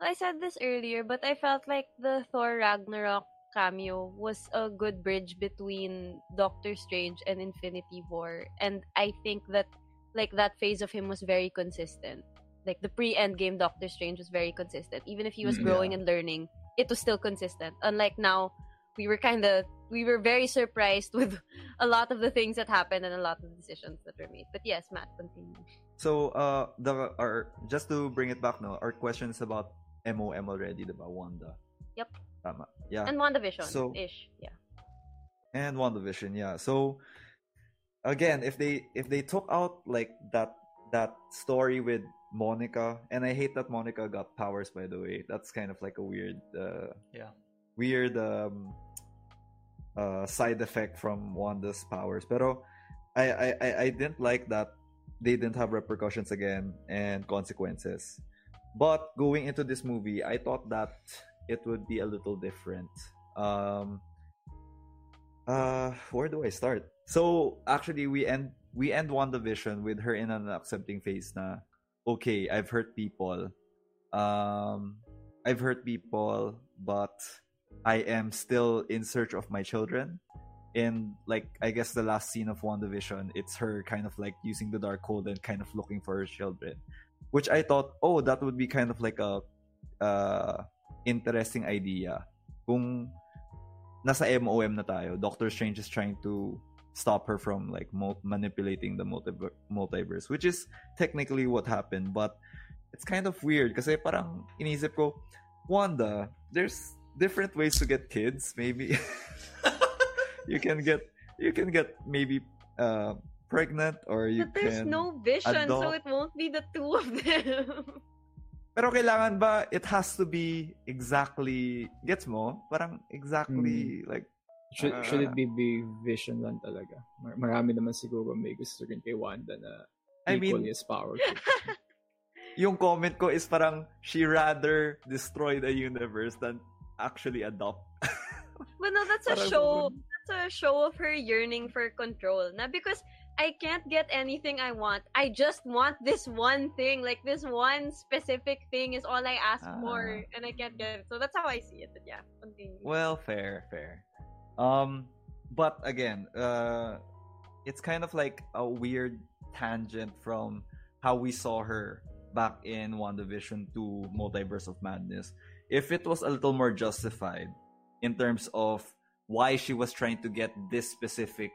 I said this earlier, but I felt like the Thor Ragnarok cameo was a good bridge between Doctor Strange and Infinity War, and I think that like that phase of him was very consistent. Like the pre-Endgame Doctor Strange was very consistent, even if he was Mm, growing yeah. and learning, it was still consistent. Unlike now, we were kind of we were very surprised [LAUGHS] with a lot of the things that happened and a lot of the decisions that were made. But yes, Matt, continue. So uh the our just to bring it back now, our questions about MOM already, diba? Wanda. Yep. Tama. Yeah. And WandaVision So- ish, yeah. and WandaVision, yeah. So again, if they if they took out like that that story with Monica, and I hate that Monica got powers by the way. That's kind of like a weird uh Yeah. Weird um uh side effect from Wanda's powers. Pero I I I, didn't like that they didn't have repercussions again and consequences. But going into this movie, I thought that it would be a little different. Um uh where do I start? So actually we end we end WandaVision with her in an accepting phase na okay, I've hurt people. Um I've hurt people, but I am still in search of my children. And like I guess the last scene of WandaVision, it's her kind of like using the Darkhold and kind of looking for her children. Which I thought, oh, that would be kind of like a uh interesting idea. Kung nasa MOM na tayo, Doctor Strange is trying to stop her from like mo- manipulating the multiver- multiverse, which is technically what happened, but it's kind of weird kasi parang inisip ko Wanda, there's different ways to get kids. Maybe [LAUGHS] you can get you can get maybe uh, pregnant or you But there's can. no vision, so adopt. it won't be the two of them. [LAUGHS] Pero kailangan ba it has to be exactly gets mo? Parang exactly like Should, should it be be vision lang talaga? Mar- Marami naman siguro may gusto rin kay Wanda na I mean- equally as powerful. [LAUGHS] yung comment ko is parang she rather destroy the universe than actually adopt. [LAUGHS] But no, that's a show. That's a show of her yearning for control. Now, because I can't get anything I want. I just want this one thing. Like this one specific thing is all I ask for, Ah. and I can't get it. So that's how I see it. But yeah, continue. Well, fair, fair. Um, but again, uh, it's kind of like a weird tangent from how we saw her back in WandaVision to Multiverse of Madness. If it was a little more justified in terms of why she was trying to get this specific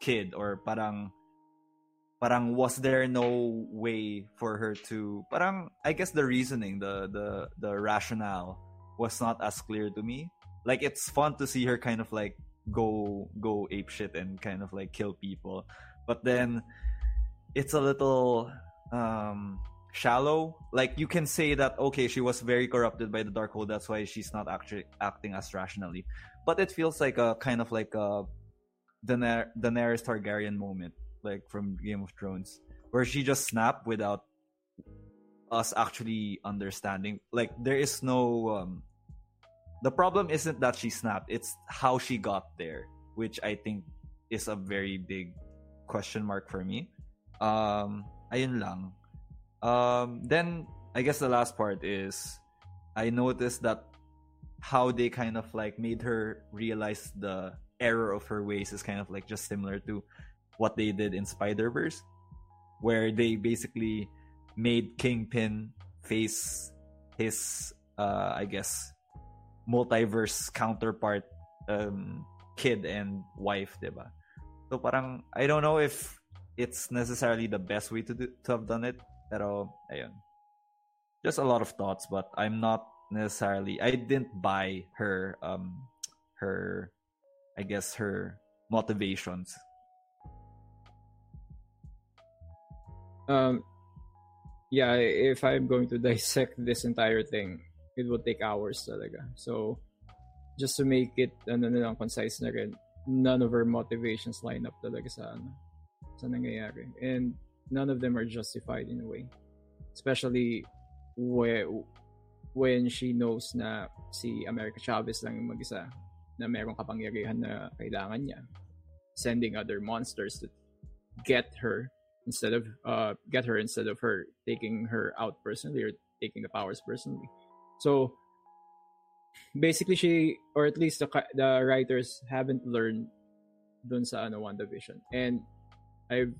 kid or parang parang was there no way for her to parang I guess the reasoning the the the rationale was not as clear to me. Like it's fun to see her kind of like go go ape shit and kind of like kill people. But then it's a little um shallow. Like you can say that okay she was very corrupted by the Darkhold that's why she's not actually acting as rationally. But it feels like a kind of like a Daener- Daenerys Targaryen moment like from Game of Thrones where she just snapped without us actually understanding. Like there is no um the problem isn't that she snapped it's how she got there which i think is a very big question mark for me. Um ayun lang um then i guess the last part is i noticed that how they kind of like made her realize the error of her ways is kind of like just similar to what they did in spider-verse where they basically made kingpin face his uh i guess multiverse counterpart um kid and wife, 'di ba? So parang I don't know if it's necessarily the best way to do, to have done it, pero ayun. Just a lot of thoughts, but I'm not necessarily I didn't buy her um her I guess her motivations. Um, yeah, if I'm going to [LAUGHS] dissect this entire thing, it will take hours talaga. So, just to make it ano na lang, concise na rin, none of her motivations line up talaga sa ano, sa nangyayari. And none of them are justified in a way. Especially where, when she knows na si America Chavez lang yung mag-isa na merong kapangyarihan na kailangan niya. Sending other monsters to get her instead of uh get her instead of her taking her out personally or taking the powers personally. So basically she or at least the the writers haven't learned dun sa ano WandaVision. And I've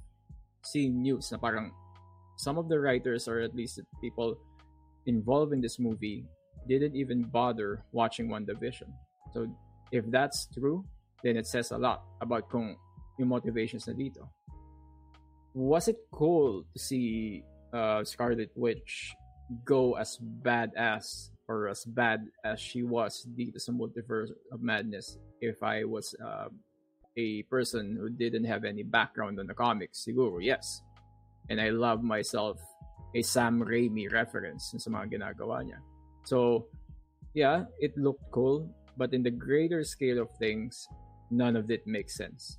seen news na parang some of the writers or at least people involved in this movie didn't even bother watching WandaVision. So if that's true, then it says a lot about kung yung motivations na dito. Was it cool to see uh, Scarlet Witch go as badass or as bad as she was dito sa Multiverse of Madness if I was uh, a person who didn't have any background on the comics? Siguro, yes. And I love myself a Sam Raimi reference sa mga ginagawa niya. So, yeah, it looked cool, but in the greater scale of things, none of it makes sense.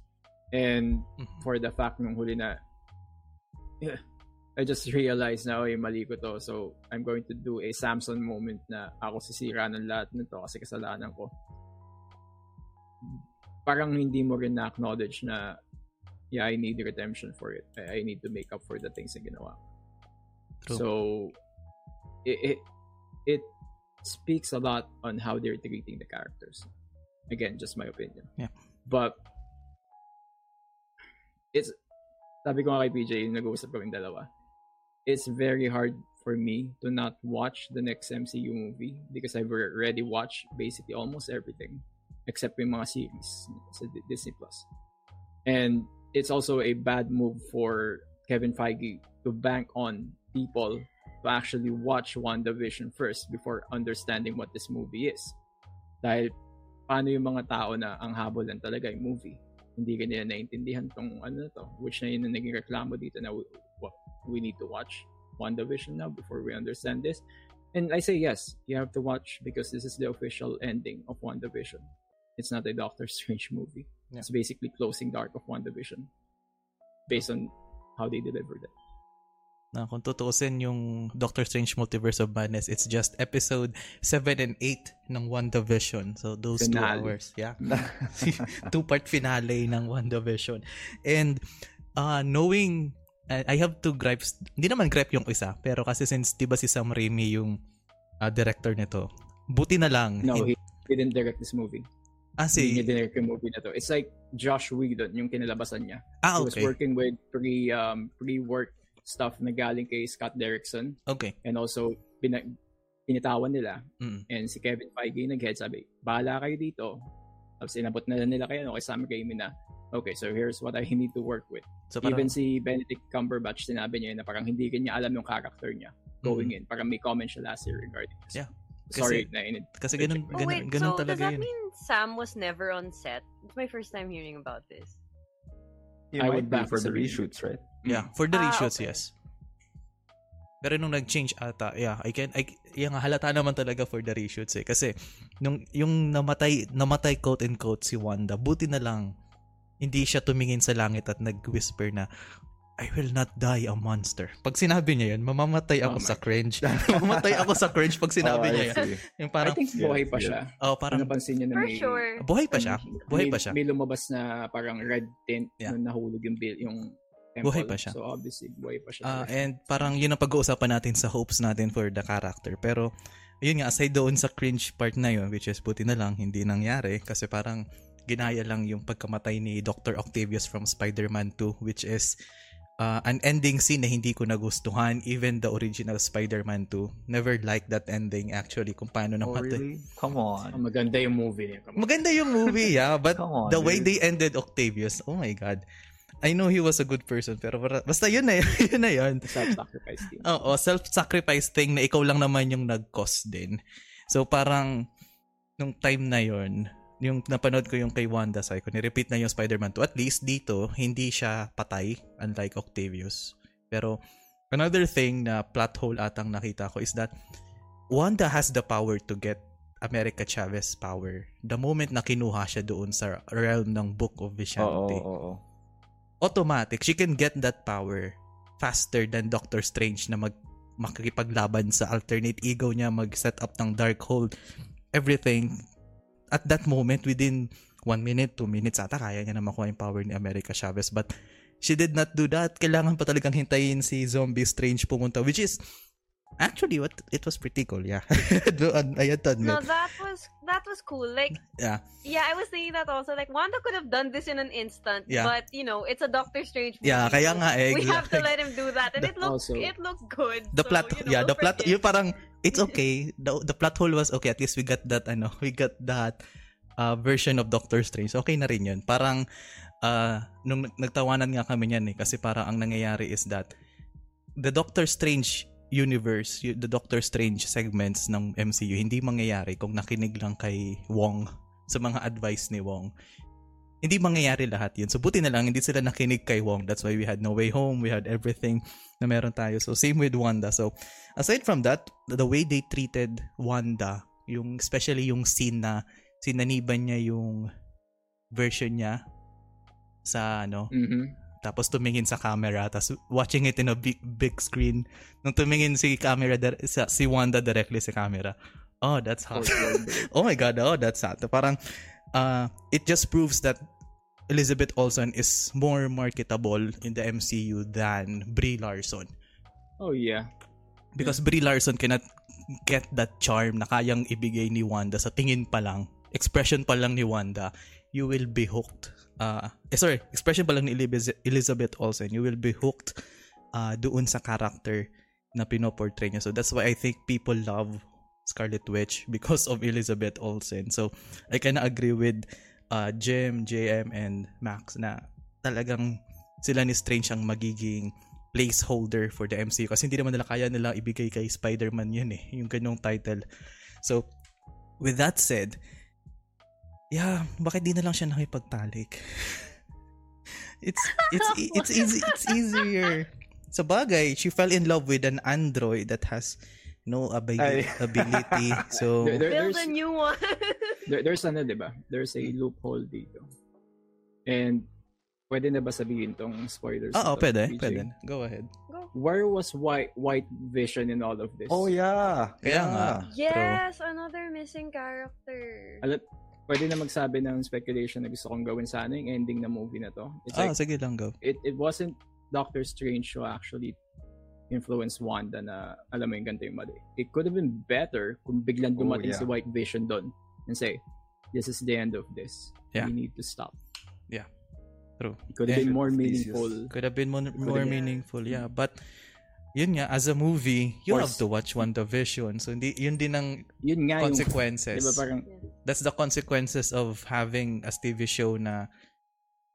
And mm-hmm. for the fact nung huli na I just realized na, oy, mali ko to. So, I'm going to do a Samson moment na ako sisira ng lahat nito kasi kasalanan ko. Parang hindi mo rin na-acknowledge na, yeah, I need redemption for it. I, need to make up for the things na ginawa. True. So, it, it, it speaks a lot on how they're treating the characters. Again, just my opinion. Yeah. But, it's, sabi ko nga kay PJ, yung nag-uusap kaming dalawa, it's very hard for me to not watch the next MCU movie because I've already watched basically almost everything except yung mga series sa Disney Plus. And it's also a bad move for Kevin Feige to bank on people to actually watch WandaVision first before understanding what this movie is. Dahil paano yung mga tao na ang habol lang talaga yung movie. Hindi ka nila naintindihan tong ano to, which na yun ang naging reklamo dito na we, what, we need to watch WandaVision now before we understand this. And I say yes, you have to watch because this is the official ending of WandaVision. It's not a Doctor Strange movie. Yeah. It's basically closing the arc of WandaVision based on how they delivered it. Na kung tutuusin yung Doctor Strange Multiverse of Madness, it's just episode 7 and 8 ng WandaVision. So those two Finale. hours. Yeah. [LAUGHS] [LAUGHS] Two-part finale ng WandaVision. And uh, knowing I I have two gripes. Hindi naman gripe yung isa, pero kasi since 'di ba si Sam Raimi yung uh, director nito. Buti na lang. No, hin- he didn't direct this movie. Ah, Hindi si, niya dinirect yung movie na to. It's like Josh Whedon, yung kinalabasan niya. ah, He was okay. working with pre um pre-work stuff na galing kay Scott Derrickson Okay. and also pina- pinitawan nila Mm. and si Kevin Feige nag-head sabi, bahala kayo dito. Tapos inabot na nila kayo no, kay Sam Raimi na, okay, so here's what I [LAUGHS] need to work with. So parang, Even si Benedict Cumberbatch, sinabi niya na parang hindi kanya alam yung character niya going in. Parang may comment siya last year regarding this. Mm-hmm. Yeah. Sorry, Kasi- na inid. kasi ganun, Oh, ganun, wait, ganun so does talaga that yun. mean Sam was never on set? It's my first time hearing about this. You I would be back for the reshoots, right? Yeah, for the Ah, reshoots, okay. yes. Pero nung nag-change ata, yeah, I can I yung halata naman talaga for the reshoots eh kasi nung yung namatay namatay quote and quote si Wanda, buti na lang hindi siya tumingin sa langit at nag-whisper na I will not die a monster. Pag sinabi niya yun, mamamatay ako Oh sa cringe. [LAUGHS] mamamatay ako sa cringe pag sinabi Oh, I niya yun. Yung I parang, think buhay pa siya. oh, parang, Napansin niyo na may, sure. buhay pa siya. Buhay may, pa siya. may lumabas na parang red tint Yeah. na nahulog yung, bil- yung temple. Buhay pa siya. So obviously, buhay pa siya. Ah, and parang yun ang pag-uusapan natin sa hopes natin for the character. Pero, yun nga, aside doon sa cringe part na yun, which is buti na lang, hindi nangyari. Kasi parang ginaya lang yung pagkamatay ni Dr. Octavius from Spider-Man 2, which is uh, an ending scene na hindi ko nagustuhan. Even the original Spider-Man 2. Never liked that ending actually, kung paano Oh, namatay. really? Come on. Maganda yung movie niya. Come on. Maganda yung movie, yeah. But on, the way dude. they ended Octavius, oh my God. I know he was a good person, pero para- basta yun na yun, [LAUGHS] yun na yun. Self-sacrifice thing. Oo, self-sacrifice thing na ikaw lang naman yung nag-cause din. So parang nung time na yon yung napanood ko yung kay Wanda ko, ni-repeat na yung Spider-Man 2. At least dito, hindi siya patay, unlike Octavius. Pero another thing na plot hole atang nakita ko is that Wanda has the power to get America Chavez power. The moment na kinuha siya doon sa realm ng Book of Vishanti oo, oo. automatic, she can get that power faster than Doctor Strange na mag makikipaglaban sa alternate ego niya, mag-set up ng dark hold, everything. At that moment, within one minute, two minutes, ata kaya niya na makuha yung power ni America Chavez. But she did not do that. Kailangan pa talagang hintayin si Zombie Strange pumunta, which is actually what it was pretty cool, yeah. [LAUGHS] I had to admit. No, that was that was cool. Like, Yeah. yeah, I was thinking that also. Like, Wanda could have done this in an instant, Yeah. but you know, it's a Doctor Strange. Movie, Yeah, kaya nga eh. We have to let him do that, and The- it looks also- it looks good. the so, plot you know, yeah the plot yung parang it's okay. The, the plot hole was okay. At least we got that ano we got that uh, version of Doctor Strange. Okay na rin yun. Parang uh, nung nag- nagtawanan nga kami niyan eh kasi parang ang nangyayari is that the Doctor Strange universe the Doctor Strange segments ng MCU hindi mangyayari kung nakinig lang kay Wong sa mga advice ni Wong hindi mangyayari lahat yun. So, buti na lang, hindi sila nakinig kay Wong. That's why we had No Way Home, we had everything na meron tayo. So, same with Wanda. So, aside from that, the way they treated Wanda, yung, especially yung scene na sinaniban niya yung version niya sa ano, Mhm. tapos tumingin sa camera, tapos watching it in a big, big screen. Nung tumingin si camera, si Wanda directly sa camera. Oh, that's hot. [LAUGHS] oh my god, oh, that's hot. Parang, uh, it just proves that Elizabeth Olsen is more marketable in the MCU than Brie Larson. Oh yeah. Because Brie Larson cannot get that charm na kayang ibigay ni Wanda sa tingin pa lang, expression pa lang ni Wanda, you will be hooked. Uh, eh, sorry, expression pa lang ni Eliz- Elizabeth Olsen, you will be hooked uh, doon sa character na pinoportray niya. So that's why I think people love Scarlet Witch because of Elizabeth Olsen. So I can agree with uh, Jim, JM, and Max na talagang sila ni Strange ang magiging placeholder for the MCU kasi hindi naman nila kaya nila ibigay kay Spider-Man yun eh, yung ganyong title. So, with that said, yeah, bakit di na lang siya nakipagtalik? [LAUGHS] it's it's it's easy it's easier. Sa bagay, she fell in love with an android that has no abi- ability. [LAUGHS] So, There- there- Build there's, a new one. [LAUGHS] there, there's ano, di ba? There's a loophole dito. And pwede na ba sabihin tong spoilers? oo, na to, pwede, PJ? pwede. Go ahead. Where was White White Vision in all of this? Oh yeah. Kaya yeah. nga. yes, another missing character. Alam, pwede na magsabi ng speculation na gusto kong gawin sana yung ending na movie na to. It's Ah, like, sige lang, go. it, it wasn't Doctor Strange who actually influenced Wanda na alam mo yung ganito yung mali. It could have been better kung biglang Oh, dumating yeah. si White Vision doon and say, this is the end of this. Yeah. We need to stop. True. It could have Yeah. been more meaningful. Could have been more, more Yeah. meaningful, yeah. But, yun nga, as a movie, you have to watch WandaVision. So, hindi, yun din ang Yun nga yung, consequences. di ba parang, That's the consequences of having a TV show na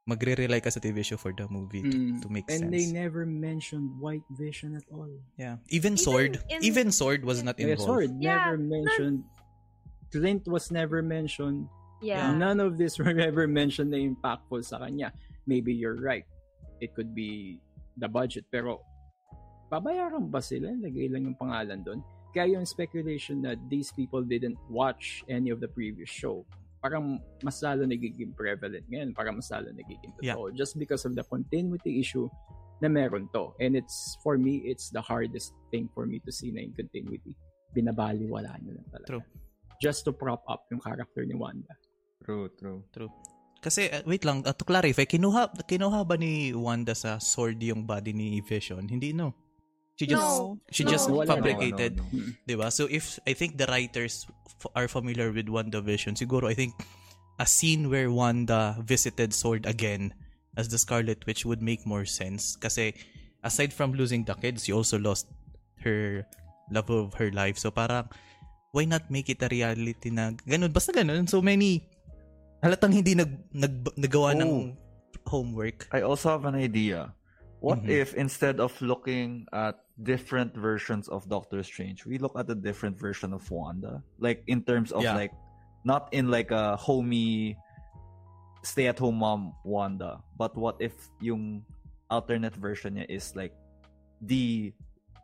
magre-rely ka sa TV show for the movie to, mm, to make and sense. they never mentioned White Vision at all. yeah. Even Even Sword, in- even Sword was not Yeah, involved. Sword Yeah, never mentioned. Clint was never mentioned. Yeah. None of this [LAUGHS] were ever mentioned na impactful sa kanya. Maybe you're right. It could be the budget. Pero, babayaran ba sila? Lagay lang yung pangalan doon. Kaya yung speculation that these people didn't watch any of the previous show, parang mas lalo nagiging prevalent ngayon. Parang mas lalo nagiging totoo. Just because of the continuity issue na meron to. And it's, for me, it's the hardest thing for me to see na yung continuity. Binabaliwala nyo lang talaga. True. Just to prop up yung character ni Wanda. True, true. Kasi, uh, wait lang, uh, to clarify, kinuha, kinuha ba ni Wanda sa Sword yung body ni Vision? Hindi, no? She just, No. she No. just fabricated. No, no, no. Diba? So if I think the writers f- are familiar with WandaVision, siguro I think a scene where Wanda visited Sword again as the Scarlet Witch would make more sense. Kasi aside from losing the kids, she also lost her love of her life. So parang why not make it a reality na ganun? Basta ganun. So many halatang hindi nag, nag nagawa ng homework. I also have an idea. What Mhm. if instead of looking at different versions of Doctor Strange, we look at a different version of Wanda? Like in terms of Yeah. like not in like a homey stay at home mom Wanda, but what if yung alternate version niya is like the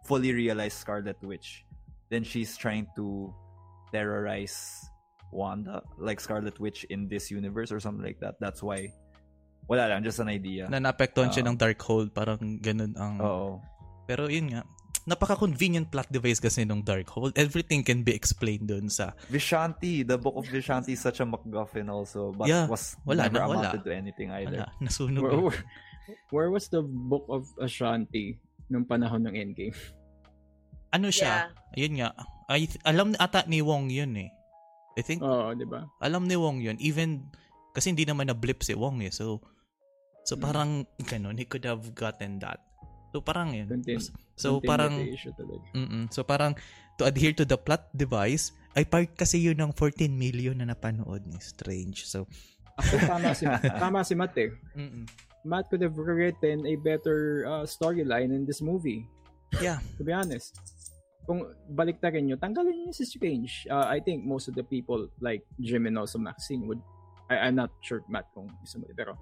fully realized Scarlet Witch? Then she's trying to terrorize Wanda, like Scarlet Witch in this universe or something like that. That's why wala lang, just an idea. Na naapektuhan siya Oo. ng Darkhold. Parang ganun ang... Oo. Pero yun nga, napaka-convenient plot device kasi nung Darkhold. Everything can be explained dun sa... Vishanti, the book of Vishanti is such a MacGuffin also, but Yeah, was wala never na, wala. amounted to anything either. Wala, nasunog. Where, where, where was the Book of Ashanti nung panahon ng Endgame? Ano siya? Ayun nga. I, alam ata ni Wong yun eh. I think, Oo, di ba? alam ni Wong yun. Even, kasi hindi naman na-blip si Wong eh. So, so Mm. parang, ganun, he could have gotten that. So, parang yun. Contin- so, parang, mm so parang, to adhere to the plot device, ay part kasi yun ng 14 million na napanood ni Strange. So, Actually, tama si, [LAUGHS] tama si Matt eh. Matt could have written a better uh, storyline in this movie. Yeah. To be honest. Kung baliktarin nyo, tanggalin nyo si Strange. Uh, I think most of the people like Jim and also Maxine would I, I'm not sure Matt kung gusto mo pero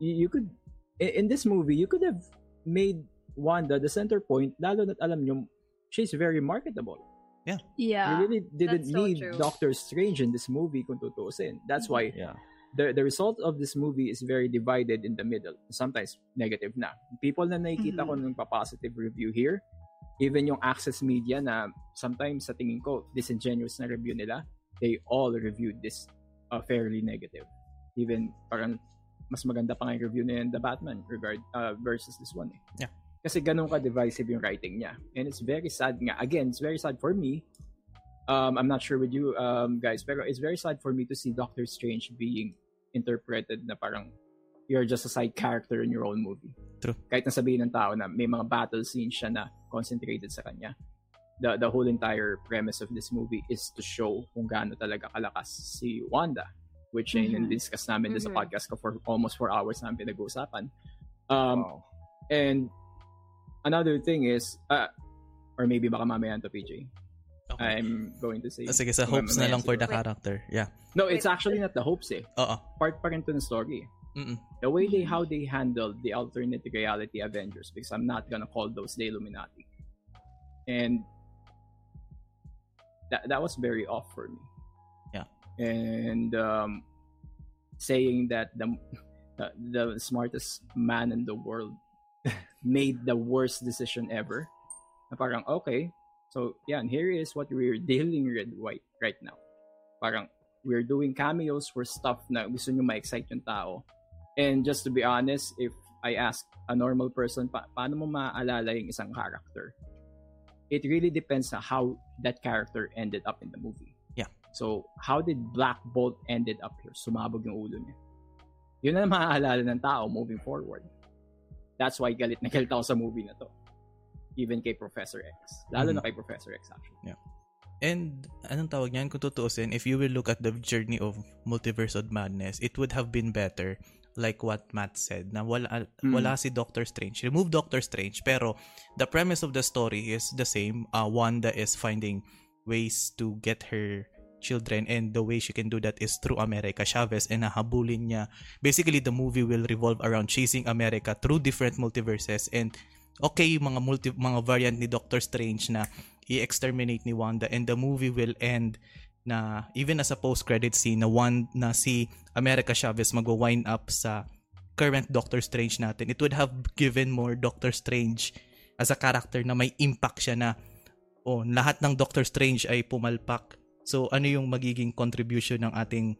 you, you could in, in this movie you could have made Wanda the center point lalo na't alam nyo she's very marketable. Yeah. Yeah. You really didn't so need true. Doctor Strange in this movie kung tutuusin. That's why Yeah. the the result of this movie is very divided in the middle. Sometimes negative na. People na nakikita ko ng pa-positive review here, even yung access media na sometimes sa tingin ko disingenuous na review nila, they all reviewed this uh, fairly negative. Even parang mas maganda pa nga yung review na yung The Batman regard uh, versus this one eh. Yeah. Kasi ganun ka divisive yung writing niya. And it's very sad nga. Again, it's very sad for me um, I'm not sure with you um, guys, pero it's very sad for me to see Doctor Strange being interpreted na parang you're just a side character in your own movie. True. Kahit na sabihin ng tao na may mga battle scenes siya na concentrated sa kanya. The, the whole entire premise of this movie is to show kung gaano talaga kalakas si Wanda. Which mm discuss namin din sa podcast ko for almost four hours namin pinag-uusapan. Um, wow. And another thing is, uh, or maybe baka mamaya to PJ. Okay. I'm going to say. Ah, Sige, sa hopes na mamaya lang for the siguro. character. Yeah. No, it's actually not the hopes eh. Oo. Part pa rin to ng story. Mm-mm. The way they how they handled the alternate reality Avengers, because I'm not gonna call those the Illuminati, and that that was very off for me. And um, saying that the the, the smartest man in the world [LAUGHS] made the worst decision ever. Na parang okay, so yeah, and here is what we're dealing with right right now. Parang we're doing cameos for stuff na gusto nyo ma-excite yung tao. And just to be honest, if I ask a normal person, pa- paano mo maaalala yung isang character? It really depends on how that character ended up in the movie. Yeah. So, how did Black Bolt ended up here? Sumabog yung ulo niya. Yun na maaalala ng tao moving forward. That's why galit na galit ako sa movie na to. Even kay Professor X. Lalo na kay Professor X actually. And anong tawag niyan? Kung tutuusin, if you will look at the journey of Multiverse of Madness, it would have been better like what Matt said na wala Mm. wala si Doctor Strange. Remove Doctor Strange pero the premise of the story is the same. Uh, Wanda is finding ways to get her children and the way she can do that is through America Chavez and nahabulin niya. Basically the movie will revolve around chasing America through different multiverses and okay yung mga multi mga variant ni Doctor Strange na i-exterminate ni Wanda and the movie will end na even as a post-credit scene na one na si America Chavez magwa-wind up sa current Doctor Strange natin. It would have given more Doctor Strange as a character na may impact siya na oh, lahat ng Doctor Strange ay pumalpak. So ano yung magiging contribution ng ating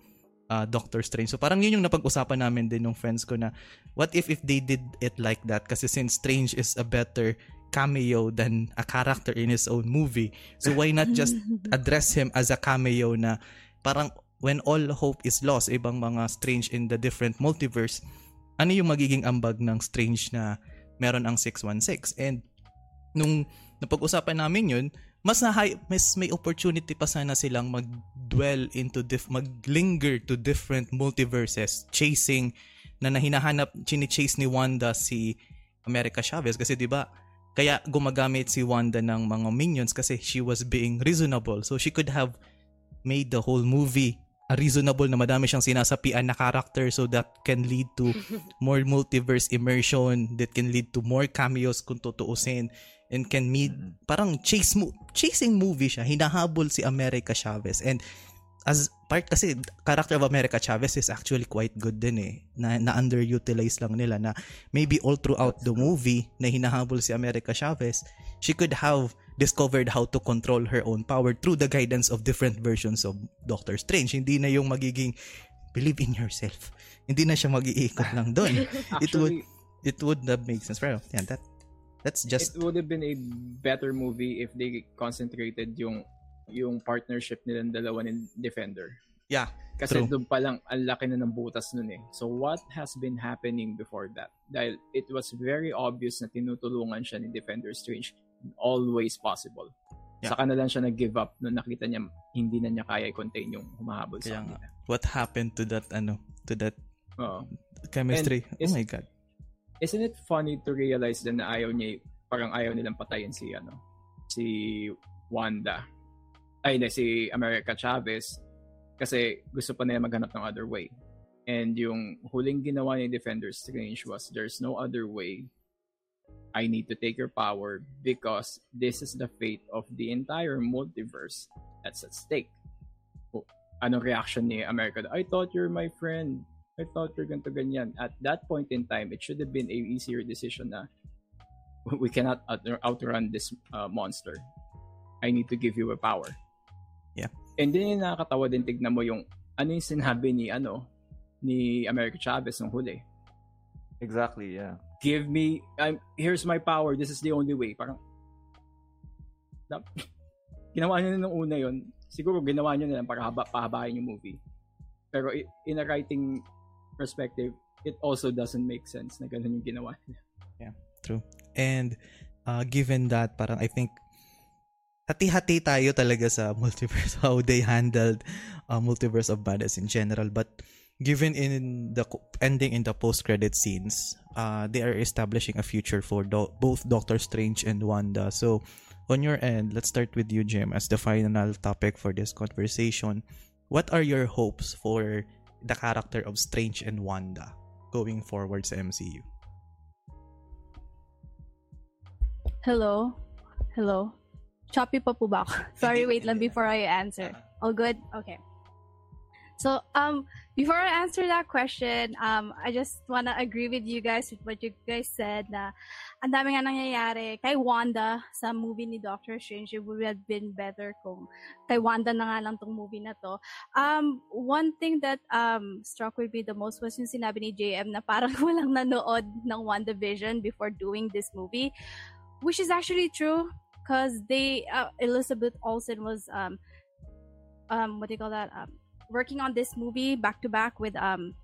uh, Doctor Strange. So parang yun yung napag-usapan namin din ng friends ko na what if if they did it like that kasi since Strange is a better cameo than a character in his own movie. So why not just [LAUGHS] address him as a cameo na parang when all hope is lost, ibang mga Strange in the different multiverse, ano yung magiging ambag ng Strange na meron ang 616? And nung napag-usapan namin yun, mas na high, mas may opportunity pa sana silang mag-dwell into diff, mag-linger to different multiverses chasing na nahinahanap chini-chase ni Wanda si America Chavez. Kasi 'di ba kaya gumagamit si Wanda ng mga minions kasi she was being reasonable. So she could have made the whole movie a reasonable na madami siyang sinasapian na character so that can lead to [LAUGHS] more multiverse immersion that can lead to more cameos kung tutuusin and can meet parang chase mo chasing movie siya. Hinahabol si America Chavez. And as part kasi character of America Chavez is actually quite good din eh. Na, na underutilized lang nila na maybe all throughout the movie na hinahabol si America Chavez she could have discovered how to control her own power through the guidance of different versions of Doctor Strange. Hindi na yung magiging believe in yourself. Hindi na siya mag-iikot lang doon [LAUGHS] it would it would have made sense. Pero yeah that that's just it would have been a better movie if they concentrated yung yung partnership nilang dalawa ni Defender. yeah Kasi True. doon pa lang, ang laki na ng butas nun eh. So what has been happening before that? Dahil it was very obvious na tinutulungan siya ni Defender Strange in all ways possible. Yeah. Saka na lang siya nag-give up nung nakita niya hindi na niya kaya i-contain yung humahabol Kaya sa nga. kanila. what happened to that ano to that Oo. chemistry And oh my god Isn't it funny to realize din na ayaw niya, parang ayaw nilang patayin si, ano, si Wanda. Ay, hindi, si America Chavez. Kasi gusto pa nila maghanap ng other way. And yung huling ginawa ni Defender Strange was, there's no other way. I need to take your power because this is the fate of the entire multiverse that's at stake. O, Anong reaction ni America? I thought you're my friend. I thought you're ganito ganyan. At that point in time, it should have been a easier decision na we cannot out- outrun this uh, monster. I need to give you a power. Yeah. And then yung nakakatawa din tignan mo yung ano yung sinabi ni ano ni America Chavez nung huli. Exactly, yeah. Give me I'm here's my power. This is the only way. Parang [LAUGHS] ginawa niyo na nung una yon. Siguro ginawa niyo na lang para haba, pahabain yung movie. Pero i- in a writing perspective, it also doesn't make sense na ganun yung ginawa niya. and uh, given that parang I think hati-hati tayo talaga sa [LAUGHS] multiverse how they handled uh, multiverse of madness in general but given in the ending in the post credit scenes, uh, they are establishing a future for do- both Doctor Strange and Wanda. So, on your end, let's start with you, Jim, as the final topic for this conversation. What are your hopes for the character of Strange and Wanda going forward sa MCU? Hello? Hello? Choppy pa po ba ako? [LAUGHS] Sorry, wait lang before I answer. All good? Okay. So, um, before I answer that question, um, I just wanna agree with you guys with what you guys said na ang dami nga nangyayari kay Wanda sa movie ni Doctor Strange. It would have been better kung kay Wanda na nga lang tong movie na to. Um, one thing that um struck with me the most was yung sinabi ni JM na parang [LAUGHS] walang nanood ng WandaVision before doing this movie, which is actually true because they uh, Elizabeth Olsen was um um what do you call that um working on this movie back to back with um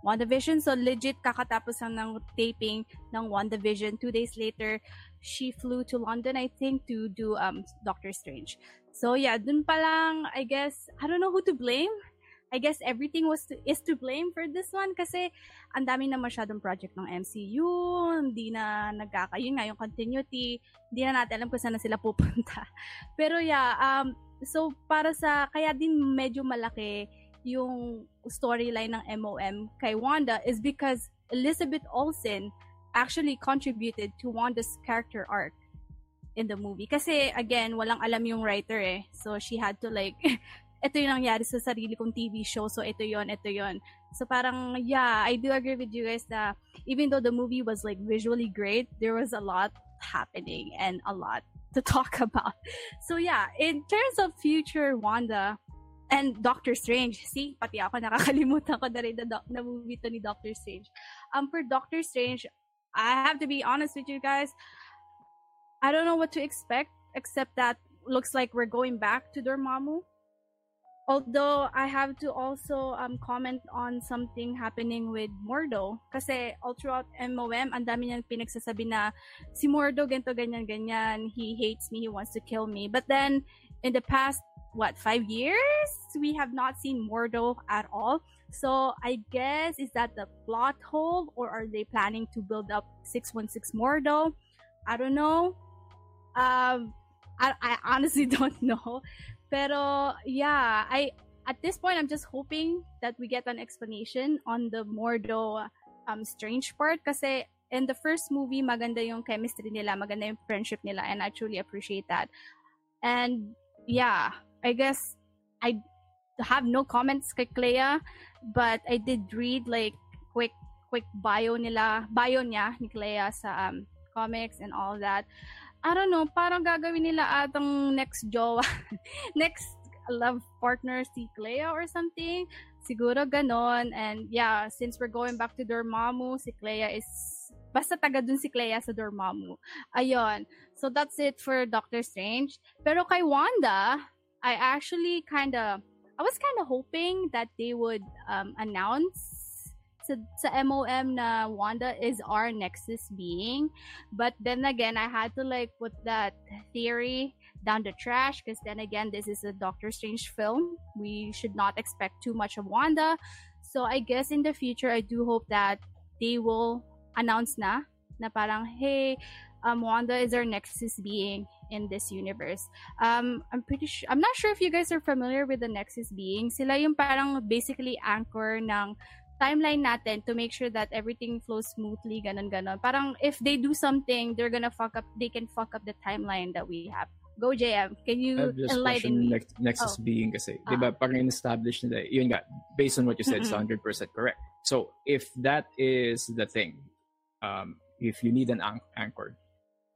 WandaVision. So legit kakatapos ng taping ng WandaVision. Two days later, she flew to London, I think, to do um Doctor Strange. So yeah, dun palang, I guess, I don't know who to blame. I guess everything was to, is to blame for this one kasi ang dami na masyadong project ng MCU, hindi na nagkakayon nga yung continuity, hindi na natin alam kung saan na sila pupunta. [LAUGHS] Pero yeah, um, so para sa, kaya din medyo malaki yung storyline ng MOM kay Wanda is because Elizabeth Olsen actually contributed to Wanda's character arc in the movie. Kasi, again, walang alam yung writer eh. So, she had to like, [LAUGHS] ito yung nangyari sa sarili kong TV show. So, ito yon ito yon So, parang, yeah, I do agree with you guys that even though the movie was like visually great, there was a lot happening and a lot [LAUGHS] to talk about. So, yeah, in terms of future Wanda, and Doctor Strange. See, pati ako nakakalimutan ko na rin na, na movie to ni Doctor Strange. Um, for Doctor Strange, I have to be honest with you guys. I don't know what to expect, except that looks like we're going back to Dormammu. Although I have to also um, comment on something happening with Mordo. Kasi all throughout MOM, ang dami niyang pinagsasabi na si Mordo, ganito, ganyan, ganyan. He hates me, he wants to kill me. But then, in the past what five years we have not seen Mordo at all. So I guess is that the plot hole or are they planning to build up 616 Mordo? I don't know. Um I, I honestly [LAUGHS] don't know. Pero yeah, I at this point I'm just hoping that we get an explanation on the Mordo um strange part kasi in the first movie maganda yung chemistry nila, maganda yung friendship nila and I truly appreciate that. And yeah, I guess I have no comments kay Clea, but I did read like quick quick bio nila, bio niya ni Clea sa um, comics and all that. I don't know, parang gagawin nila atang next jowa, [LAUGHS] next love partner si Clea or something. Siguro ganon. And yeah, since we're going back to Dormammu, si Clea is basta taga dun si Clea sa Dormammu. Ayun. So that's it for Doctor Strange. Pero kay Wanda, I actually kind of I was kind of hoping that they would um, announce sa, sa MOM na Wanda is our Nexus being. But then again, I had to like put that theory down the trash because then again, this is a Doctor Strange film. We should not expect too much of Wanda. So I guess in the future, I do hope that they will announce na na parang, hey, um, Wanda is our Nexus being in this universe. Um, I'm pretty sure, I'm not sure if you guys are familiar with the Nexus being. Sila yung parang basically anchor ng timeline natin to make sure that everything flows smoothly, ganon ganon. Parang if they do something, they're gonna fuck up, they can fuck up the timeline that we have. Go JM, can you enlighten me? next, Nexus Oh. being kasi, Ah. di ba, parang in-establish nila, yun nga, based on what you said, it's Mm-mm. 100% correct. So, if that is the thing, um, if you need an an- anchor,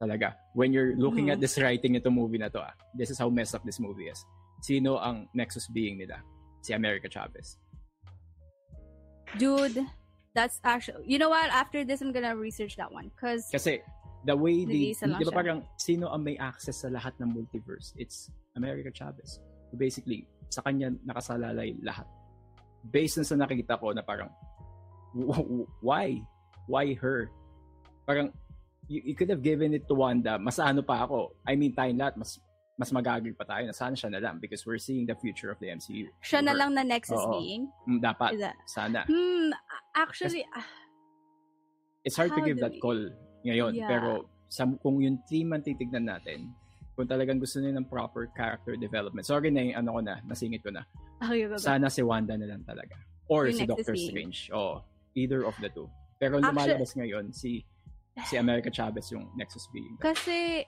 talaga, when you're looking Mhm. at this writing nito movie na to, ah, this is how messed up this movie is. Sino ang Nexus being nila? Si America Chavez. Dude, that's actually, you know what? After this, I'm gonna research that one. Cause, Kasi, the way they, di ba parang, sino ang may access sa lahat ng multiverse? It's America Chavez. So basically, sa kanya nakasalalay lahat. Based na sa nakikita ko na parang, [LAUGHS] why? Why her? Parang, you, you could have given it to Wanda, mas ano pa ako. I mean, tayong lahat, mas mas magagal pa tayo na sana siya na lang because we're seeing the future of the MCU. Siya na lang na Nexus Oo. being. Mm, Dapat, Is that- sana. Hmm, actually, ah, It's hard to give that we- call ngayon. Yeah. Pero sa, kung yung team ang titignan natin, kung talagang gusto nila ng proper character development. Sorry na yung ano ko na, nasingit ko na. okay, go, go. Sana si Wanda na lang talaga. Or Yung si Doctor. Strange. Oo. Either of the two. Pero Actually- lumalabas ngayon si si America Chavez yung Nexus being. Kasi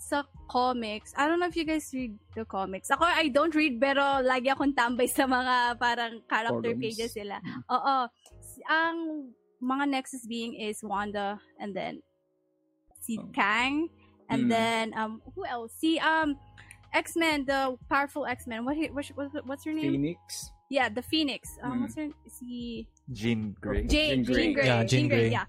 sa comics, I don't know if you guys read the comics. Ako, I don't read, pero lagi akong tambay sa mga parang character Forums. pages sila. Mm. Oo. S- Ang mga Nexus being is Wanda, and then si Oh. Kang, and Mm. then, um, who else? Si, um, X-Men, the powerful X-Men. What, what, what, what's her name? Phoenix. Yeah, the Phoenix. Um, Mm. what's her, si... Jean Grey. Jean Jean Grey. Grey. Yeah, Jean Grey. Yeah.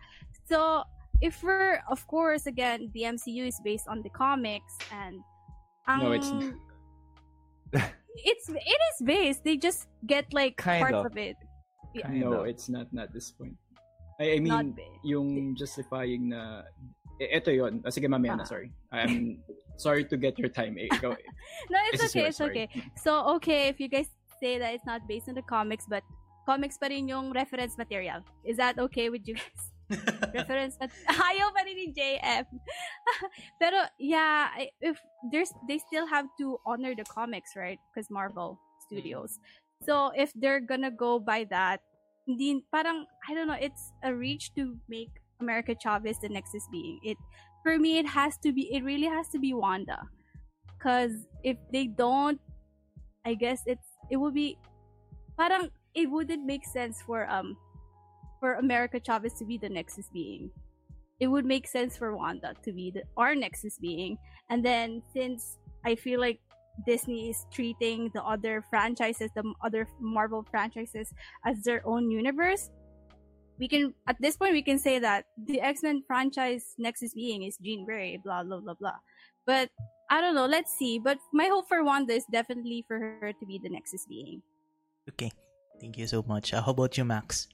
So if we're, of course, again, the MCU is based on the comics, and No, it's not. [LAUGHS] it's it is based. They just get like Kind parts of. of it. Yeah. Kind no, of. it's not not this point. I, I mean, yung justifying na eto yon. Ah, sige, mamaya na, Ah. sorry. I'm sorry to get your time. Eh, ikaw, [LAUGHS] No, it's this okay. It's sorry. okay. So okay, if you guys say that it's not based on the comics, but comics pa rin yung reference material. Is that okay with you guys? [LAUGHS] reference mat- ayaw pa rin ni JF. Pero yeah, if there's they still have to honor the comics, right? Because Marvel Studios. So if they're gonna go by that, hindi parang I don't know, it's a reach to make America Chavez the Nexus being. It for me it has to be it really has to be Wanda. Cause if they don't I guess it's it would be parang it wouldn't make sense for um for America Chavez to be the Nexus being. It would make sense for Wanda to be the our Nexus being. And then since I feel like Disney is treating the other franchises, the other Marvel franchises as their own universe, we can at this point we can say that the X-Men franchise Nexus being is Jean Grey, blah blah blah blah. But I don't know, let's see. But my hope for Wanda is definitely for her to be the Nexus being. Okay. Thank you so much. Uh, how about you, Max?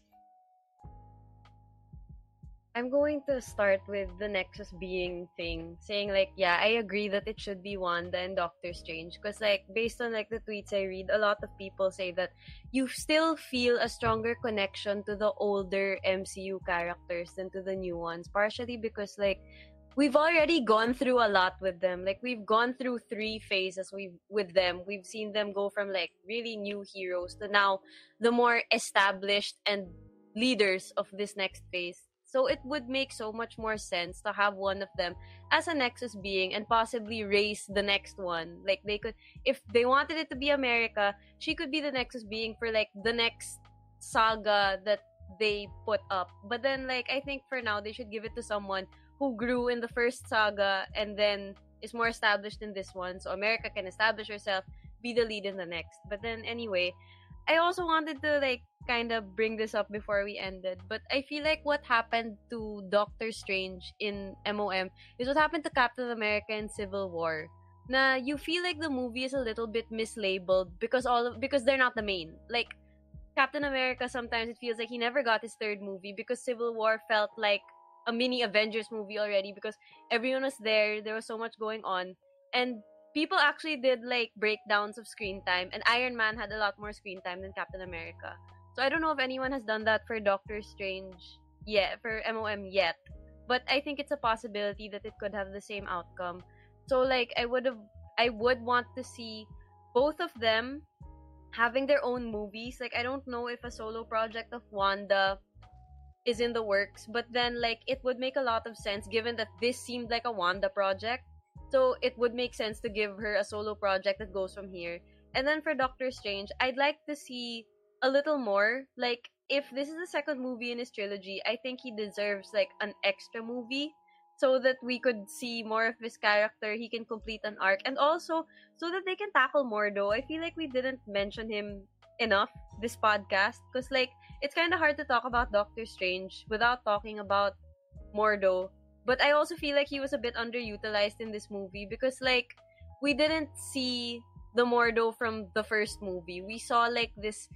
I'm going to start with the Nexus being thing, saying like, yeah, I agree that it should be Wanda and Doctor Strange, because like based on like the tweets I read, a lot of people say that you still feel a stronger connection to the older MCU characters than to the new ones, partially because like we've already gone through a lot with them. Like we've gone through three phases we with them. We've seen them go from like really new heroes to now the more established and leaders of this next phase. So it would make so much more sense to have one of them as a Nexus being and possibly raise the next one. Like they could, if they wanted it to be America, she could be the Nexus being for like the next saga that they put up. But then, like, I think for now they should give it to someone who grew in the first saga and then is more established in this one. So America can establish herself, be the lead in the next. But then, anyway, I also wanted to like kind of bring this up before we ended, but I feel like what happened to Doctor Strange in MOM is what happened to Captain America in Civil War. Na you feel like the movie is a little bit mislabeled because all of, because they're not the main. Like Captain America sometimes it feels like he never got his third movie because Civil War felt like a mini Avengers movie already because everyone was there, there was so much going on and people actually did like breakdowns of screen time and Iron Man had a lot more screen time than Captain America. So I don't know if anyone has done that for Doctor Strange yet, for MOM yet. But I think it's a possibility that it could have the same outcome. So like I would have I would want to see both of them having their own movies. Like I don't know if a solo project of Wanda is in the works, but then like it would make a lot of sense given that this seemed like a Wanda project. So it would make sense to give her a solo project that goes from here. And then for Doctor Strange, I'd like to see a little more. Like, if this is the second movie in his trilogy, I think he deserves like an extra movie so that we could see more of his character. He can complete an arc, and also so that they can tackle Mordo. I feel like we didn't mention him enough this podcast because, like, it's kind of hard to talk about Doctor Strange without talking about Mordo. But I also feel like he was a bit underutilized in this movie because, like, we didn't see the Mordo from the first movie. We saw like this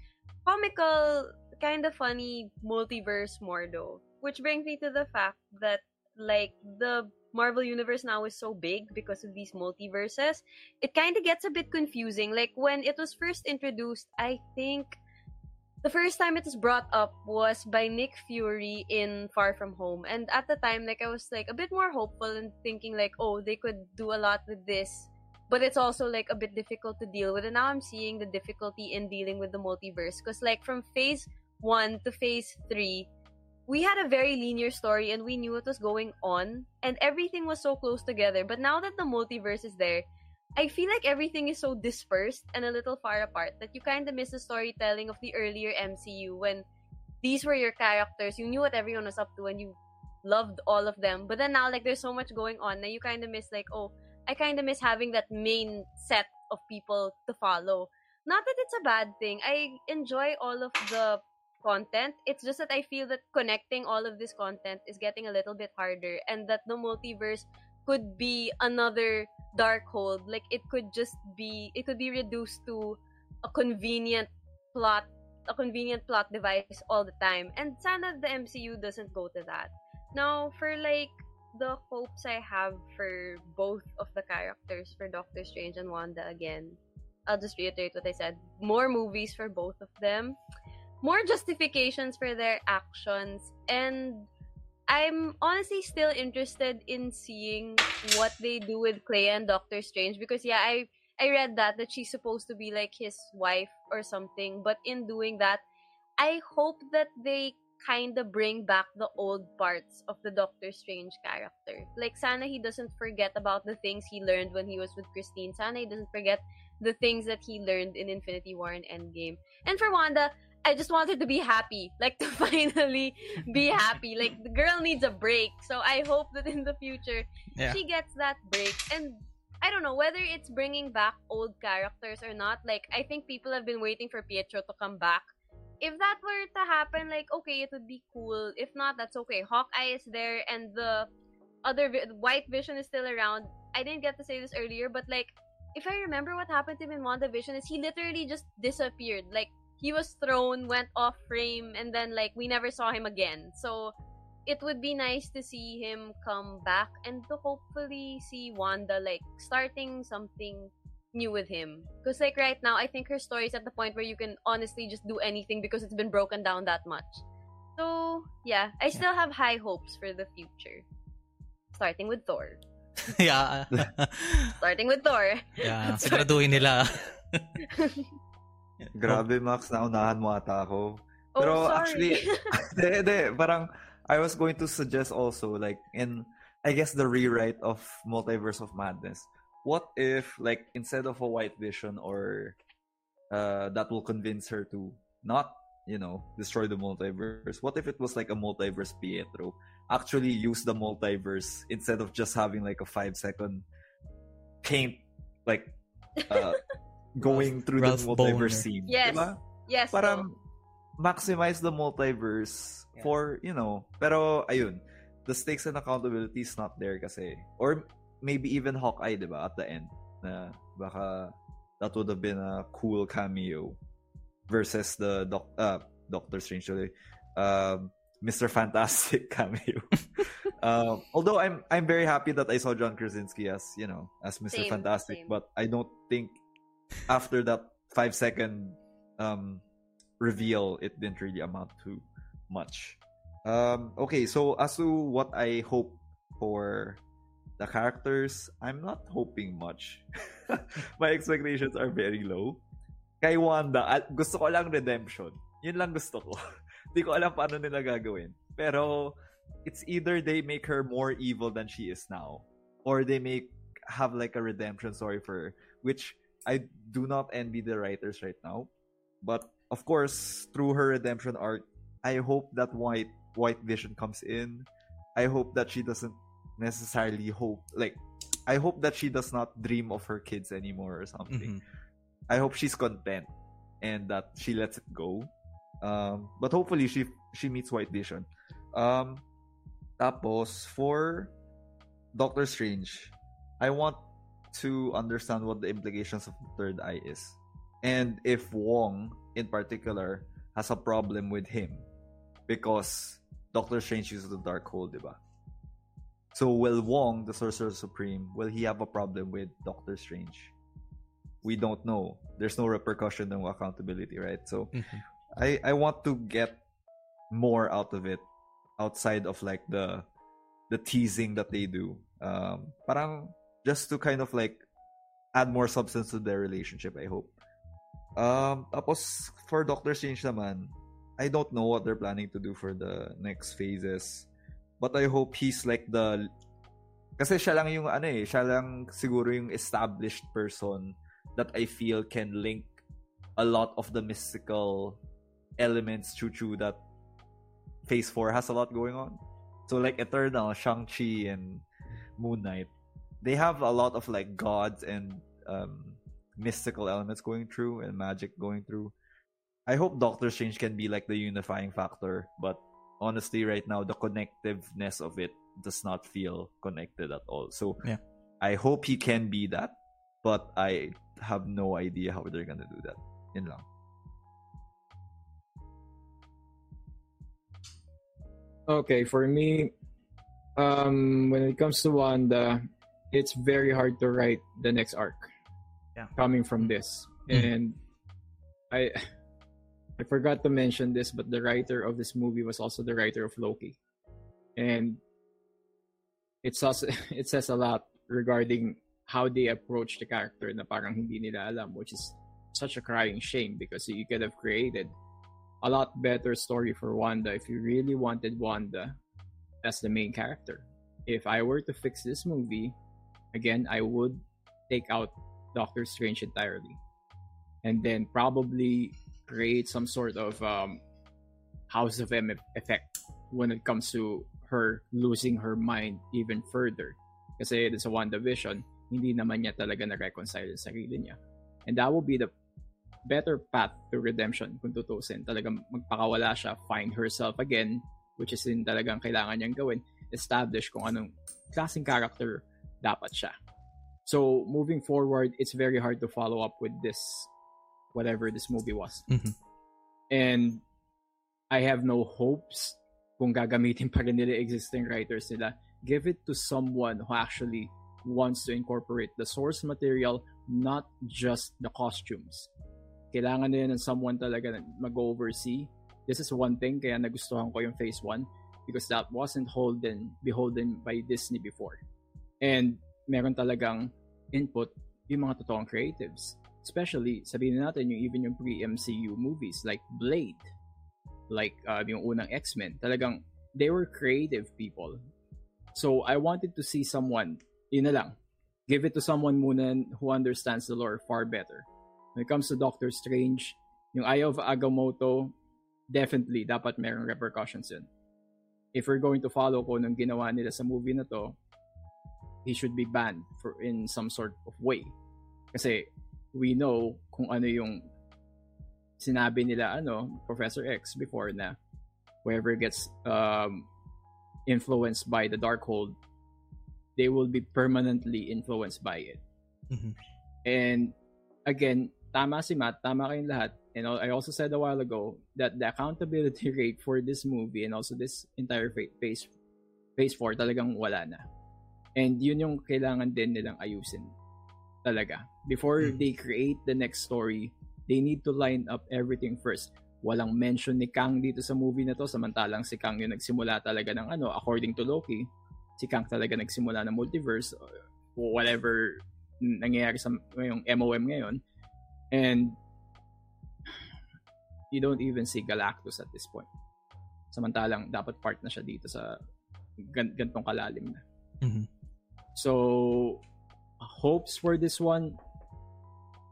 comical, kind of funny multiverse Mordo. Which brings me to the fact that like the Marvel Universe now is so big because of these multiverses, it kind of gets a bit confusing. Like when it was first introduced, I think the first time it was brought up was by Nick Fury in Far From Home. And at the time, like I was like a bit more hopeful and thinking like, oh, they could do a lot with this. But it's also like a bit difficult to deal with. And now I'm seeing the difficulty in dealing with the multiverse. Because like from phase one to phase three, we had a very linear story and we knew what was going on. And everything was so close together. But now that the multiverse is there, I feel like everything is so dispersed and a little far apart that you kind of miss the storytelling of the earlier MCU when these were your characters. You knew what everyone was up to and you loved all of them. But then now, like, there's so much going on that you kind of miss, like, oh, I kind of miss having that main set of people to follow. Not that it's a bad thing. I enjoy all of the content. It's just that I feel that connecting all of this content is getting a little bit harder and that the multiverse could be another Darkhold. Like it could just be it could be reduced to a convenient plot a convenient plot device all the time. And sana the MCU doesn't go to that. Now for like the hopes I have for both of the characters, for Doctor Strange and Wanda again. I'll just reiterate what I said. More movies for both of them. More justifications for their actions and I'm honestly still interested in seeing what they do with Clea and Doctor Strange because yeah, I I read that that she's supposed to be like his wife or something, but in doing that, I hope that they kind of bring back the old parts of the Doctor Strange character. Like sana he doesn't forget about the things he learned when he was with Christine. Sana he doesn't forget the things that he learned in Infinity War and Endgame. And for Wanda, I just wanted to be happy, like [LAUGHS] to finally be happy. Like the girl needs a break, so I hope that in the future Yeah. she gets that break. And I don't know whether it's bringing back old characters or not. Like I think people have been waiting for Pietro to come back. If that were to happen, like okay, it would be cool. If not, that's okay. Hawkeye is there, and the other vi- White Vision is still around. I didn't get to say this earlier, but like if I remember what happened to him in WandaVision is he literally just disappeared. Like he was thrown, went off frame, and then like we never saw him again. So it would be nice to see him come back and to hopefully see Wanda like starting something new with him. Because like right now, I think her story is at the point where you can honestly just do anything because it's been broken down that much. So yeah, I still have high hopes for the future. Starting with Thor. [LAUGHS] yeah. [LAUGHS] Starting with Thor. yeah. [LAUGHS] Siguraduhin nila. Grabe, Max, naunahan mo ata ako. Oh, Pero sorry. actually, [LAUGHS] Hindi, hindi. Parang, I was going to suggest also, like, in, I guess, the rewrite of Multiverse of Madness. What if, like, instead of a white vision or uh, that will convince her to not, you know, destroy the multiverse, what if it was like a multiverse Pietro? Actually use the multiverse instead of just having like a five second paint, like, uh, [LAUGHS] going through Ralph the multiverse Boner. scene. Yes. Diba? yes. parang though. maximize the multiverse Yeah. for, you know, pero ayun, the stakes and accountability is not there kasi. Or maybe even Hawkeye, di ba, at the end, na baka that would have been a cool cameo versus the doc, uh, Doctor Strange, sorry, um, Mr. Fantastic [LAUGHS] cameo. [LAUGHS] um, although I'm I'm very happy that I saw John Krasinski as you know as Mr. Same, Fantastic, same. but I don't think after that five second um reveal it didn't really amount to much. Um okay, so as to what I hope for the characters, I'm not hoping much. [LAUGHS] My expectations are very low. Kay Wanda, gusto ko lang redemption. Yun lang gusto ko. [LAUGHS] Hindi ko alam paano nila gagawin. Pero it's either they make her more evil than she is now or they make have like a redemption story for her, which I do not envy the writers right now. But of course, through her redemption arc, I hope that White White Vision comes in. I hope that she doesn't necessarily hope like I hope that she does not dream of her kids anymore or something. Mhm. I hope she's content and that she lets it go. Um, but hopefully she she meets White Vision. Um, tapos for Doctor Strange, I want to understand what the implications of the third eye is, and if Wong in particular has a problem with him because Doctor Strange uses the Darkhold, diba? So will Wong, the Sorcerer Supreme, will he have a problem with Doctor Strange? We don't know. There's no repercussion, no accountability, right? So Mhm. I I want to get more out of it outside of like the the teasing that they do. Um parang just to kind of like add more substance to their relationship, I hope. Um tapos for Doctor Strange naman, I don't know what they're planning to do for the next phases. But I hope he's like the kasi siya lang yung ano eh, siya lang siguro yung established person that I feel can link a lot of the mystical elements to choo that Phase 4 has a lot going on. So like Eternal, Shang-Chi and Moon Knight, they have a lot of like gods and um, mystical elements going through and magic going through. I hope Doctor Strange can be like the unifying factor, but honestly right now the connectiveness of it does not feel connected at all. So Yeah. I hope he can be that, but I have no idea how they're gonna do that. Yun lang. Okay, for me, um, when it comes to Wanda, it's very hard to write the next arc. Yeah. Coming from this, Mhm. and I, I forgot to mention this, but the writer of this movie was also the writer of Loki, and it's also [LAUGHS] it says a lot regarding how they approach the character na parang hindi nila alam, which is such a crying shame because you could have created a lot better story for Wanda if you really wanted Wanda as the main character. If I were to fix this movie, again, I would take out Doctor Strange entirely. And then probably create some sort of um, House of M effect when it comes to her losing her mind even further. Kasi sa WandaVision, hindi naman niya talaga na-reconcile yung sarili niya. And that will be the better path to redemption kung tutusin. Talagang magpakawala siya, find herself again, which is din talagang kailangan niyang gawin, establish kung anong klaseng character dapat siya. So, moving forward, it's very hard to follow up with this, whatever this movie was. Mhm. And I have no hopes kung gagamitin pa rin nila existing writers nila. Give it to someone who actually wants to incorporate the source material, not just the costumes. Kailangan nila ng someone talaga mag-oversee. This is one thing kaya nagustuhan ko yung Phase 1 because that wasn't holden, beholden by Disney before. And meron talagang input yung mga totoong creatives. Especially, sabihin natin yung even yung pre-MCU movies like Blade, like uh, yung unang X-Men, talagang they were creative people. So I wanted to see someone, yun na lang, give it to someone muna who understands the lore far better. When it comes to Doctor Strange, yung Eye of Agamotto, definitely dapat merong repercussions yun. If we're going to follow ko nung ginawa nila sa movie na to, he should be banned for in some sort of way. Kasi we know kung ano yung sinabi nila ano Professor X before na whoever gets um, influenced by the Darkhold they will be permanently influenced by it. Mhm. And again, tama si Matt, tama kayong lahat. And I also said a while ago that the accountability [LAUGHS] rate for this movie and also this entire phase phase 4 talagang wala na. And yun yung kailangan din nilang ayusin. Talaga. Before Mhm. they create the next story, they need to line up everything first. Walang mention ni Kang dito sa movie na to, samantalang si Kang yung nagsimula talaga ng ano, according to Loki, si Kang talaga nagsimula ng multiverse, or whatever nangyayari sa yung MOM ngayon. And you don't even see Galactus at this point. Samantalang dapat part na siya dito sa gan- gantong kalalim na. Mhm. So, hopes for this one,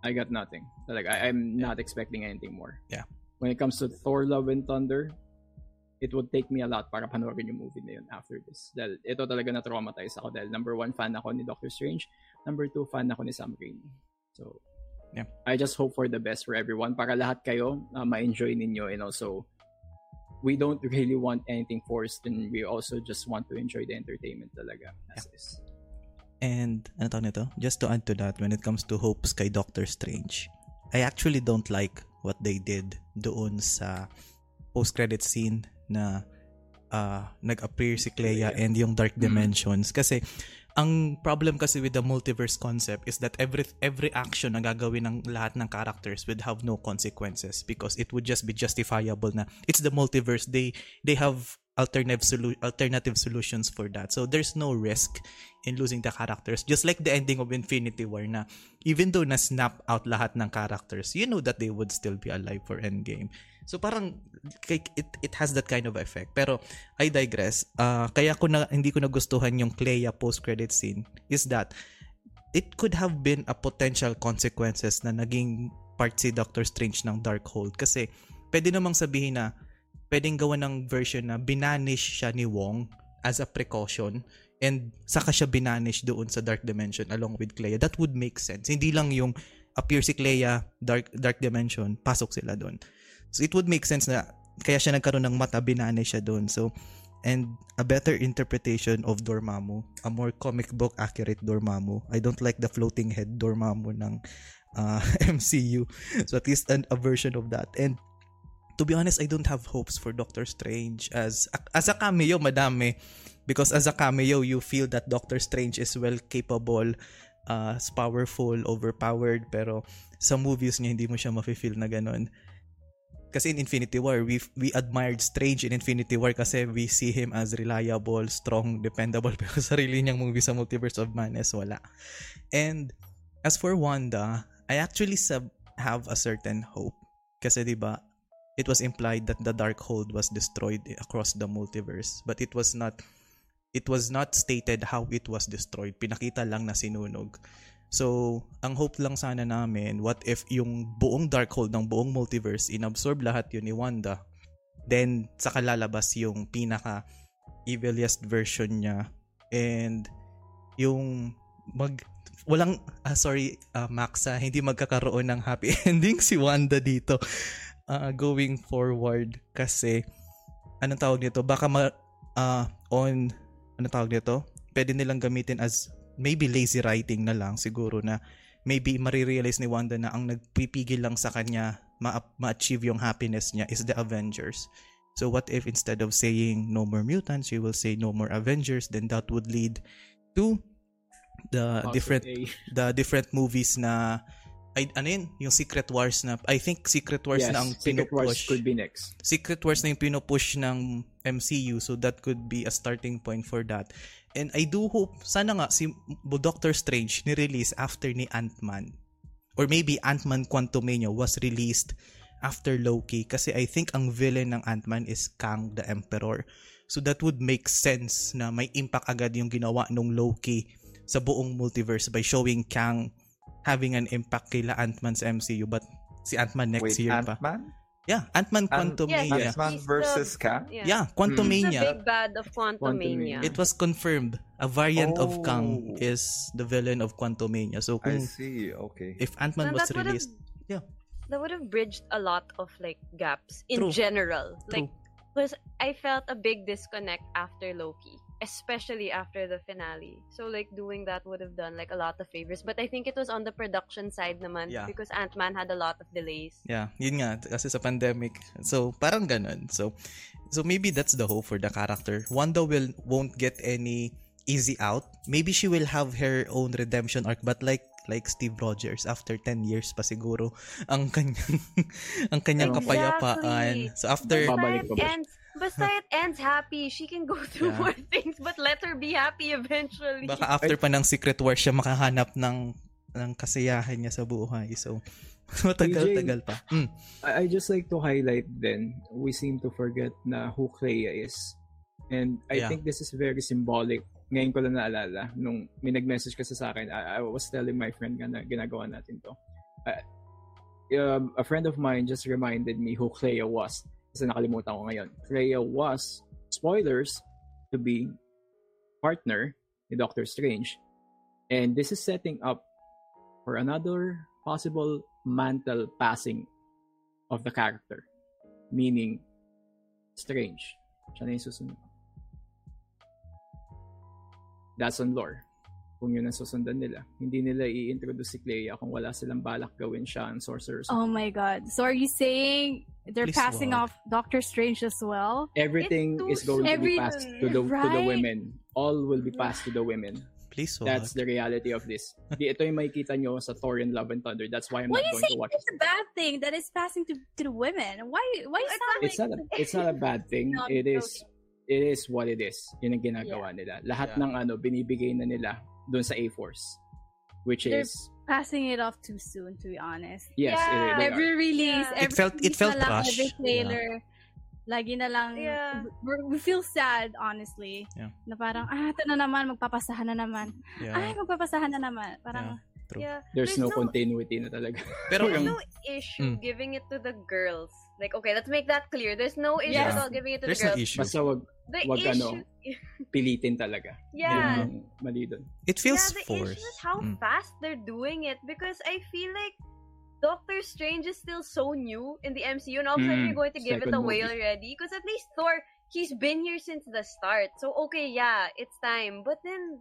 I got nothing. Like I, I'm not expecting anything more. Yeah. When it comes to Thor Love and Thunder, it would take me a lot para panoorin yung movie na yun after this. Dahil ito talaga na-traumatize ako dahil number one, fan ako ni Doctor Strange. Number two, fan ako ni Sam Raimi. So, Yeah. I just hope for the best for everyone para lahat kayo uh, ma-enjoy ninyo and also we don't really want anything forced and we also just want to enjoy the entertainment talaga as is. And ano tawag nito? Just to add to that, when it comes to hopes kay Doctor Strange, I actually don't like what they did doon sa post-credit scene na uh, nag-appear si Clea and yung Dark Dimensions. Kasi, ang problem kasi with the multiverse concept is that every every action na gagawin ng lahat ng characters would have no consequences because it would just be justifiable na it's the multiverse they they have alternative solu- alternative solutions for that. So there's no risk in losing the characters. Just like the ending of Infinity War na even though na snap out lahat ng characters you know that they would still be alive for Endgame. So parang it it has that kind of effect. Pero I digress. Uh, kaya ko na hindi ko nagustuhan yung Clea post credit scene is that it could have been a potential consequences na naging part si Doctor Strange ng Darkhold. Kasi pwede namang sabihin na pwedeng gawa ng version na binanish siya ni Wong as a precaution and saka siya binanish doon sa Dark Dimension along with Clea. That would make sense. Hindi lang yung appear si Clea, Dark, Dark Dimension, pasok sila doon. So it would make sense na kaya siya nagkaroon ng mata, binanish siya doon. So, and a better interpretation of Dormammu, a more comic book accurate Dormammu. I don't like the floating head Dormammu ng uh, [LAUGHS] MCU. So at least an, a version of that. And to be honest, I don't have hopes for Doctor Strange as as a cameo, madami. Because as a cameo, you feel that Doctor Strange is well capable, uh, powerful, overpowered, pero sa movies niya hindi mo siya mafe-feel na ganun. Kasi in Infinity War, we we admired Strange in Infinity War kasi we see him as reliable, strong, dependable. [LAUGHS] Pero sarili niyang movie sa Multiverse of Madness, wala. And as for Wanda, I actually sub- have a certain hope. Kasi 'di ba, it was implied that the Darkhold was destroyed across the multiverse, but it was not it was not stated how it was destroyed. Pinakita lang na sinunog. So, ang hope lang sana namin, what if yung buong Darkhold ng buong multiverse, inabsorb lahat yun ni Wanda, then saka lalabas yung pinaka evilest version niya and yung mag walang ah, sorry uh, Maxa hindi magkakaroon ng happy [LAUGHS] ending si Wanda dito uh, going forward kasi anong tawag nito? Baka ma, uh, on anong tawag nito? Pwede nilang gamitin as maybe lazy writing na lang siguro na maybe marirealize ni Wanda na ang nagpipigil lang sa kanya ma- ma-achieve yung happiness niya is the Avengers. So what if instead of saying no more mutants, you will say no more Avengers, then that would lead to the of different the different movies na ay ano yun, yung Secret Wars na I think Secret Wars yes, na ang Secret Wars could be next. Secret Wars na yung pinupush ng MCU so that could be a starting point for that. And I do hope, sana nga si Doctor Strange ni-release after ni Ant-Man. Or maybe Ant-Man Quantumania was released after Loki kasi I think ang villain ng Ant-Man is Kang the Emperor. So that would make sense na may impact agad yung ginawa nung Loki sa buong multiverse by showing Kang having an impact kay Ant-Man sa MCU but si Ant-Man next Wait, year pa. Ant-Man? Yeah, Ant-Man Ant- Quantumania. Yes, Ant-Man versus the- Kang? Yeah. Yeah, He's Quantumania. the big bad of Quantumania. Quantumania. It was confirmed. A variant of oh. Kang Oh. is the villain of Quantumania. So I see. Okay. if Ant-Man And was that have- released, yeah. That would have bridged a lot of like gaps in True. general. True. Like because I felt a big disconnect after Loki, especially after the finale. So like doing that would have done like a lot of favors. But I think it was on the production side naman Yeah. because Ant Man had a lot of delays. Yeah, yun nga kasi sa pandemic. So parang ganun. So so maybe that's the hope for the character. Wanda will won't get any easy out. Maybe she will have her own redemption arc but like like Steve Rogers after 10 years pa siguro ang kanyang [LAUGHS] ang kanyang Exactly. kapayapaan. So after Babalik pa basta it ends happy. She can go [LAUGHS] through Yeah. more things, but let her be happy eventually. baka after pa ng Secret War siya makahanap ng ng kasiyahan niya sa buhay. So [LAUGHS] matagal-tagal pa. Mm. I, I just like to highlight then, we seem to forget na who Clea is. And I Yeah. think this is very symbolic. Ngayon ko lang naalala, nung may nag-message kasi sa akin, I, I was telling my friend nga na ginagawa natin to. Uh, um, a friend of mine just reminded me who Clea was. Kasi nakalimutan ko ngayon. Clea was, spoilers, to be partner ni Doctor Strange. And this is setting up for another possible mantle passing of the character. Meaning, Strange. Siya na yung susunod. That's on lore. Kung yun ang susundan nila. Hindi nila i-introduce si Clea kung wala silang balak gawin siya ang Sorcerer's Oh my god. So are you saying they're Please passing wag. off Doctor Strange as well. Everything It's is too going to be passed to the to the women. All will be passed to the women. Please That's wag. the reality of this. Di ito yung makikita nyo sa Thor and Love and Thunder. That's why I'm Why not going to watch it's a bad thing that is passing to, to the women? Why why It's sound it's not a, it's not a bad [LAUGHS] thing. No, It is joking. it is what it is. Yun ang ginagawa nila. Lahat Yeah. ng ano binibigay na nila doon sa A-Force. Which They're- is passing it off too soon to be honest? yes, Yeah. it, every release, Yeah. It every felt- it release felt na lang, rushed. Every trailer, lagi na lang, Yeah. we- feel sad, honestly. Yeah. Na parang, ah, ito na naman, magpapasahan na naman. Ay, Yeah. magpapasahan na naman. Parang, True. Yeah. There's, no, continuity na talaga. Pero There's no issue Mm. giving it to the girls. Like, okay, let's make that clear. There's no issue Yes. at all giving it to there's the no girls. issue. Basta wag The wag issue, ano, [LAUGHS] pilitin talaga. yeah, Yun mali doon. It feels yeah, the forced. issue is how Mm. fast they're doing it because I feel like Doctor Strange is still so new in the MCU, and all of a sudden Mm, you're going to give it second away movie. already. Because at least Thor, he's been here since the start. So okay, yeah, it's time. But then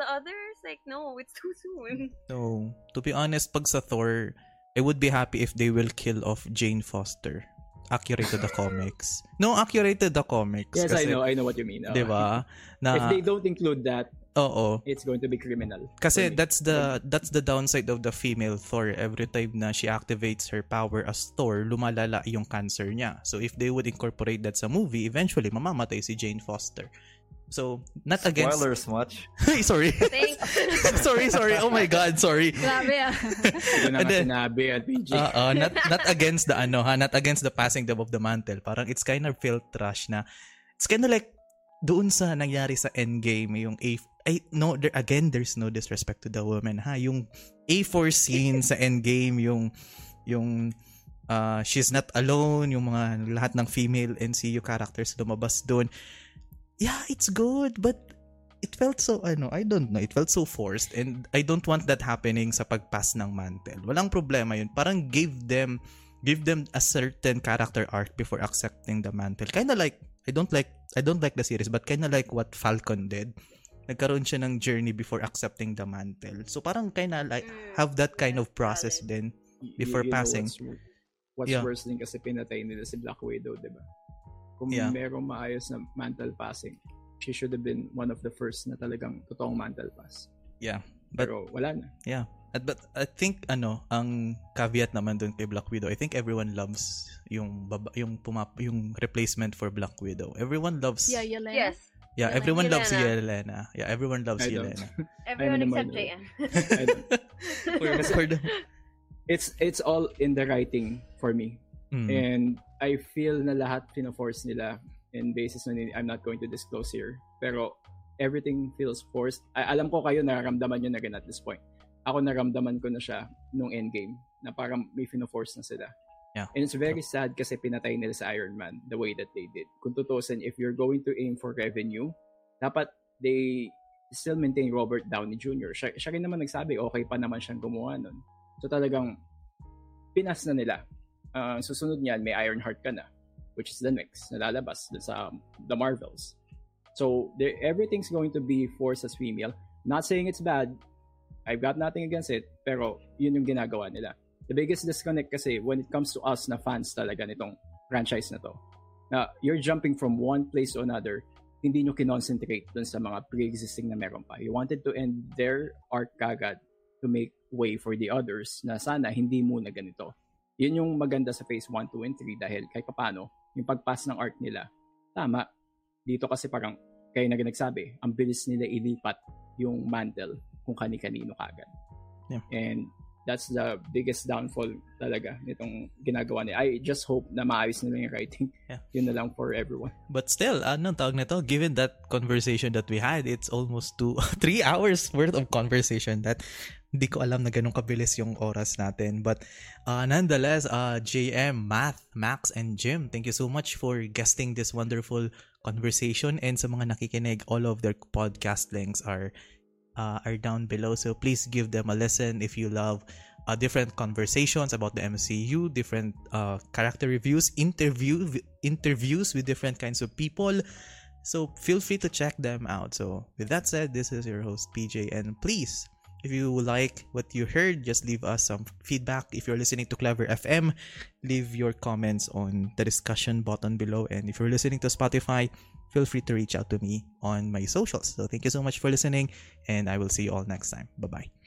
the others, like, no, it's too soon. [LAUGHS] No. To be honest, pag sa Thor, I would be happy if they will kill off Jane Foster. Accurate to the comics. No, accurate to the comics. Yes, I kasi, know. I know what you mean. Uh, Di ba? Na, If they don't include that, oo. it's going to be criminal. Kasi that's the that's the downside of the female Thor. Every time na she activates her power as Thor, lumalala yung cancer niya. So if they would incorporate that sa movie, eventually mamamatay si Jane Foster. So not against Spoilers much. [LAUGHS] sorry. Thanks. [LAUGHS] sorry, sorry. Oh my god, sorry. grabe ah. Ito na And nga then- sinabi at PG. Uh, not not against the ano ha, not against the passing of the mantle. Parang it's kind of felt trash na it's kind of like doon sa nangyari sa Endgame yung A I no there again there's no disrespect to the woman ha yung A4 scene sa Endgame yung yung uh, she's not alone yung mga lahat ng female NCU characters lumabas doon yeah it's good but it felt so ano I don't know it felt so forced and I don't want that happening sa pagpass ng mantle. Walang problema yun. Parang give them give them a certain character arc before accepting the mantle. Kind of like I don't like I don't like the series but kind of like what Falcon did. Nagkaroon siya ng journey before accepting the mantle. So parang kind of like Mm, have that kind of process din before you know passing. What's, what's Yeah. worse din kasi pinatay nila si Black Widow, di ba? Kung Yeah. merong maayos na mantle passing, she should have been one of the first na talagang totoong mantle pass. yeah but Pero wala na. At but I think ano, ang caveat naman dun kay Black Widow, I think everyone loves yung baba, yung pumap, yung replacement for Black Widow. Everyone loves yeah, Yelena. yes, Yeah, Yelena. everyone loves Yelena. Yelena. Yeah, everyone loves I. Yelena. everyone except. JN. I don't. for, for the, It's it's all in the writing for me. Mm. And I feel na lahat pina-force nila and basis on I'm not going to disclose here. Pero everything feels forced. I, alam ko kayo nararamdaman nyo na rin at this point. Ako naramdaman ko na siya nung endgame na parang may fina-force na sila. Yeah. And it's very sad kasi pinatay nila sa Iron Man the way that they did. Kung tutusin, if you're going to aim for revenue, dapat they still maintain Robert Downey Jr. Siya, siya rin naman nagsabi, okay pa naman siyang gumawa nun. So talagang pinas na nila. Uh, susunod niyan, may Ironheart ka na, which is the next na lalabas sa um, the Marvels. So there, everything's going to be forced as female. Not saying it's bad. I've got nothing against it. Pero yun yung ginagawa nila. The biggest disconnect kasi when it comes to us na fans talaga nitong franchise na to, na you're jumping from one place to another, hindi nyo kinoncentrate dun sa mga pre-existing na meron pa. You wanted to end their arc kagad to make way for the others na sana hindi muna ganito. Yun yung maganda sa phase 1, 2, and 3 dahil kahit papano, yung pagpass ng arc nila, tama. Dito kasi parang, kaya na nagsabi, ang bilis nila ilipat yung mantle kung kani-kanino kagad. Yeah. And that's the biggest downfall talaga nitong ginagawa niya. I just hope na maayos nila yung writing. Yeah. Yun na lang for everyone. But still, ano tawag nito, given that conversation that we had, it's almost two, [LAUGHS] three hours worth of conversation that hindi ko alam na ganun kabilis yung oras natin. But uh, nonetheless, uh, JM, Math, Max, and Jim, thank you so much for guesting this wonderful conversation. And sa mga nakikinig, all of their podcast links are uh, are down below. So please give them a listen if you love uh, different conversations about the MCU, different uh, character reviews, interview interviews with different kinds of people. So feel free to check them out. So with that said, this is your host PJ, and please If you like what you heard, just leave us some feedback. If you're listening to Clever FM, leave your comments on the discussion button below. And if you're listening to Spotify, feel free to reach out to me on my socials. So thank you so much for listening, and I will see you all next time. Bye bye.